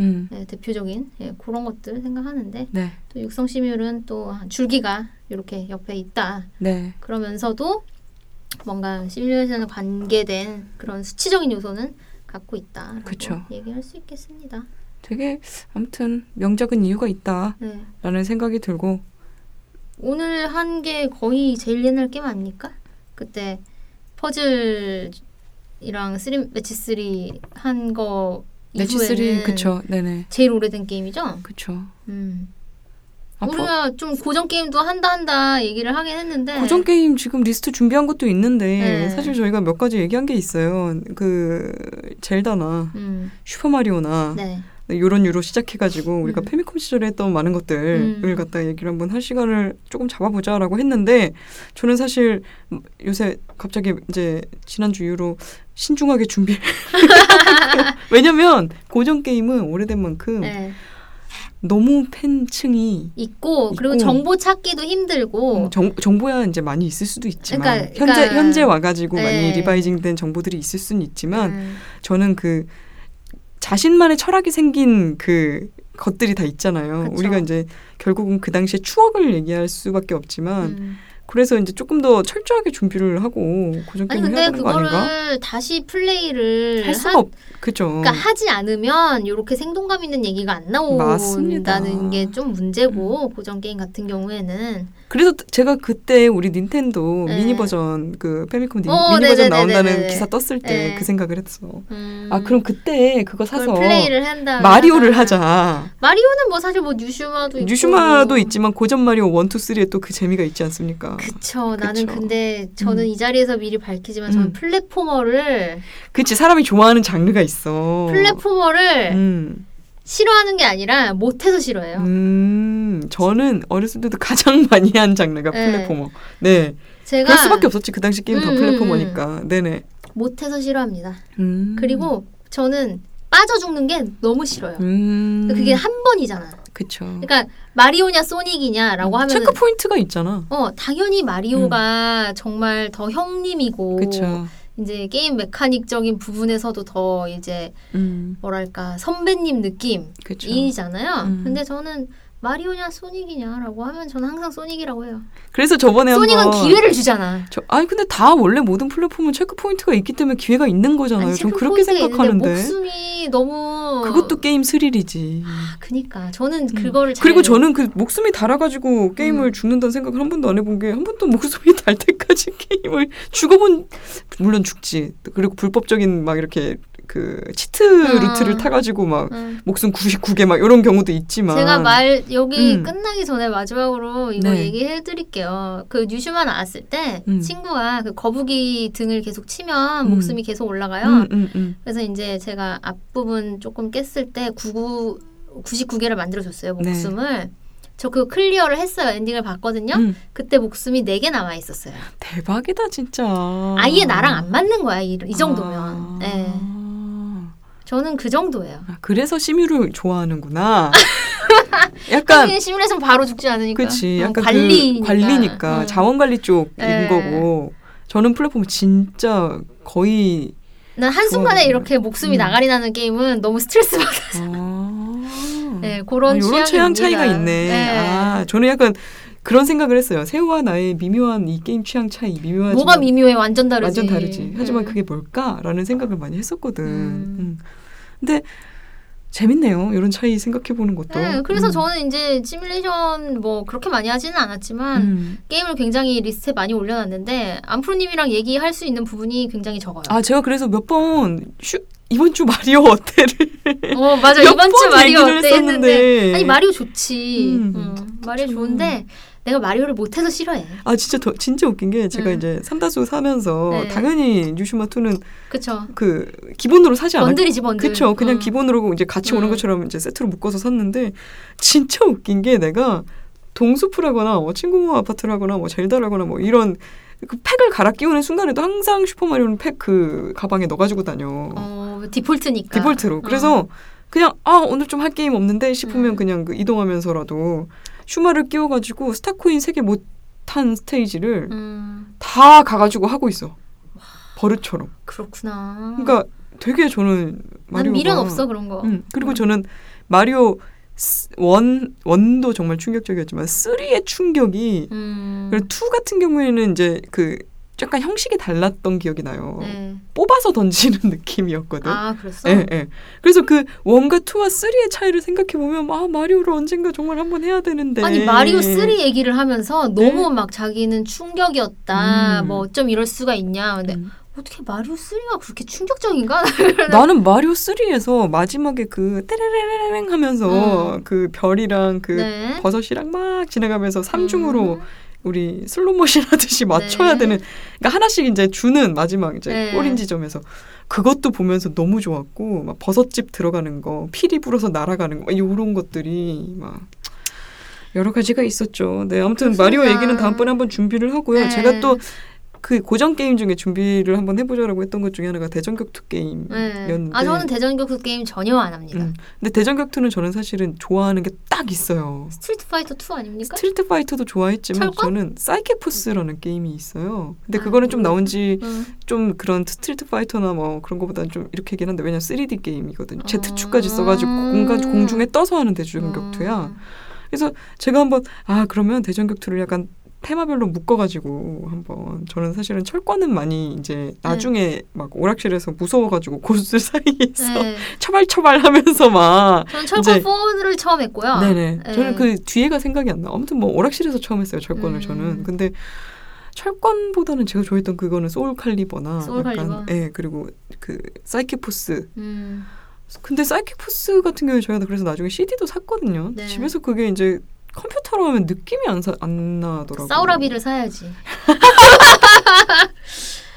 음, 예, 대표적인 예, 그런 것들 생각하는데 네, 또 육성 시뮬은 또 줄기가 이렇게 옆에 있다. 네, 그러면서도 뭔가 시뮬레이션에 관계된 그런 수치적인 요소는 갖고 있다라고 그쵸. 얘기할 수 있겠습니다. 되게 아무튼 명작은 이유가 있다라는 네. 생각이 들고 오늘 한 게 거의 제일 옛날 게임 아닙니까? 그때 퍼즐이랑 three match 3한거 match three 그쵸, 네네, 제일 오래된 게임이죠. 그쵸. 음. 앞으로 우리가 좀 고전 게임도 한다 한다 얘기를 하긴 했는데 고전 게임 지금 리스트 준비한 것도 있는데 네. 사실 저희가 몇 가지 얘기한 게 있어요. 그 젤다나 음. 슈퍼 마리오나 네. 요런 류로 시작해가지고 우리가 음. 패미컴 시절에 했던 많은 것들을 음. 갖다 얘기를 한번 할 시간을 조금 잡아보자라고 했는데 저는 사실 요새 갑자기 이제 지난주 이후로 신중하게 준비. 왜냐면 고전 게임은 오래된 만큼 네. 너무 팬층이 있고 그리고 있고. 정보 찾기도 힘들고 음, 정, 정보야 이제 많이 있을 수도 있지만 그러니까- 현재 그러니까- 현재 와가지고 많이 네. 리바이징된 정보들이 있을 수는 있지만 음. 저는 그 자신만의 철학이 생긴 그 것들이 다 있잖아요. 그쵸. 우리가 이제 결국은 그 당시에 추억을 얘기할 수밖에 없지만 음. 그래서 이제 조금 더 철저하게 준비를 하고 아니 게임을 해야 근데 되는 거 아닌가? 그거를 다시 플레이를 할 수가 하- 없 그죠. 그러니까 하지 않으면 이렇게 생동감 있는 얘기가 안. 나온다는 게 좀 문제고 고전 게임 같은 경우에는 그래서 제가 그때 우리 닌텐도 네. 미니 버전 그 패미컴 니- 어, 미니 버전. 나온다는 기사 떴을 때 네. 그 생각을 했어. 음, 아 그럼 그때 그거 사서 플레이를 한다 마리오를 하자. 마리오는 뭐 사실 뭐 뉴슈마도 있고 뉴슈마도 있지만 고전 마리오 1, 2, 3에 또 그 재미가 있지 않습니까? 그쵸 나는 그쵸. 근데 저는 음. 이 자리에서 미리 밝히지만 저는 음. platformer를 그치 사람이 좋아하는 장르가 있어. platformer를 음, 싫어하는 게 아니라 못해서 싫어해요 음, 저는 어렸을 때도 가장 많이 한 장르가 네. platformer. 네, 제가 그럴 수밖에 없었지 그 당시 게임 다 음, 음, platformer니까. 네네. 못해서 싫어합니다 음. 그리고 저는 빠져 죽는 게 너무 싫어요 음, 그게 한 번이잖아 그쵸. 그러니까 마리오냐 소닉이냐라고 하면 checkpoint가 있잖아. 어 당연히 마리오가 정말 더 형님이고 그쵸. 이제 게임 mechanic적인 부분에서도 더 이제 음, 뭐랄까 선배님 느낌이잖아요. 음. 근데 저는 마리오냐 소닉이냐라고 하면 저는 항상 소닉이라고 해요. 그래서 저번에 소닉은 기회를 주잖아. 저, 아니 근데 다 원래 모든 플랫폼은 checkpoint가 있기 때문에 기회가 있는 거잖아요. 전 그렇게 생각하는데. 목숨이 너무 그것도 게임 스릴이지. 아, 그니까 저는 음. 그거를 잘 그리고 저는 그 목숨이 닳아가지고 게임을 음. 죽는다는 생각을 한 번도 안 해본 게 한 번도 목숨이 달 때까지 게임을 죽어본 물론 죽지. 그리고 불법적인 막 이렇게 그 cheat 음. 루트를 타가지고 막 음. 목숨 99개 막 이런 경우도 있지만. 제가 말 여기 음. 끝나기 전에 마지막으로 이거 네. 얘기해 드릴게요. 그 뉴슈마 나왔을 때 음. 친구가 그 거북이 등을 계속 치면 음. 목숨이 계속 올라가요. 음. 그래서 이제 제가 앞부분 조금 깼을 때 99, 99개를 만들어줬어요, 네. 목숨을. 저 그거 클리어를 했어요. 엔딩을 봤거든요. 음. 그때 목숨이 4개 남아 있었어요. 대박이다 진짜. 아예 나랑 안 맞는 거야, 이, 이 정도면. 아. 네. 저는 그 정도예요. 아, 그래서 시뮤를 좋아하는구나. 약간 시뮬레이션 바로 죽지 않으니까. 어, 약간 관리니까. 그 관리니까 어. 자원 관리 쪽인 네. 거고. 저는 플랫폼 진짜 거의 난 한 순간에 좋아하거든요. 이렇게 목숨이 음. 나가리 나는 게임은 너무 스트레스 받아서. 아, 네, 그런 아. 취향 차이가 있네. 네. 아, 저는 약간 그런 생각을 했어요. 새우와 나의 미묘한 이 게임 취향 차이, 미묘하지만 뭐가 미묘해? 완전 다르지. 완전 다르지. 하지만 음. 그게 뭘까라는 생각을 많이 했었거든. 음. 음. 근데 재밌네요. 이런 차이 생각해 보는 것도. 네, 그래서 음. 저는 이제 시뮬레이션 뭐 그렇게 많이 하지는 않았지만 음. 게임을 굉장히 리스트에 많이 올려놨는데 안프로님이랑 얘기할 수 있는 부분이 굉장히 적어요. 아 제가 그래서 몇 번 이번 주 마리오 어때를 어 맞아 몇 이번 주번 마리오 어때 했는데. 아니 마리오 좋지. 음, 음, 마리오. 좋은데 내가 마리오를 못해서 싫어해. 아 진짜 더, 진짜 웃긴 게 제가 음. 이제 삼다수 사면서 네. 당연히 뉴슈마 2는 그쵸? 그 기본으로 사지 않았 번들이지 번들. 그쵸 그냥 음. 기본으로 이제 같이 오는 음. 것처럼 이제 세트로 묶어서 샀는데 진짜 웃긴 게 내가 동숲을하거나 뭐 친구 모임 아파트라거나 뭐 젤다라거나 뭐 이런 그 팩을 갈아 끼우는 순간에도 항상 슈퍼마리오는 팩 그 가방에 넣어가지고 다녀 어 디폴트니까. 디폴트로 어. 그래서 그냥 아 오늘 좀 할 게임 없는데 싶으면 음. 그냥 그 이동하면서라도 슈마를 끼워가지고 스타코인 세개못탄 스테이지를 음 다 가가지고 하고 있어 버릇처럼 그렇구나. 그러니까 되게 저는 마리오가 난 미련 없어 그런 거. 음, 그리고 음. 저는 마리오 스- 원 원도 정말 충격적이었지만 3의 충격이 음. 그리고 2 같은 경우에는 이제 그 약간 형식이 달랐던 기억이 나요. 네. 뽑아서 던지는 느낌이었거든. 아 그랬어? 예, 예. 그래서 그 원과 2와 3의 차이를 생각해 보면 아 마리오를 언젠가 정말 한번 해야 되는데. 아니 마리오 3 얘기를 하면서 너무 막 자기는 충격이었다. 네. 음. 뭐 어쩜 이럴 수가 있냐. 근데 음. 어떻게 마리오 3가 그렇게 충격적인가? 나는 마리오 3에서 마지막에 그 떼레레레랭 하면서 음. 그 별이랑 그 네. 버섯이랑 막 지나가면서 삼중으로 음. 우리 슬로모션 하듯이 맞춰야 네. 되는 그러니까 하나씩 이제 주는 마지막 이제 네. 골인 지점에서 그것도 보면서 너무 좋았고 막 버섯집 들어가는 거 피리 불어서 날아가는 거 이런 것들이 막 여러 가지가 있었죠. 네 아무튼 그렇습니다. 마리오 얘기는 다음번에 한번 준비를 하고요. 네. 제가 또 그 고전 게임 중에 준비를 한번 해보자라고 했던 것 중에 하나가 대전격투 네. 게임이었는데 아 저는 대전격투 게임 전혀 안 합니다. 음. 근데 대전격투는 저는 사실은 좋아하는 게 딱 있어요. 스트리트 파이터 2 아닙니까? 스트리트 파이터도 좋아했지만 철권? 저는 사이킥포스라는 게임이 있어요. 근데 아, 그거는 좀 나온 지 음. 좀 그런 스트리트 파이터나 뭐 그런 거보다는 좀 이렇게긴 한데 왜냐면 3D 게임이거든요. 어. Z축까지 써가지고 공간 공중에 떠서 하는 대전격투야. 음. 그래서 제가 한번 아 그러면 대전격투를 약간 테마별로 묶어가지고 한번 저는 사실은 철권은 많이 이제 나중에 막 오락실에서 무서워가지고 고수들 사이에서 네. 처발처발하면서 막 저는 철권 4를 처음 했고요. 네네. 네. 저는 그 뒤에가 생각이 안 나. 아무튼 뭐 오락실에서 처음 했어요 철권을 음. 저는. 근데 철권보다는 제가 좋아했던 그거는 소울 칼리버나 소울. 약간 예 그리고 그 사이키푸스. 음. 근데 사이킥포스 같은 경우에 저희가 그래서 나중에 CD도 샀거든요. 네. 집에서 그게 이제 컴퓨터로 하면 느낌이 안, 사, 안 나더라고요. 싸울아비를 사야지.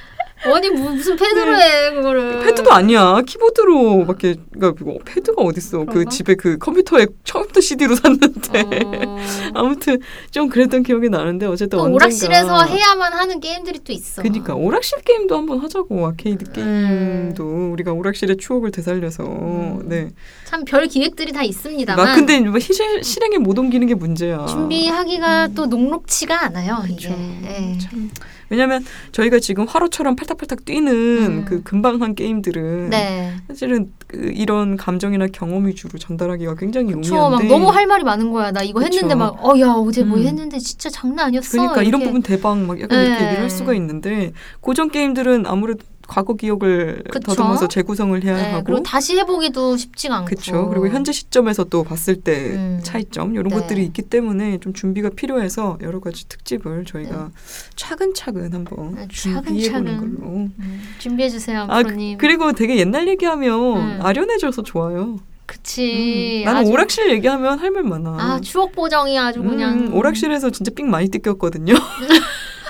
아니 무- 무슨 패드로 해 그거를. 네. 패드도 아니야 키보드로밖에 그러니까 패드가 어딨어 그 그런가? 집에 그 컴퓨터에 처음부터 CD로 샀는데 어. 아무튼 좀 그랬던 기억이 나는데 어쨌든 또 언젠가 오락실에서 해야만 하는 게임들이 또 있어. 그니까 오락실 게임도 한번 하자고 아케이드 음. 게임도 우리가 오락실의 추억을 되살려서 음. 네. 참 별 기획들이 다 있습니다만. 막 근데 뭐 시- 실행에 못 옮기는 게 문제야. 준비하기가 또 녹록치가 않아요. 음. 그쵸. 이게. 예. 참. 왜냐면 저희가 지금 화로처럼 팔딱팔딱 뛰는 음. 그 금방 한 게임들은 네. 사실은 그 이런 감정이나 경험 위주로 전달하기가 굉장히 그쵸. 용이한데 너무 할 말이 많은 거야. 나 이거 그쵸. 했는데 막, 어, 야, 어제 뭐 음. 했는데 진짜 장난 아니었어. 그러니까 이런 이렇게. 부분 대박 막 약간 이렇게 네. 얘기를 할 수가 있는데 고전 게임들은 아무래도 과거 기억을 그쵸. 더듬어서 재구성을 해야 네, 하고 그리고 다시 해보기도 쉽지가 않고. 그렇죠. 그리고 현재 시점에서 또 봤을 때 음. 차이점 이런 네. 것들이 있기 때문에 좀 준비가 필요해서 여러 가지 특집을 저희가 차근차근 한번 네, 준비해 보는 차근차근. 걸로. 음, 준비해 주세요, 아 프로님. 그리고 되게 옛날 얘기하면 음. 아련해져서 좋아요. 그치. 음, 나는 아주- 오락실 얘기하면 할 말 많아. 아, 추억 보정이 아주 그냥. 음, 오락실에서 진짜 삥 많이 뜯겼거든요.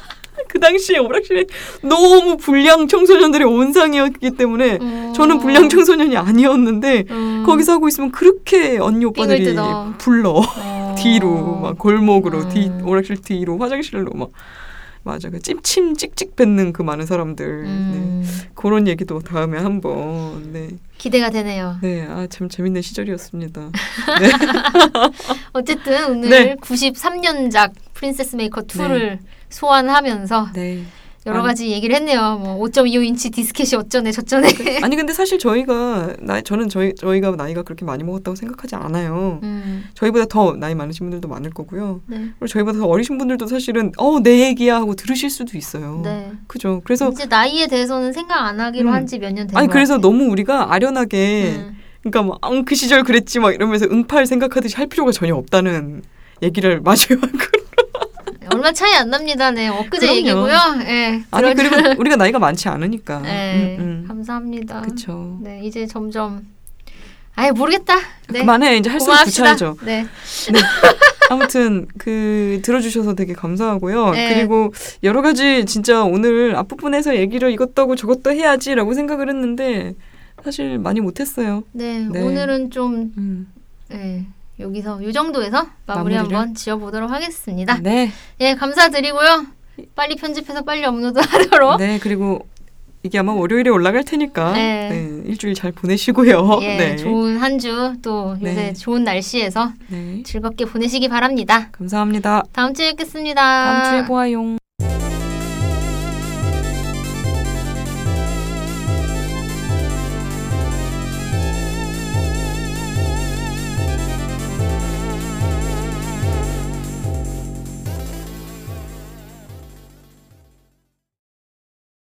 그 당시에 오락실에 너무 불량 청소년들의 온상이었기 때문에 어. 저는 불량 청소년이 아니었는데 음. 거기서 하고 있으면 그렇게 언니 오빠들이. 불러 어. 뒤로 막 골목으로 음. 뒤 오락실 뒤로 화장실로 막 맞아 그 침 침 찍찍 뱉는 그 많은 사람들 음, 네. 그런 얘기도 다음에 한번 네. 기대가 되네요. 네, 아 참 재밌는 시절이었습니다. 어쨌든 오늘 네. 93년작 프린세스 메이커 2를 소환하면서 네. 여러 아. 가지 얘기를 했네요. 뭐 5.25인치 디스켓이 어쩌네 저쩌네. 아니 근데 사실 저희가 나 저는 저희 저희가 나이가 그렇게 많이 먹었다고 생각하지 않아요. 음, 저희보다 더 나이 많으신 분들도 많을 거고요. 네. 그리고 저희보다 더 어리신 분들도 사실은 어 내 얘기야 하고 들으실 수도 있어요. 네. 그죠. 그래서 이제 나이에 대해서는 생각 안 하기로 음. 한지 몇 년 된 아니 것 그래서 같아요. 너무 우리가 아련하게 음, 그러니까 막그 시절 그랬지 막 이러면서 응팔 생각하듯이 할 필요가 전혀 없다는 얘기를 하고 얼마 차이 안 납니다. 네, 엊그제 그럼요. 얘기고요. 예. 아니 그리고 우리가 나이가 많지 않으니까 네, 음, 음. 감사합니다. 그쵸 네, 이제 점점 아예 모르겠다. 네. 그만해 이제 할수록 고마합시다. 귀찮아져 네. 아무튼 그 들어주셔서 되게 감사하고요. 네. 그리고 여러 가지 진짜 오늘 앞부분에서 얘기를 이것도 하고 저것도 해야지라고 생각을 했는데 사실 많이 못했어요. 네, 네. 오늘은 좀 음. 네, 여기서 요 정도에서 마무리 마무리를? 한번 지어보도록 하겠습니다. 네, 예, 감사드리고요. 빨리 편집해서 빨리 업로드하도록. 네 그리고 이게 아마 월요일에 올라갈 테니까 네. 네, 일주일 잘 보내시고요. 예, 네. 좋은 한 주 또 요새 네. 좋은 날씨에서 네, 즐겁게 보내시기 바랍니다. 감사합니다. 다음 주에 뵙겠습니다. 다음 주에 보아요.